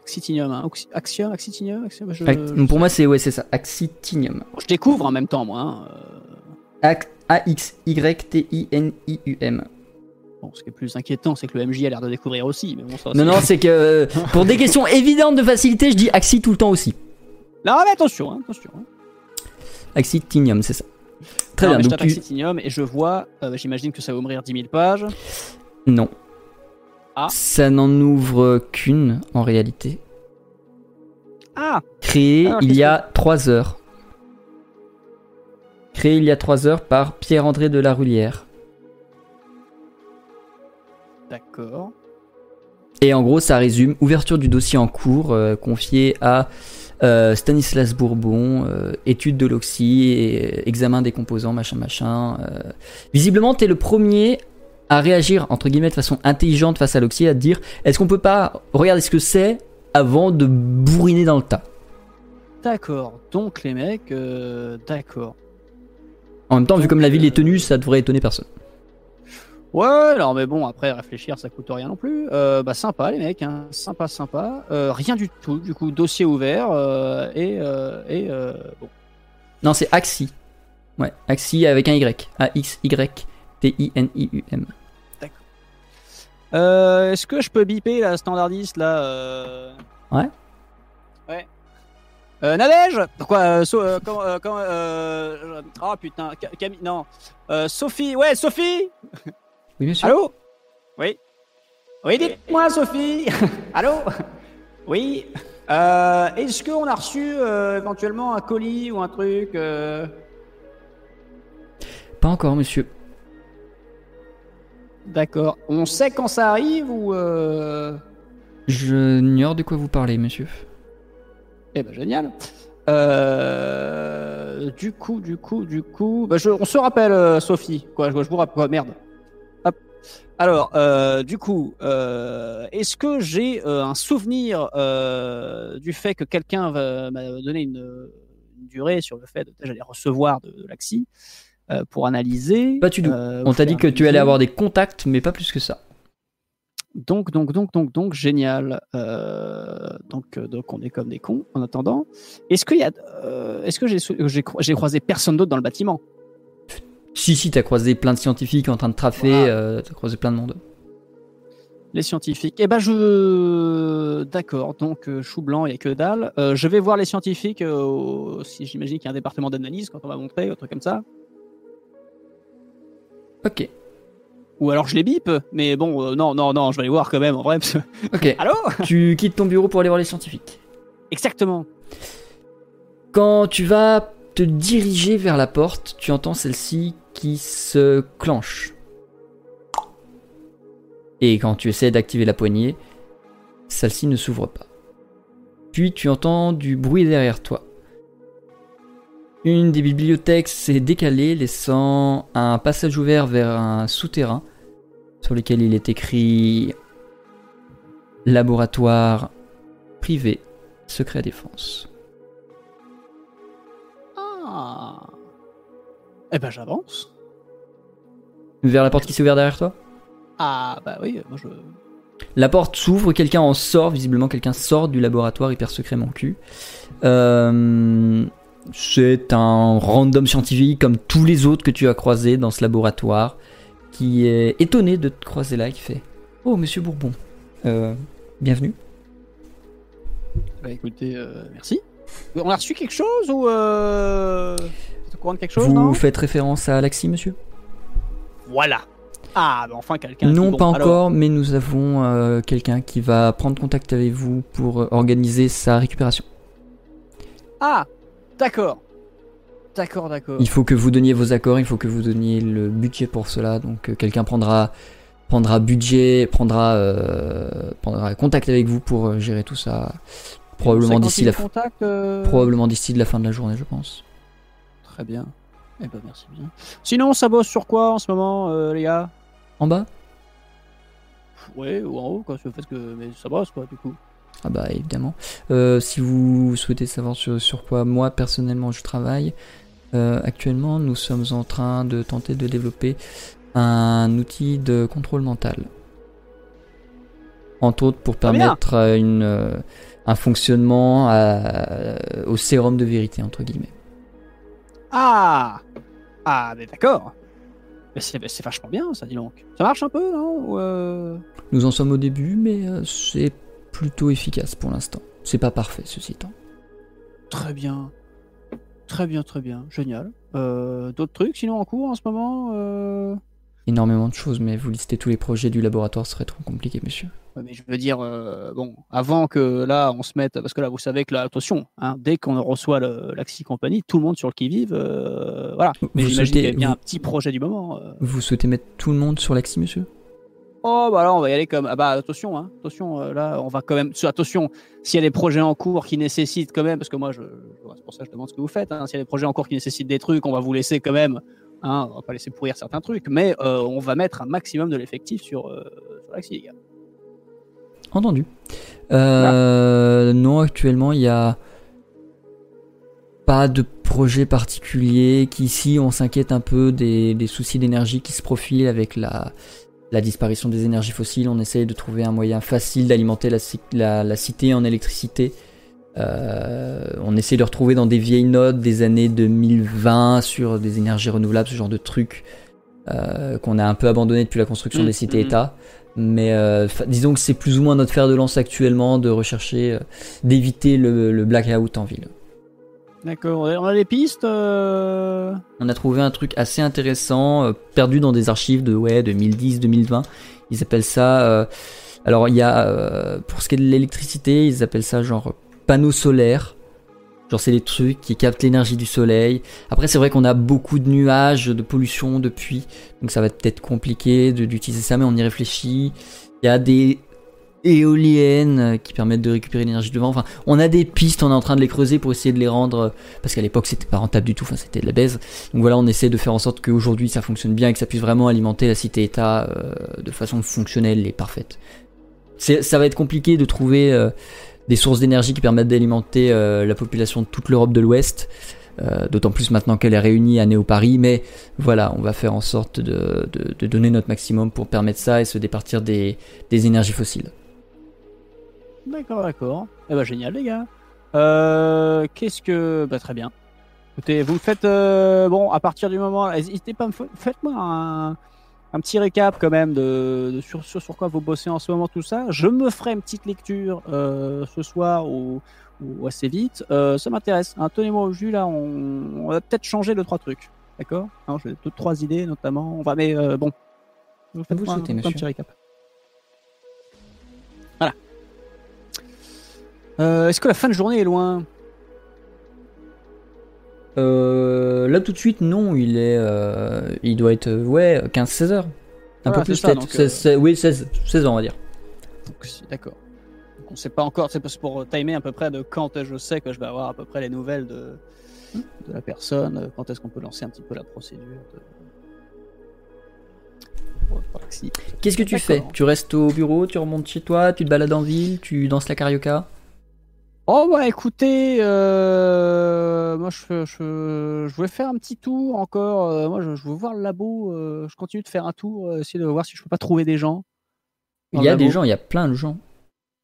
Axitinium, hein. Axiom, Axitinium, je... Pour moi, c'est ouais, c'est ça. Axitinium. je découvre en même temps, moi. hein, euh, A-X-Y-T-I-N-I-U-M. Bon, ce qui est plus inquiétant, c'est que le MJ a l'air de découvrir aussi. Mais bon, ça, Non, non, c'est que euh, pour des questions évidentes de facilité, je dis Axi tout le temps aussi. Non, mais attention, hein, attention. hein. Axitinium, c'est ça. Très Non, bien. mais je Donc tape tu... Axitinium et je vois, euh, j'imagine que ça va ouvrir 10 000 pages. Non. Ah. Ça n'en ouvre qu'une en réalité. Ah Créé Alors, il y a 3 heures. Créé il y a 3 heures par Pierre-André de la Rulière. D'accord. Et en gros, ça résume ouverture du dossier en cours euh, confié à euh, Stanislas Bourbon, euh, étude de l'oxy, et, examen des composants, machin, machin. Visiblement, t'es le premier à réagir entre guillemets de façon intelligente face à l'oxy, à te dire est-ce qu'on peut pas regarder ce que c'est avant de bourriner dans le tas? D'accord. Donc les mecs, euh, d'accord. En même temps, vu comme la ville est tenue, ça devrait étonner personne. Ouais, alors mais bon, après réfléchir, ça coûte rien non plus. Euh, bah sympa les mecs, hein. sympa, sympa. Euh, rien du tout, du coup, dossier ouvert euh, et euh, et euh, bon. Non, c'est Axi. Ouais, Axi avec un Y. A-X-Y-T-I-N-I-U-M. Euh, Est-ce que je peux biper la standardiste là. Ouais. Ouais. Euh, Nadège? Quoi euh, so- euh, comment, euh, euh, Oh putain, Ca- Camille, non. Euh, Sophie, ouais, Sophie Oui, bien sûr. Allô? Oui. Oui, dites-moi, Sophie. Allô? Oui. Euh, Est-ce qu'on a reçu euh, éventuellement un colis ou un truc euh? Pas encore, monsieur. D'accord. On sait quand ça arrive ou euh... Je ignore de quoi vous parlez, monsieur. Eh ben génial. Euh, du coup, du coup, du coup, bah, je- on se rappelle Sophie. Quoi, je, je vous rappelle. quoi, merde. Alors, euh, du coup, euh, est-ce que j'ai euh, un souvenir du fait que quelqu'un m'a donné une, une durée sur le fait que j'allais recevoir de, de l'Axi pour analyser Pas du tout. On t'a dit que tu allais avoir des contacts, mais pas plus que ça. Donc, donc, donc, donc, donc, génial. Euh, donc, donc, on est comme des cons en attendant. Est-ce qu'il y a, euh, est-ce que j'ai, j'ai croisé personne d'autre dans le bâtiment? Si, si, t'as croisé plein de scientifiques en train de traffer, Voilà. euh, t'as croisé plein de monde. Les scientifiques. Eh ben, je, d'accord. Donc, euh, chou blanc, il a que dalle. Euh, je vais voir les scientifiques. si j'imagine qu'il y a un département d'analyse quand on va montrer, un truc comme ça. Ok, Ou alors je les bip. Mais bon, non, non, non, je vais aller voir quand même en vrai. parce ok. Allô? Tu quittes ton bureau pour aller voir les scientifiques. Exactement. Quand tu vas te diriger vers la porte, tu entends celle-ci qui se clenche. Et quand tu essaies d'activer la poignée, celle-ci ne s'ouvre pas. Puis tu entends du bruit derrière toi. Une des bibliothèques s'est décalée, laissant un passage ouvert vers un souterrain sur lequel il est écrit Laboratoire privé, secret défense. Ah. Eh ben, j'avance. Vers la porte qui s'est ouverte derrière toi Ah, bah oui, moi je. La porte s'ouvre, quelqu'un en sort, visiblement quelqu'un sort du laboratoire hyper secret mon cul. Euh, c'est un random scientifique comme tous les autres que tu as croisés dans ce laboratoire, qui est étonné de te croiser là et qui fait Oh, monsieur Bourbon, euh, bienvenue. Bah écoutez, euh, merci. On a reçu quelque chose ou. Vous êtes au courant de quelque chose Vous non faites référence à Alaxi, monsieur? Voilà. Ah, bah enfin quelqu'un. Non, bon, pas alors- encore, mais nous avons euh, quelqu'un qui va prendre contact avec vous pour euh, organiser sa récupération. Ah, d'accord. D'accord, d'accord. Il faut que vous donniez vos accords, il faut que vous donniez le budget pour cela. Donc euh, quelqu'un prendra prendra budget, prendra prendra contact avec vous pour gérer tout ça. Probablement d'ici la Probablement d'ici la fin de la journée, je pense. Très bien. Eh ben merci bien. Sinon, ça bosse sur quoi en ce moment, euh, les gars? En bas? Ouais, ou en haut, quoi. Parce que mais ça bosse, quoi, du coup. Ah bah évidemment. Euh, si vous souhaitez savoir sur, sur quoi moi personnellement je travaille, euh, actuellement nous sommes en train de tenter de développer un outil de contrôle mental. Entre autres pour permettre euh, une, un fonctionnement à- au sérum de vérité entre guillemets. Ah Ah, mais d'accord. Mais c'est vachement bien, ça, dis donc. Ça marche un peu, non? Ou, euh, Nous en sommes au début mais euh, c'est plutôt efficace pour l'instant. C'est pas parfait ceci étant. Très bien. Très bien, très bien. Génial. Euh, D'autres trucs, sinon, en cours en ce moment Énormément de choses mais vous listez tous les projets du laboratoire ce serait trop compliqué monsieur. Ouais, mais je veux dire, euh, bon, avant que là on se mette, parce que là vous savez que là, attention, hein, dès qu'on reçoit l'Axi Company, tout le monde sur le qui-vive, euh, voilà. Mais Vous j'imagine souhaitez- qu'il y a bien vous- un petit projet du moment. euh. Vous souhaitez mettre tout le monde sur l'axi monsieur? Oh bah là on va y aller comme, ah bah attention, hein, attention, là on va quand même, attention, s'il y a des projets en cours qui nécessitent quand même, parce que moi je, je- c'est pour ça que je demande ce que vous faites, hein, s'il y a des projets en cours qui nécessitent des trucs, on va vous laisser quand même, hein, on va pas laisser pourrir certains trucs, mais euh, on va mettre un maximum de l'effectif sur, euh, sur l'Axi les gars. Entendu. Euh, Non, actuellement, il y a pas de projet particulier. Qu'ici, on s'inquiète un peu des, des soucis d'énergie qui se profilent avec la, la disparition des énergies fossiles. On essaye de trouver un moyen facile d'alimenter la, la- la cité en électricité. Euh, on essaie de retrouver dans des vieilles notes des années 2020 sur des énergies renouvelables, ce genre de trucs euh, qu'on a un peu abandonné depuis la construction Mm, des cités-États. Mais euh, disons que c'est plus ou moins notre fer de lance actuellement de rechercher, d'éviter le, le blackout en ville. D'accord, on a- des pistes On a trouvé un truc assez intéressant, perdu dans des archives de ouais 2010-2020. Ils appellent ça. alors il y a pour ce qui est de l'électricité, ils appellent ça genre panneaux solaires. Genre c'est des trucs qui captent l'énergie du soleil. Après c'est vrai qu'on a beaucoup de nuages, de pollution depuis, donc ça va être peut-être compliqué de- d'utiliser ça, mais on y réfléchit. Il y a des éoliennes qui permettent de récupérer l'énergie du vent. Enfin, on a des pistes, on est en train de les creuser pour essayer de les rendre, parce qu'à l'époque c'était pas rentable du tout, enfin c'était de la baise. Donc voilà, on essaie de faire en sorte qu'aujourd'hui ça fonctionne bien et que ça puisse vraiment alimenter la cité-État euh, de façon fonctionnelle et parfaite. Ça va être compliqué de trouver euh, des sources d'énergie qui permettent d'alimenter euh, la population de toute l'Europe de l'Ouest, euh, d'autant plus maintenant qu'elle est réunie à Néo-Paris, mais voilà, on va faire en sorte de, de- donner notre maximum pour permettre ça et se départir des, des énergies fossiles. D'accord, d'accord. Eh ben génial les gars. Euh, Qu'est-ce que... Bah très bien. Écoutez, vous me faites... euh, bon, à partir du moment... N'hésitez pas, faites-moi un, un petit récap quand même de, de sur, sur, sur quoi vous bossez en ce moment, tout ça. Je me ferai une petite lecture euh, ce soir ou, ou assez vite. Euh, ça m'intéresse. Hein, Tenez-moi au jus là, on, on va peut-être changer deux, trois trucs. D'accord? Hein, J'ai deux, trois idées notamment. On va, mais euh, bon. Vous faites Vous un, souhaitez, un monsieur. petit récap? Voilà. Est-ce que la fin de journée est loin? Euh, là tout de suite, non, il est, euh, il doit être, euh, ouais, 15-16 heures. Un Voilà, peu plus peut-être. donc, 16, euh, 16, oui, 16, 16 ans on va dire. D'accord. On sait pas encore, c'est pour- pour timer à peu près de quand je sais que je vais avoir à peu près les nouvelles de, de la personne, euh, quand est-ce qu'on peut lancer un petit peu la procédure. De... Qu'est-ce que tu fais? Tu restes au bureau, tu remontes chez toi, tu te balades en ville, tu danses la carioca? Oh bah écoutez, euh, moi je, je, je voulais faire un petit tour encore. euh, moi je, je veux voir le labo. euh, je continue de faire un tour, essayer de voir si je peux pas trouver des gens. Il y a des gens, il y a plein de gens.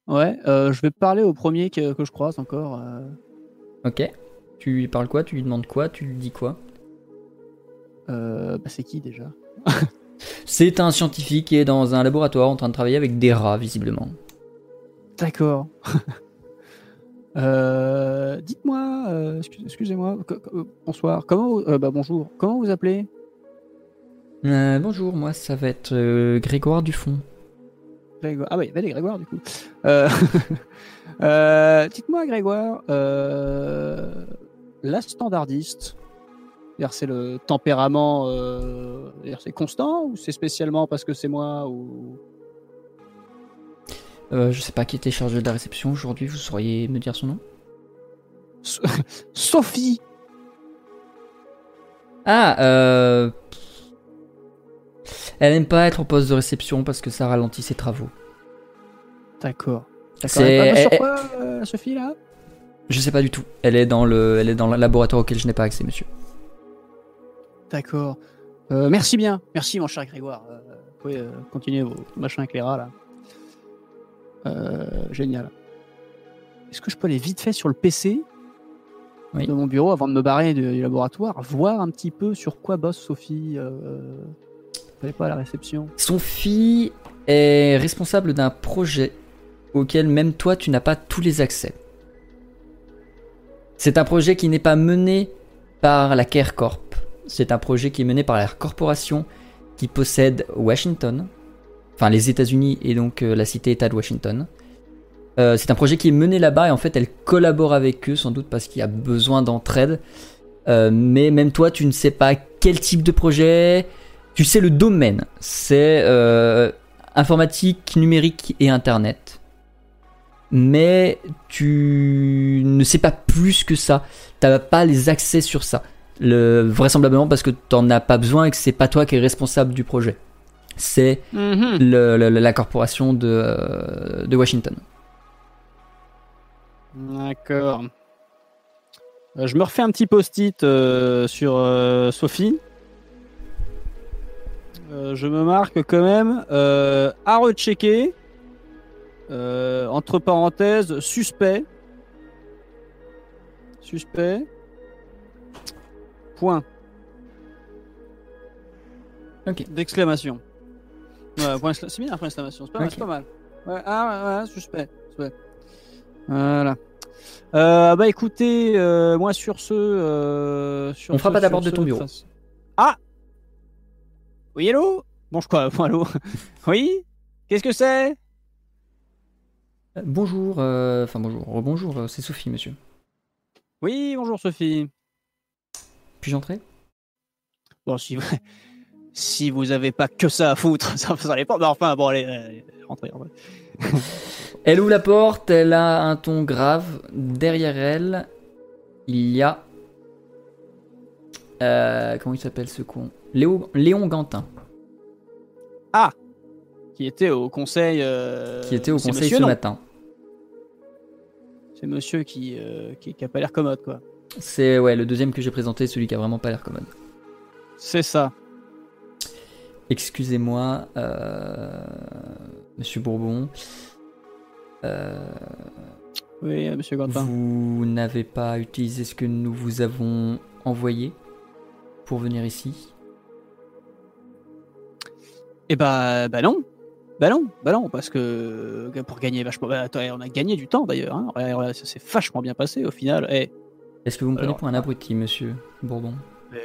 Ouais, je vais parler au premier que, que je croise encore. Ok. Tu lui parles quoi? Tu lui demandes quoi? Tu lui dis quoi? Bah, c'est qui déjà? C'est un scientifique qui est dans un laboratoire en train de travailler avec des rats, visiblement. D'accord. Euh, Dites-moi, euh, excuse- excusez-moi, bonsoir. Comment vous- euh, bah, bonjour. Comment vous appelez? Bonjour, moi ça va être Grégoire Dufont. Grégoire. Ah oui, allez Grégoire du coup. Dites-moi Grégoire, la standardiste, c'est le tempérament, c'est constant ou c'est spécialement parce que c'est moi ou Euh, je sais pas qui était chargé de la réception aujourd'hui, vous sauriez me dire son nom So- Sophie. Ah, euh... Elle aime pas être au poste de réception parce que ça ralentit ses travaux. D'accord. C'est- est pas sur quoi, euh, Sophie là? Je sais pas du tout. Elle est dans le, elle est dans le laboratoire auquel je n'ai pas accès, monsieur. D'accord. Euh, merci bien. Merci, mon cher Grégoire. Euh, vous pouvez continuer vos machins éclairats, là. Euh, génial. Est-ce que je peux aller vite fait sur le PC Oui. de mon bureau avant de me barrer du, du laboratoire, voir un petit peu sur quoi bosse Sophie euh, Elle est pas à la réception? Son fille est responsable d'un projet auquel même toi tu n'as pas tous les accès. C'est un projet qui n'est pas mené par la Care Corp. C'est un projet qui est mené par la corporation qui possède Washington, enfin les États-Unis et donc euh, la cité-État de Washington. Euh, c'est un projet qui est mené là-bas et en fait elle collabore avec eux sans doute parce qu'il y a besoin d'entraide. Euh, mais même toi tu ne sais pas quel type de projet, tu sais le domaine, c'est informatique, numérique et internet. Mais tu ne sais pas plus que ça. Tu n'as pas les accès sur ça. Le, vraisemblablement parce que tu n'en as pas besoin et que c'est pas toi qui es responsable du projet. C'est le- le- la corporation de, euh, de Washington. D'accord. Euh, je me refais un petit post-it euh, sur Sophie. Je me marque quand même à rechecker. Entre parenthèses, suspect. Suspect. Point. Ok. D'exclamation. Ouais, c'est bien un point d'exclamation, c'est pas, mal, pas mal. Ouais, ah, ouais, ouais, suspect. suspect. Voilà. Euh, bah écoutez, euh, moi sur ce. euh, sur On frappe ce- à la porte de ton bureau. face- Ah Oui, hello Bon, je crois. Bon, allô Oui? Qu'est-ce que c'est? Bonjour, euh, enfin bonjour, rebonjour, c'est Sophie, monsieur. Oui, bonjour Sophie. Puis-je entrer? Bon, si si vous avez pas que ça à foutre, ça, ça pas. Bah, enfin, bon, allez, allez, rentrez, rentrez. Elle ouvre la porte, elle a un ton grave. Derrière elle, il y a. Euh, comment il s'appelle ce con? Léo, Léon Gantin, Qui était au conseil. euh, qui était au conseil monsieur, ce non? matin. C'est monsieur qui, euh, qui, qui a pas l'air commode, quoi. C'est ouais, le deuxième que j'ai présenté, celui qui a vraiment pas l'air commode. C'est ça. Excusez-moi, euh, monsieur Bourbon. Euh, Oui, euh, monsieur Gantin. vous n'avez pas utilisé ce que nous vous avons envoyé pour venir ici? Eh bah, bah non. Bah non, bah non, parce que pour gagner vachement. Bah, attends, on a gagné du temps d'ailleurs. Hein. Ça s'est vachement bien passé au final. Eh, Est-ce que vous me prenez pour un abruti, monsieur Bourbon?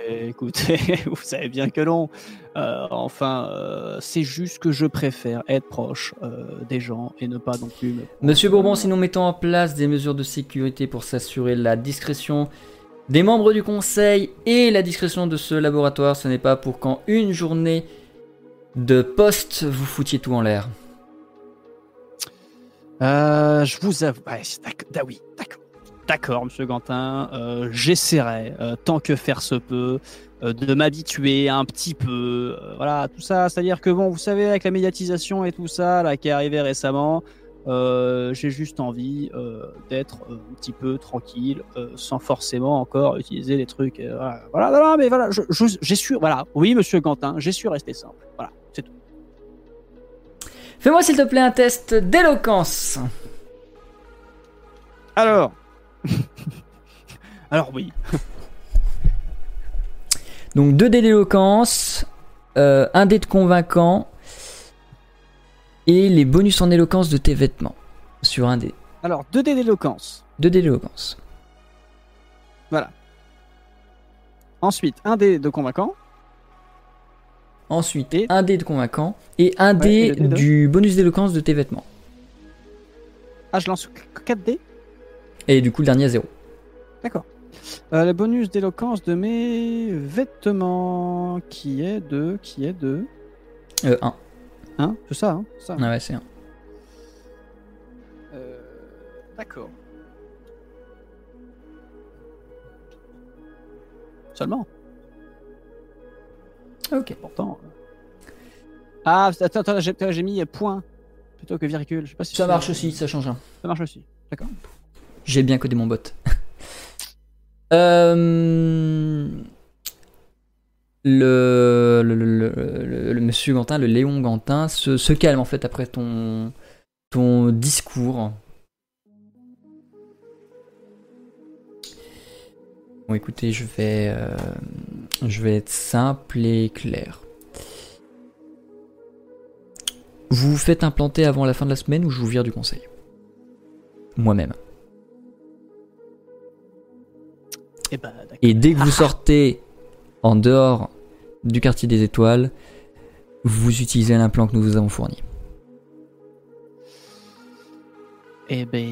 Écoutez, vous savez bien que non. Euh, enfin, euh, c'est juste que je préfère être proche euh, des gens et ne pas non plus. me- Monsieur Bourbon, si nous mettons en place des mesures de sécurité pour s'assurer la discrétion des membres du conseil et la discrétion de ce laboratoire, ce n'est pas pour qu'en une journée de poste, vous foutiez tout en l'air. Euh, je vous avoue. Ah oui, d'accord. D'accord, monsieur Gantin. euh, J'essaierai, euh, tant que faire se peut, euh, de m'habituer un petit peu. euh, voilà, tout ça. C'est-à-dire que, bon, vous savez, avec la médiatisation et tout ça, là, qui est arrivé récemment, Euh, j'ai juste envie euh, d'être un petit peu tranquille, euh, sans forcément encore utiliser des trucs. euh, voilà, voilà, non, non, mais voilà, je- je- j'ai su, voilà, oui, monsieur Quentin, j'ai su rester simple. Voilà, c'est tout. Fais-moi s'il te plaît un test d'éloquence. Alors, alors oui, Donc 2 dés d'éloquence, euh, un dé de convaincant et les bonus en éloquence de tes vêtements sur un dé. alors 2 dés d'éloquence. 2 dés d'éloquence. Ensuite, un dé de convaincant. Ensuite, Et- un dé de convaincant et un Ouais, dé et le dé de- du bonus d'éloquence de tes vêtements. Ah, je lance 4 dés. Et du coup, le dernier à 0. D'accord. Euh, le bonus d'éloquence de mes vêtements, qui est de, qui est de, Euh, 1. hein, c'est ça, hein, ça. Ah ouais, c'est 1. Euh, D'accord. Seulement. Ok. Pourtant. euh. Ah, attends, attends, j'ai mis point plutôt que virgule. Je sais pas si Ça marche aussi, ça change rien. Ça marche aussi. D'accord. J'ai bien codé mon bot. Euh, le, le, monsieur Gantin, le Léon Gantin, se, se calme en fait après ton, ton discours. Bon, écoutez, je vais, euh, je vais être simple et clair. Vous vous faites implanter avant la fin de la semaine ou je vous vire du conseil? Moi-même. Et bah, d'accord. Et dès que vous sortez en dehors du quartier des étoiles, vous utilisez l'implant que nous vous avons fourni. Eh ben,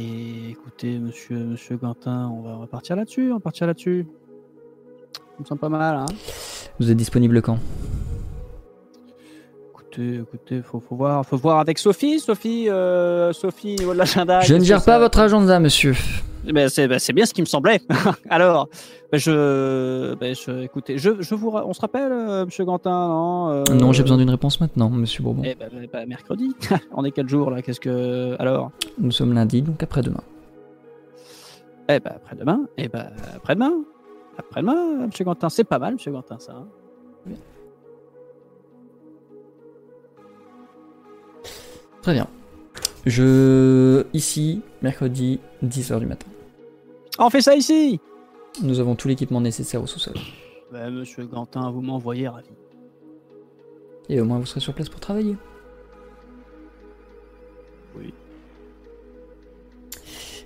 écoutez, monsieur, monsieur Quentin, on va, on va partir là-dessus, on va partir là-dessus. Ça me semble pas mal, hein. Vous êtes disponible quand? Écoutez, écoutez, faut, faut voir, faut voir avec Sophie, Sophie, euh, Sophie, niveau de l'agenda. Je ne gère pas votre agenda, monsieur. Eh Ben, c'est ben, bien ce qui me semblait. Alors, ben, je, ben, je, écoutez, je, je vous, ra- on se rappelle, euh, Monsieur Quentin, non euh, Non, j'ai besoin d'une réponse maintenant, monsieur Bourbon. Eh ben, ben, mercredi. on est quel jour là Qu'est-ce que alors? Nous sommes lundi, donc après-demain. Eh ben après-demain. Eh ben après-demain. Après-demain, Monsieur Quentin, c'est pas mal, Monsieur Quentin, ça. hein. Très bien. Je. Ici, mercredi, 10h du matin. On fait ça ici. Nous avons tout l'équipement nécessaire au sous-sol. Ben, Monsieur Quentin, vous m'envoyez ravi. Et au moins, vous serez sur place pour travailler. Oui.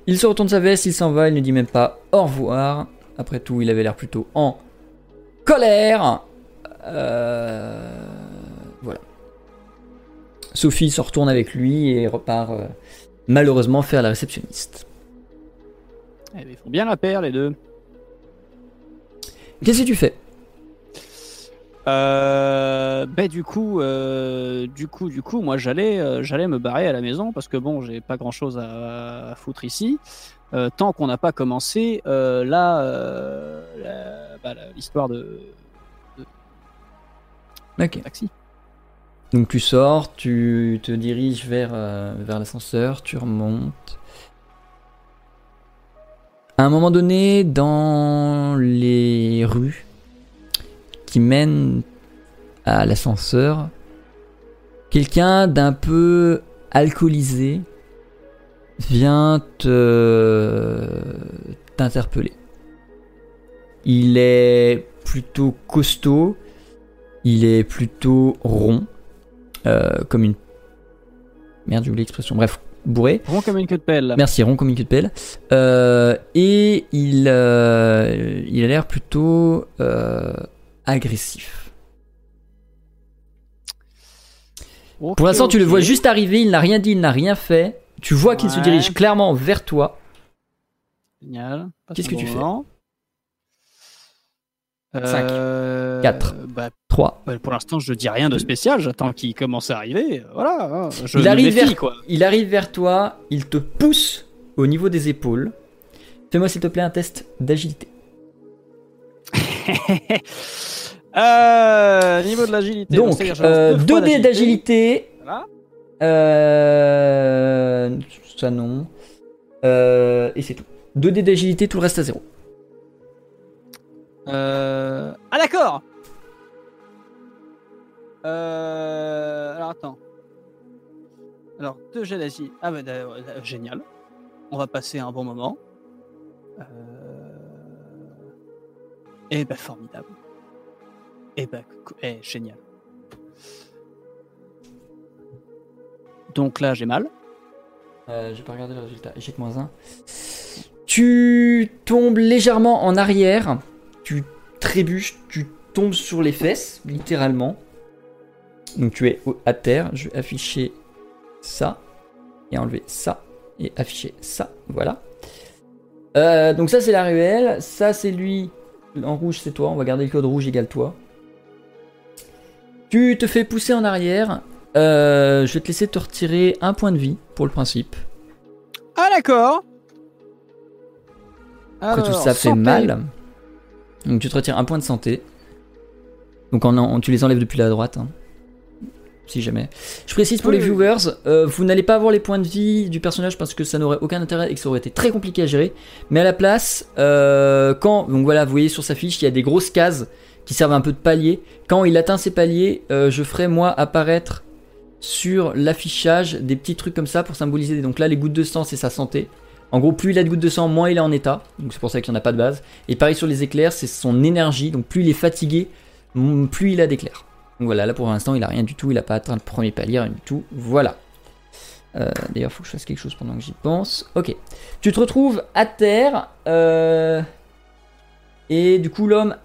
Il se retourne sa veste, il s'en va, il ne dit même pas au revoir. Après tout, il avait l'air plutôt en colère. Euh. Sophie se retourne avec lui et repart euh, malheureusement faire la réceptionniste. Eh ils font bien la paire les deux. Qu'est-ce que tu fais? Euh, ben du coup, euh, du coup, du coup, moi j'allais, euh, j'allais me barrer à la maison parce que bon, j'ai pas grand-chose à, à foutre ici. Tant qu'on n'a pas commencé là, bah, l'histoire de, Ok. taxi. Donc tu sors, tu te diriges vers, euh, vers l'ascenseur, tu remontes. À un moment donné, dans les rues qui mènent à l'ascenseur, quelqu'un d'un peu alcoolisé vient te t'interpeller. Il est plutôt costaud, il est plutôt rond, euh, comme une... Merde, j'ai oublié l'expression. Bref, bourré. Rond comme une queue de pelle. Merci, rond comme une queue de pelle. Euh, et il, euh, il a l'air plutôt euh, agressif. Pour l'instant, tu le vois juste arriver, il n'a rien dit, il n'a rien fait. Tu vois qu'il se dirige clairement vers toi. Génial. Qu'est-ce que bon tu fais moment. Cinq. Euh, Quatre. bah, 3. bah, pour l'instant, je dis rien de spécial. J'attends qu'il commence à arriver. Voilà. hein. Je Il arrive méfie, vers- quoi. Il arrive vers toi, il te pousse au niveau des épaules. Fais-moi s'il te plaît un test d'agilité. Euh, niveau de l'agilité. Donc, lance euh, deux fois 2 dés d'agilité, Voilà. Euh, ça non. Euh, et c'est tout. 2 dés d'agilité, tout le reste à 0. Euh... Ah d'accord euh... Alors attends. Alors, deux jets. Ah bah euh, génial. On va passer un bon moment. Euh... Eh ben formidable. Eh cou- eh, génial. Donc là j'ai mal. Euh, j'ai pas regardé le résultat. Échec moins 1. Tu tombes légèrement en arrière. Tu trébuches. Tu tombes sur les fesses, littéralement. Donc tu es à terre. Je vais afficher ça. Et enlever ça. Et afficher ça. Voilà. Euh, donc ça c'est la ruelle. Ça c'est lui. En rouge c'est toi. On va garder le code rouge égale toi. Tu te fais pousser en arrière. Euh, je vais te laisser te retirer un point de vie pour le principe. Ah d'accord. Après tout Alors, ça fait mal. Donc tu te retires un point de santé. Donc en, en- tu les enlèves depuis la droite. hein. Si jamais. Je précise pour les viewers, euh, vous n'allez pas avoir les points de vie du personnage parce que ça n'aurait aucun intérêt et que ça aurait été très compliqué à gérer. Mais à la place, euh, quand donc voilà, vous voyez sur sa fiche, il y a des grosses cases qui servent un peu de palier. Quand il atteint ces paliers, euh, je ferai moi apparaître sur l'affichage des petits trucs comme ça pour symboliser. Donc là, les gouttes de sang, c'est sa santé. En gros, plus il a de gouttes de sang, moins il est en état. Donc c'est pour ça qu'il n'y en a pas de base. Et pareil sur les éclairs, c'est son énergie. Donc plus il est fatigué, plus il a d'éclairs. Donc voilà, là pour l'instant, il a rien du tout. Il n'a pas atteint le premier palier, rien du tout. Voilà. Euh, D'ailleurs, faut que je fasse quelque chose pendant que j'y pense. Ok. Tu te retrouves à terre. euh, et du coup, l'homme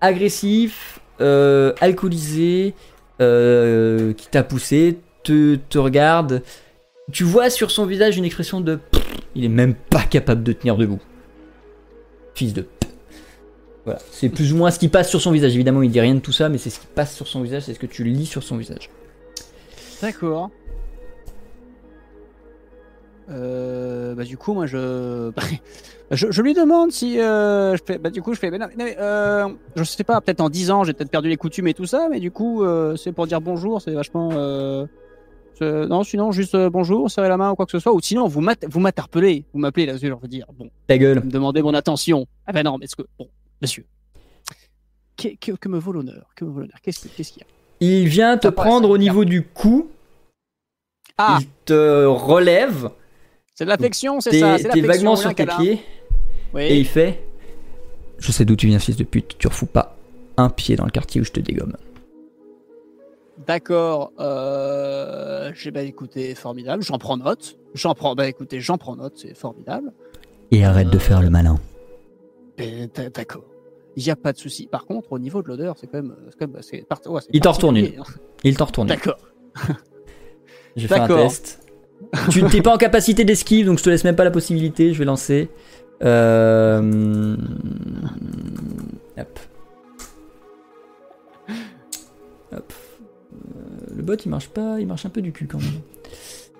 agressif, euh, alcoolisé, euh, qui t'a poussé, te regarde. Tu vois sur son visage une expression de il est même pas capable de tenir debout. Fils de. Voilà, c'est plus ou moins ce qui passe sur son visage. Évidemment, il dit rien de tout ça, mais c'est ce qui passe sur son visage, c'est ce que tu lis sur son visage. D'accord. Euh, bah du coup moi je je, je lui demande si euh, bah du coup je fais mais non, mais, euh, je sais pas peut-être en 10 ans j'ai peut-être perdu les coutumes et tout ça mais du coup euh, c'est pour dire bonjour c'est vachement euh, non sinon juste euh, bonjour serrer la main ou quoi que ce soit ou sinon vous m'interpellez vous m'appelez là je veux dire bon Ta gueule. vous me demandez mon attention ah ben non mais est-ce que bon monsieur que, que, que me vaut l'honneur que me vaut l'honneur qu'est-ce que- qu'est-ce qu'il y a? Il vient te passe, prendre au niveau du cou. ah Il te relève. c'est de l'affection c'est ça c'est t'es vaguement sur tes pieds. oui. Et il fait Je sais d'où tu viens, fils de pute. Tu refous pas un pied dans le quartier où je te dégomme. D'accord. Euh, j'ai bah écoutez, formidable. J'en prends note. J'en prends. Bah écoutez, j'en prends note. C'est formidable. Et arrête de faire le malin. D'a- D'accord. Il n'y a pas de souci. Par contre, au niveau de l'odeur, c'est quand même, c'est quand même, part- ouais, Il t'en retourne hein. Il t'en retourne. D'accord. Je fais un test. tu n'es pas en capacité d'esquive, donc je te laisse même pas la possibilité. Je vais lancer. Euh... Hop. Hop. Le bot il marche pas, il marche un peu du cul quand même.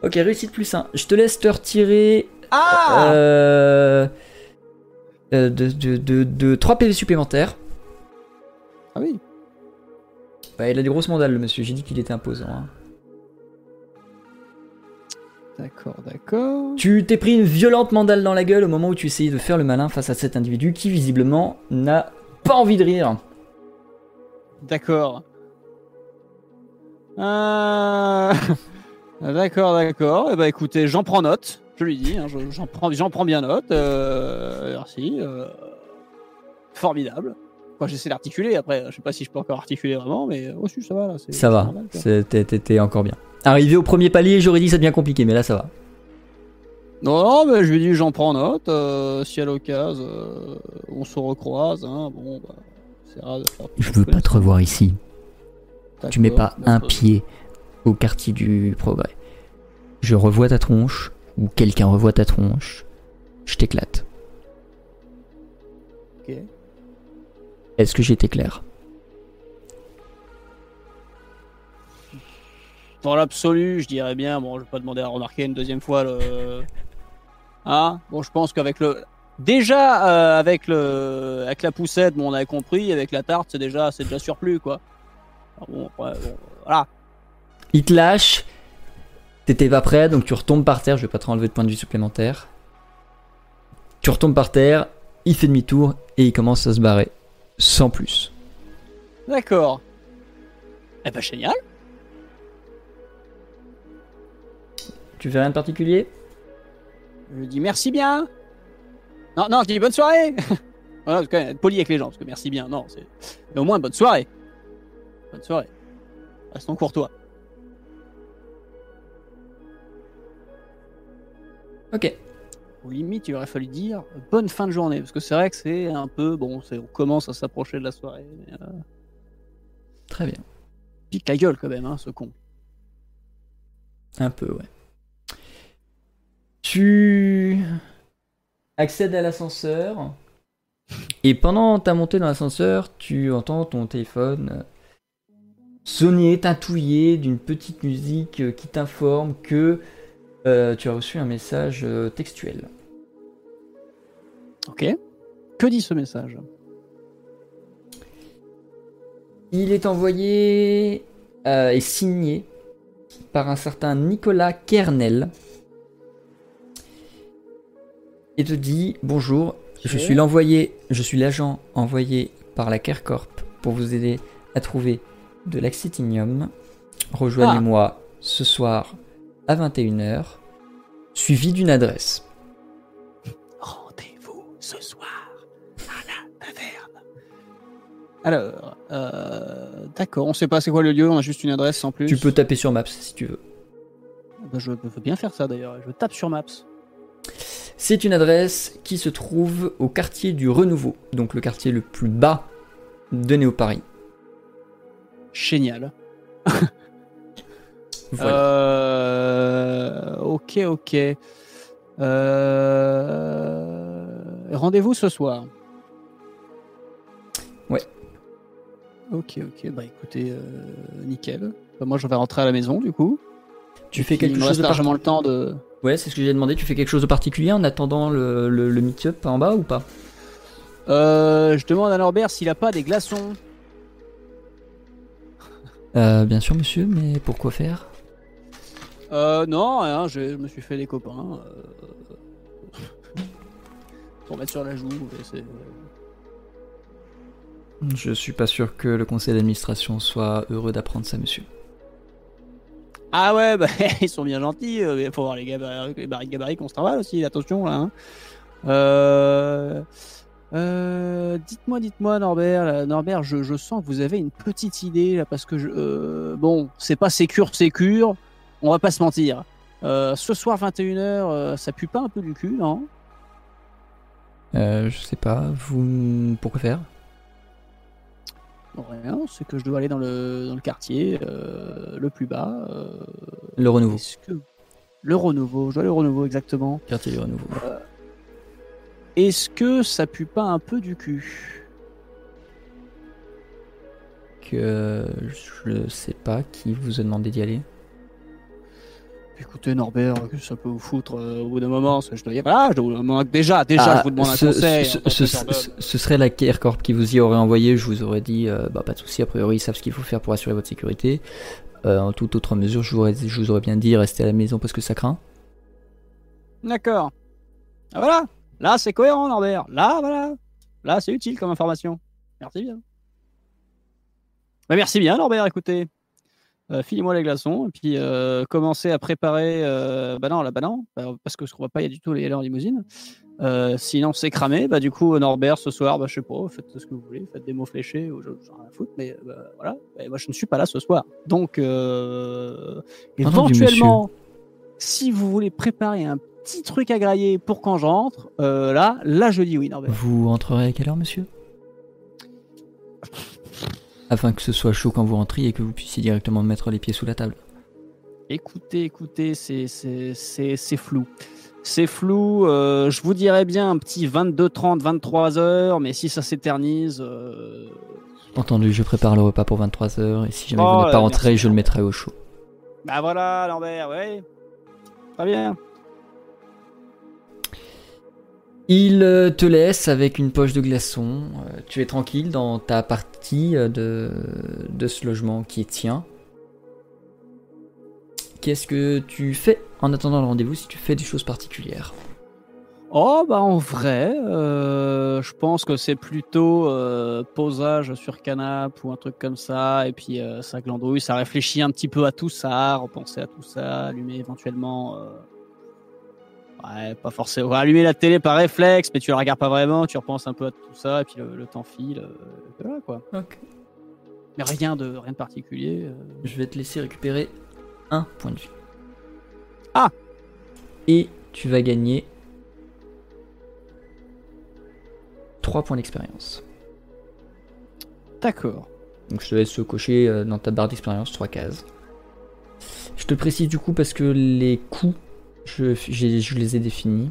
Ok, réussite plus 1. Je te laisse te retirer Ah. euh, euh, de, de, de, de 3 PV supplémentaires. Ah oui. Ouais, il a des grosses mandales le monsieur, j'ai dit qu'il était imposant. hein. D'accord, d'accord. Tu t'es pris une violente mandale dans la gueule au moment où tu essayais de faire le malin face à cet individu qui visiblement n'a pas envie de rire. D'accord. Euh... D'accord, d'accord. Eh ben, écoutez, j'en prends note. Je lui dis, hein, je- j'en prends, j'en prends bien note. Euh, merci. euh, Formidable. Moi, j'essaie d'articuler. Après, je sais pas si je peux encore articuler vraiment, mais oh, si, ça va là. Ça va, t'es- encore bien. Arrivé au premier palier, j'aurais dit ça devient compliqué, mais là ça va. Non, non, mais je lui dis, j'en prends note. euh, si à l'occasion, on se recroise, hein, bon, bah, c'est rare de faire Je veux pas te revoir ici. Tu mets pas D'accord, un pied au quartier du progrès. Je revois ta tronche, ou quelqu'un revoit ta tronche, je t'éclate. Ok. Est-ce que j'ai été clair? Dans l'absolu, je dirais bien, bon, je vais pas demander à remarquer une deuxième fois le. Hein? Bon, je pense qu'avec le. Déjà, euh, avec le. Avec la poussette, bon, on avait compris, avec la tarte, c'est déjà, c'est déjà surplus, quoi. Bon, voilà. Il te lâche. T'étais pas prêt, donc tu retombes par terre. Je vais pas te enlever de point de vue supplémentaire. Tu retombes par terre, il fait demi-tour et il commence à se barrer. Sans plus. D'accord. Eh ben génial. Tu fais rien de particulier? Je dis merci bien. Non, non, je dis bonne soirée. voilà, poli avec les gens, parce que merci bien, non, c'est. Mais au moins, bonne soirée. Bonne soirée. Restons courtois. Ok. Au limite, il aurait fallu dire bonne fin de journée, parce que c'est vrai que c'est un peu. Bon, on commence à s'approcher de la soirée. Mais, euh, Très bien. pique la gueule quand même, hein, ce con. Un peu, ouais. Tu accèdes à l'ascenseur. Et pendant ta montée dans l'ascenseur, tu entends ton téléphone sonner, tintouiller d'une petite musique euh, qui t'informe que euh, tu as reçu un message euh, textuel. Ok. Que dit ce message? Il est envoyé euh, et signé par un certain Nicolas Kernel. Et te dit Bonjour, je suis l'envoyé, je suis l'agent envoyé par la Kercorp pour vous aider à trouver de l'axitinium. Rejoignez-moi ce soir à 21h, suivi d'une adresse. Rendez-vous ce soir à la taverne. Alors, euh, d'accord, on sait pas c'est quoi le lieu, on a juste une adresse sans plus. Tu peux taper sur Maps si tu veux. Bah, je veux bien faire ça d'ailleurs, je tape sur Maps. C'est une adresse qui se trouve au quartier du Renouveau, donc le quartier le plus bas de Néo-Paris. Génial. Voilà. Euh, ok, ok. Euh, Rendez-vous ce soir. Ouais. Ok, ok. Bah écoutez, euh, nickel. Bah, moi, je vais rentrer à la maison du coup. tu fais quelque chose de largement le temps de. Ouais, c'est ce que j'ai demandé. Tu fais quelque chose de particulier en attendant le, le, le meet-up en bas ou pas? Euh, je demande à Norbert s'il a pas des glaçons. Euh, Bien sûr, monsieur, mais pourquoi faire? Euh, non, hein, je, je me suis fait des copains. euh, pour mettre sur la joue. c'est- Je suis pas sûr que le conseil d'administration soit heureux d'apprendre ça, monsieur. Ah ouais, bah, ils sont bien gentils. euh, Il faut voir les gabarits, les gabarits qu'on se travaille aussi. Attention là. hein. Euh, euh, dites-moi, dites-moi, Norbert. là, Norbert, je, je sens que vous avez une petite idée là, parce que je, euh, bon, c'est pas sécure, sécure. On va pas se mentir. Euh, ce soir 21h, euh, ça pue pas un peu du cul, non? Je sais pas, vous. Pourquoi faire? Rien, c'est que je dois aller dans le, dans le quartier le plus bas. Le renouveau. que le renouveau, je dois aller au renouveau exactement. Quartier du renouveau. Est-ce que ça pue pas un peu du cul Que je sais pas qui vous a demandé d'y aller. Écoutez Norbert, que ça peut vous foutre euh, au bout d'un moment, ça, je dois y voilà, je dois- déjà, déjà, Ah, je vous demande un ce, conseil. ce- que ce- gendarme. ce- ce serait la Kercorp qui vous y aurait envoyé. Je vous aurais dit, euh, bah, pas de souci. A priori, ils savent ce qu'il faut faire pour assurer votre sécurité. Euh, en toute autre mesure, je vous, aurais, je vous aurais bien dit, restez à la maison parce que ça craint. D'accord. Ah voilà, là c'est cohérent Norbert. Là, voilà, là c'est utile comme information. Merci bien. Bah, merci bien Norbert, écoutez. Euh, Filez-moi les glaçons et puis euh, commencez à préparer. euh, bah non, là, bah non, bah, parce que ce qu'on va pas y aller du tout aller en limousine. Euh, sinon c'est cramé. Bah du coup Norbert ce soir, bah je sais pas, faites ce que vous voulez, faites des mots fléchés ou je rien à foutre, mais euh, bah, voilà. Et moi je ne suis pas là ce soir, donc éventuellement, si vous voulez préparer un petit truc à grailler pour quand j'entre, euh, là, là je dis oui Norbert. Vous rentrerez à quelle heure, monsieur Afin que ce soit chaud quand vous rentriez et que vous puissiez directement mettre les pieds sous la table. Écoutez, écoutez, c'est c'est- c'est- c'est flou. C'est flou, euh, je vous dirais bien un petit 22-30, 23 heures, mais si ça s'éternise... euh, Entendu, je prépare le repas pour 23h et si jamais Oh, vous n'êtes pas rentré, je le mettrai au chaud. Bah voilà, Lambert, ouais. Très bien. Il euh, te laisse avec une poche de glaçons. Euh, tu es tranquille dans ta partie euh, de, de ce logement qui est tien. qu'est-ce que tu fais en attendant le rendez-vous si tu fais des choses particulières? Oh bah en vrai, je pense que c'est plutôt posage sur canap ou un truc comme ça, et puis ça glandouille, ça réfléchit un petit peu à tout ça, repenser à tout ça, allumer éventuellement. Ouais, pas forcément. Allumer la télé par réflexe, mais tu la regardes pas vraiment, tu repenses un peu à tout ça, et puis le, le temps file, euh, voilà quoi. Ok. Mais rien de rien de particulier. euh. Je vais te laisser récupérer un point de vie. Ah Et tu vas gagner 3 points d'expérience. D'accord. Donc je te laisse cocher euh, dans ta barre d'expérience 3 cases. Je te précise du coup parce que les coûts, je, les ai définis.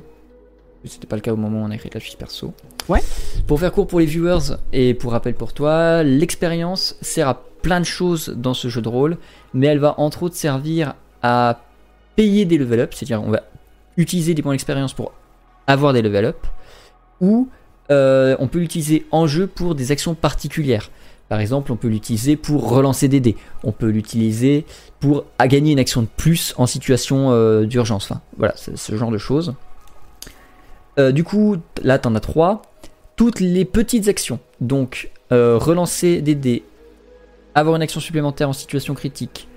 C'était pas le cas au moment où on a créé la fiche perso. Ouais. Pour faire court pour les viewers et pour rappel pour toi, l'expérience sert à plein de choses dans ce jeu de rôle, mais elle va entre autres servir à payer des level up, c'est-à-dire on va utiliser des points d'expérience pour avoir des level up, ou euh, on peut l'utiliser en jeu pour des actions particulières. Par exemple, on peut l'utiliser pour relancer des dés. On peut l'utiliser pour gagner une action de plus en situation euh, d'urgence. Voilà, ce genre de choses. Euh, du coup, là, t'en as trois. Toutes les petites actions, donc euh, relancer des dés, avoir une action supplémentaire en situation critique,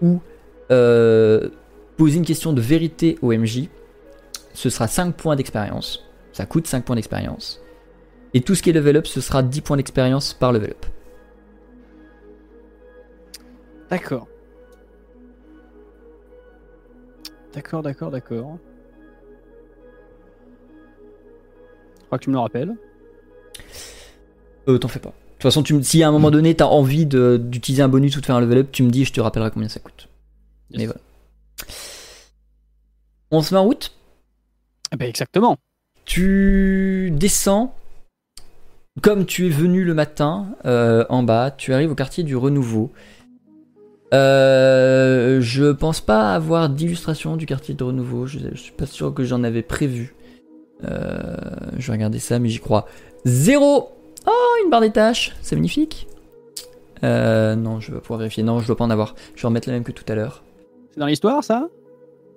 ou poser une question de vérité au MJ, ce sera 5 points d'expérience. Ça coûte 5 points d'expérience. Et tout ce qui est level up, ce sera 10 points d'expérience par level up. D'accord. D'accord, d'accord, d'accord. Je crois que tu me le rappelles. Euh, t'en fais pas. De toute façon, tu me- si à un moment donné t'as envie de- d'utiliser un bonus ou de faire un level up, tu me dis je te rappellerai combien ça coûte. Mais voilà. On se met en route? Eh ben exactement. Tu descends. Comme tu es venu le matin euh, en bas, tu arrives au quartier du Renouveau. Euh, je pense pas avoir d'illustration du quartier de Renouveau. Je, je suis pas sûr que j'en avais prévu. Euh, je vais regarder ça, mais j'y crois. Zéro Oh, une barre des tâches C'est magnifique. Euh, non, je vais pouvoir vérifier. Non, je dois pas en avoir. Je vais remettre la même que tout à l'heure. C'est dans l'histoire, ça?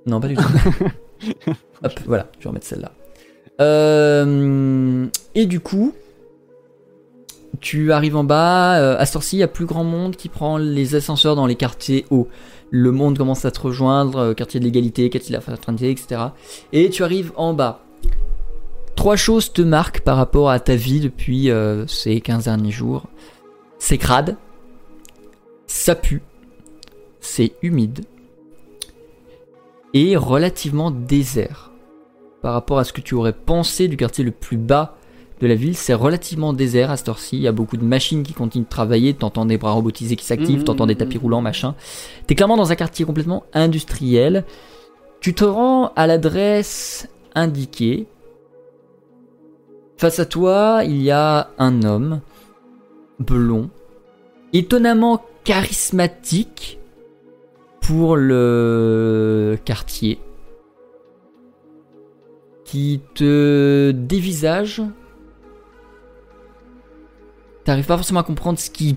Non, pas du tout. Hop, voilà, je vais remettre celle-là. Euh, et du coup, tu arrives en bas. euh, à ci il a plus grand monde qui prend les ascenseurs dans les quartiers hauts. Le monde commence à te rejoindre, euh, quartier de l'égalité, quartier de la fraternité, etc. Et tu arrives en bas. Trois choses te marquent par rapport à ta vie depuis euh, ces 15 derniers jours. C'est crade, ça pue, c'est humide et relativement désert. Par rapport à ce que tu aurais pensé du quartier le plus bas de la ville, c'est relativement désert à cette heure-ci. Il y a beaucoup de machines qui continuent de travailler, t'entends des bras robotisés qui s'activent, Mhm, t'entends des tapis roulants, machin. T'es clairement dans un quartier complètement industriel. Tu te rends à l'adresse indiquée. Face à toi, il y a un homme blond, étonnamment charismatique pour le quartier, qui te dévisage. T'arrives pas forcément à comprendre ce qu'il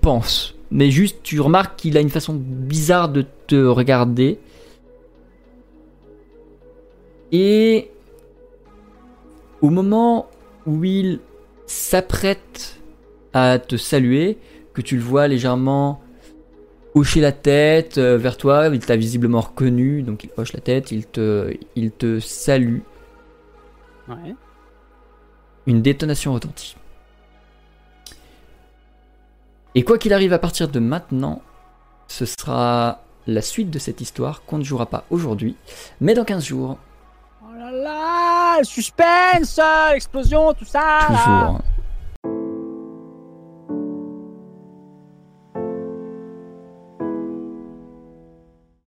pense, mais juste tu remarques qu'il a une façon bizarre de te regarder. Et au moment où il s'apprête à te saluer, que tu le vois légèrement hocher la tête euh, vers toi, il t'a visiblement reconnu, donc il hoche la tête, il te, il te salue. Ouais. Une détonation retentit. Et quoi qu'il arrive à partir de maintenant, ce sera la suite de cette histoire qu'on ne jouera pas aujourd'hui, mais dans 15 jours, Oh là là, le suspense, l'explosion, tout ça. là. toujours.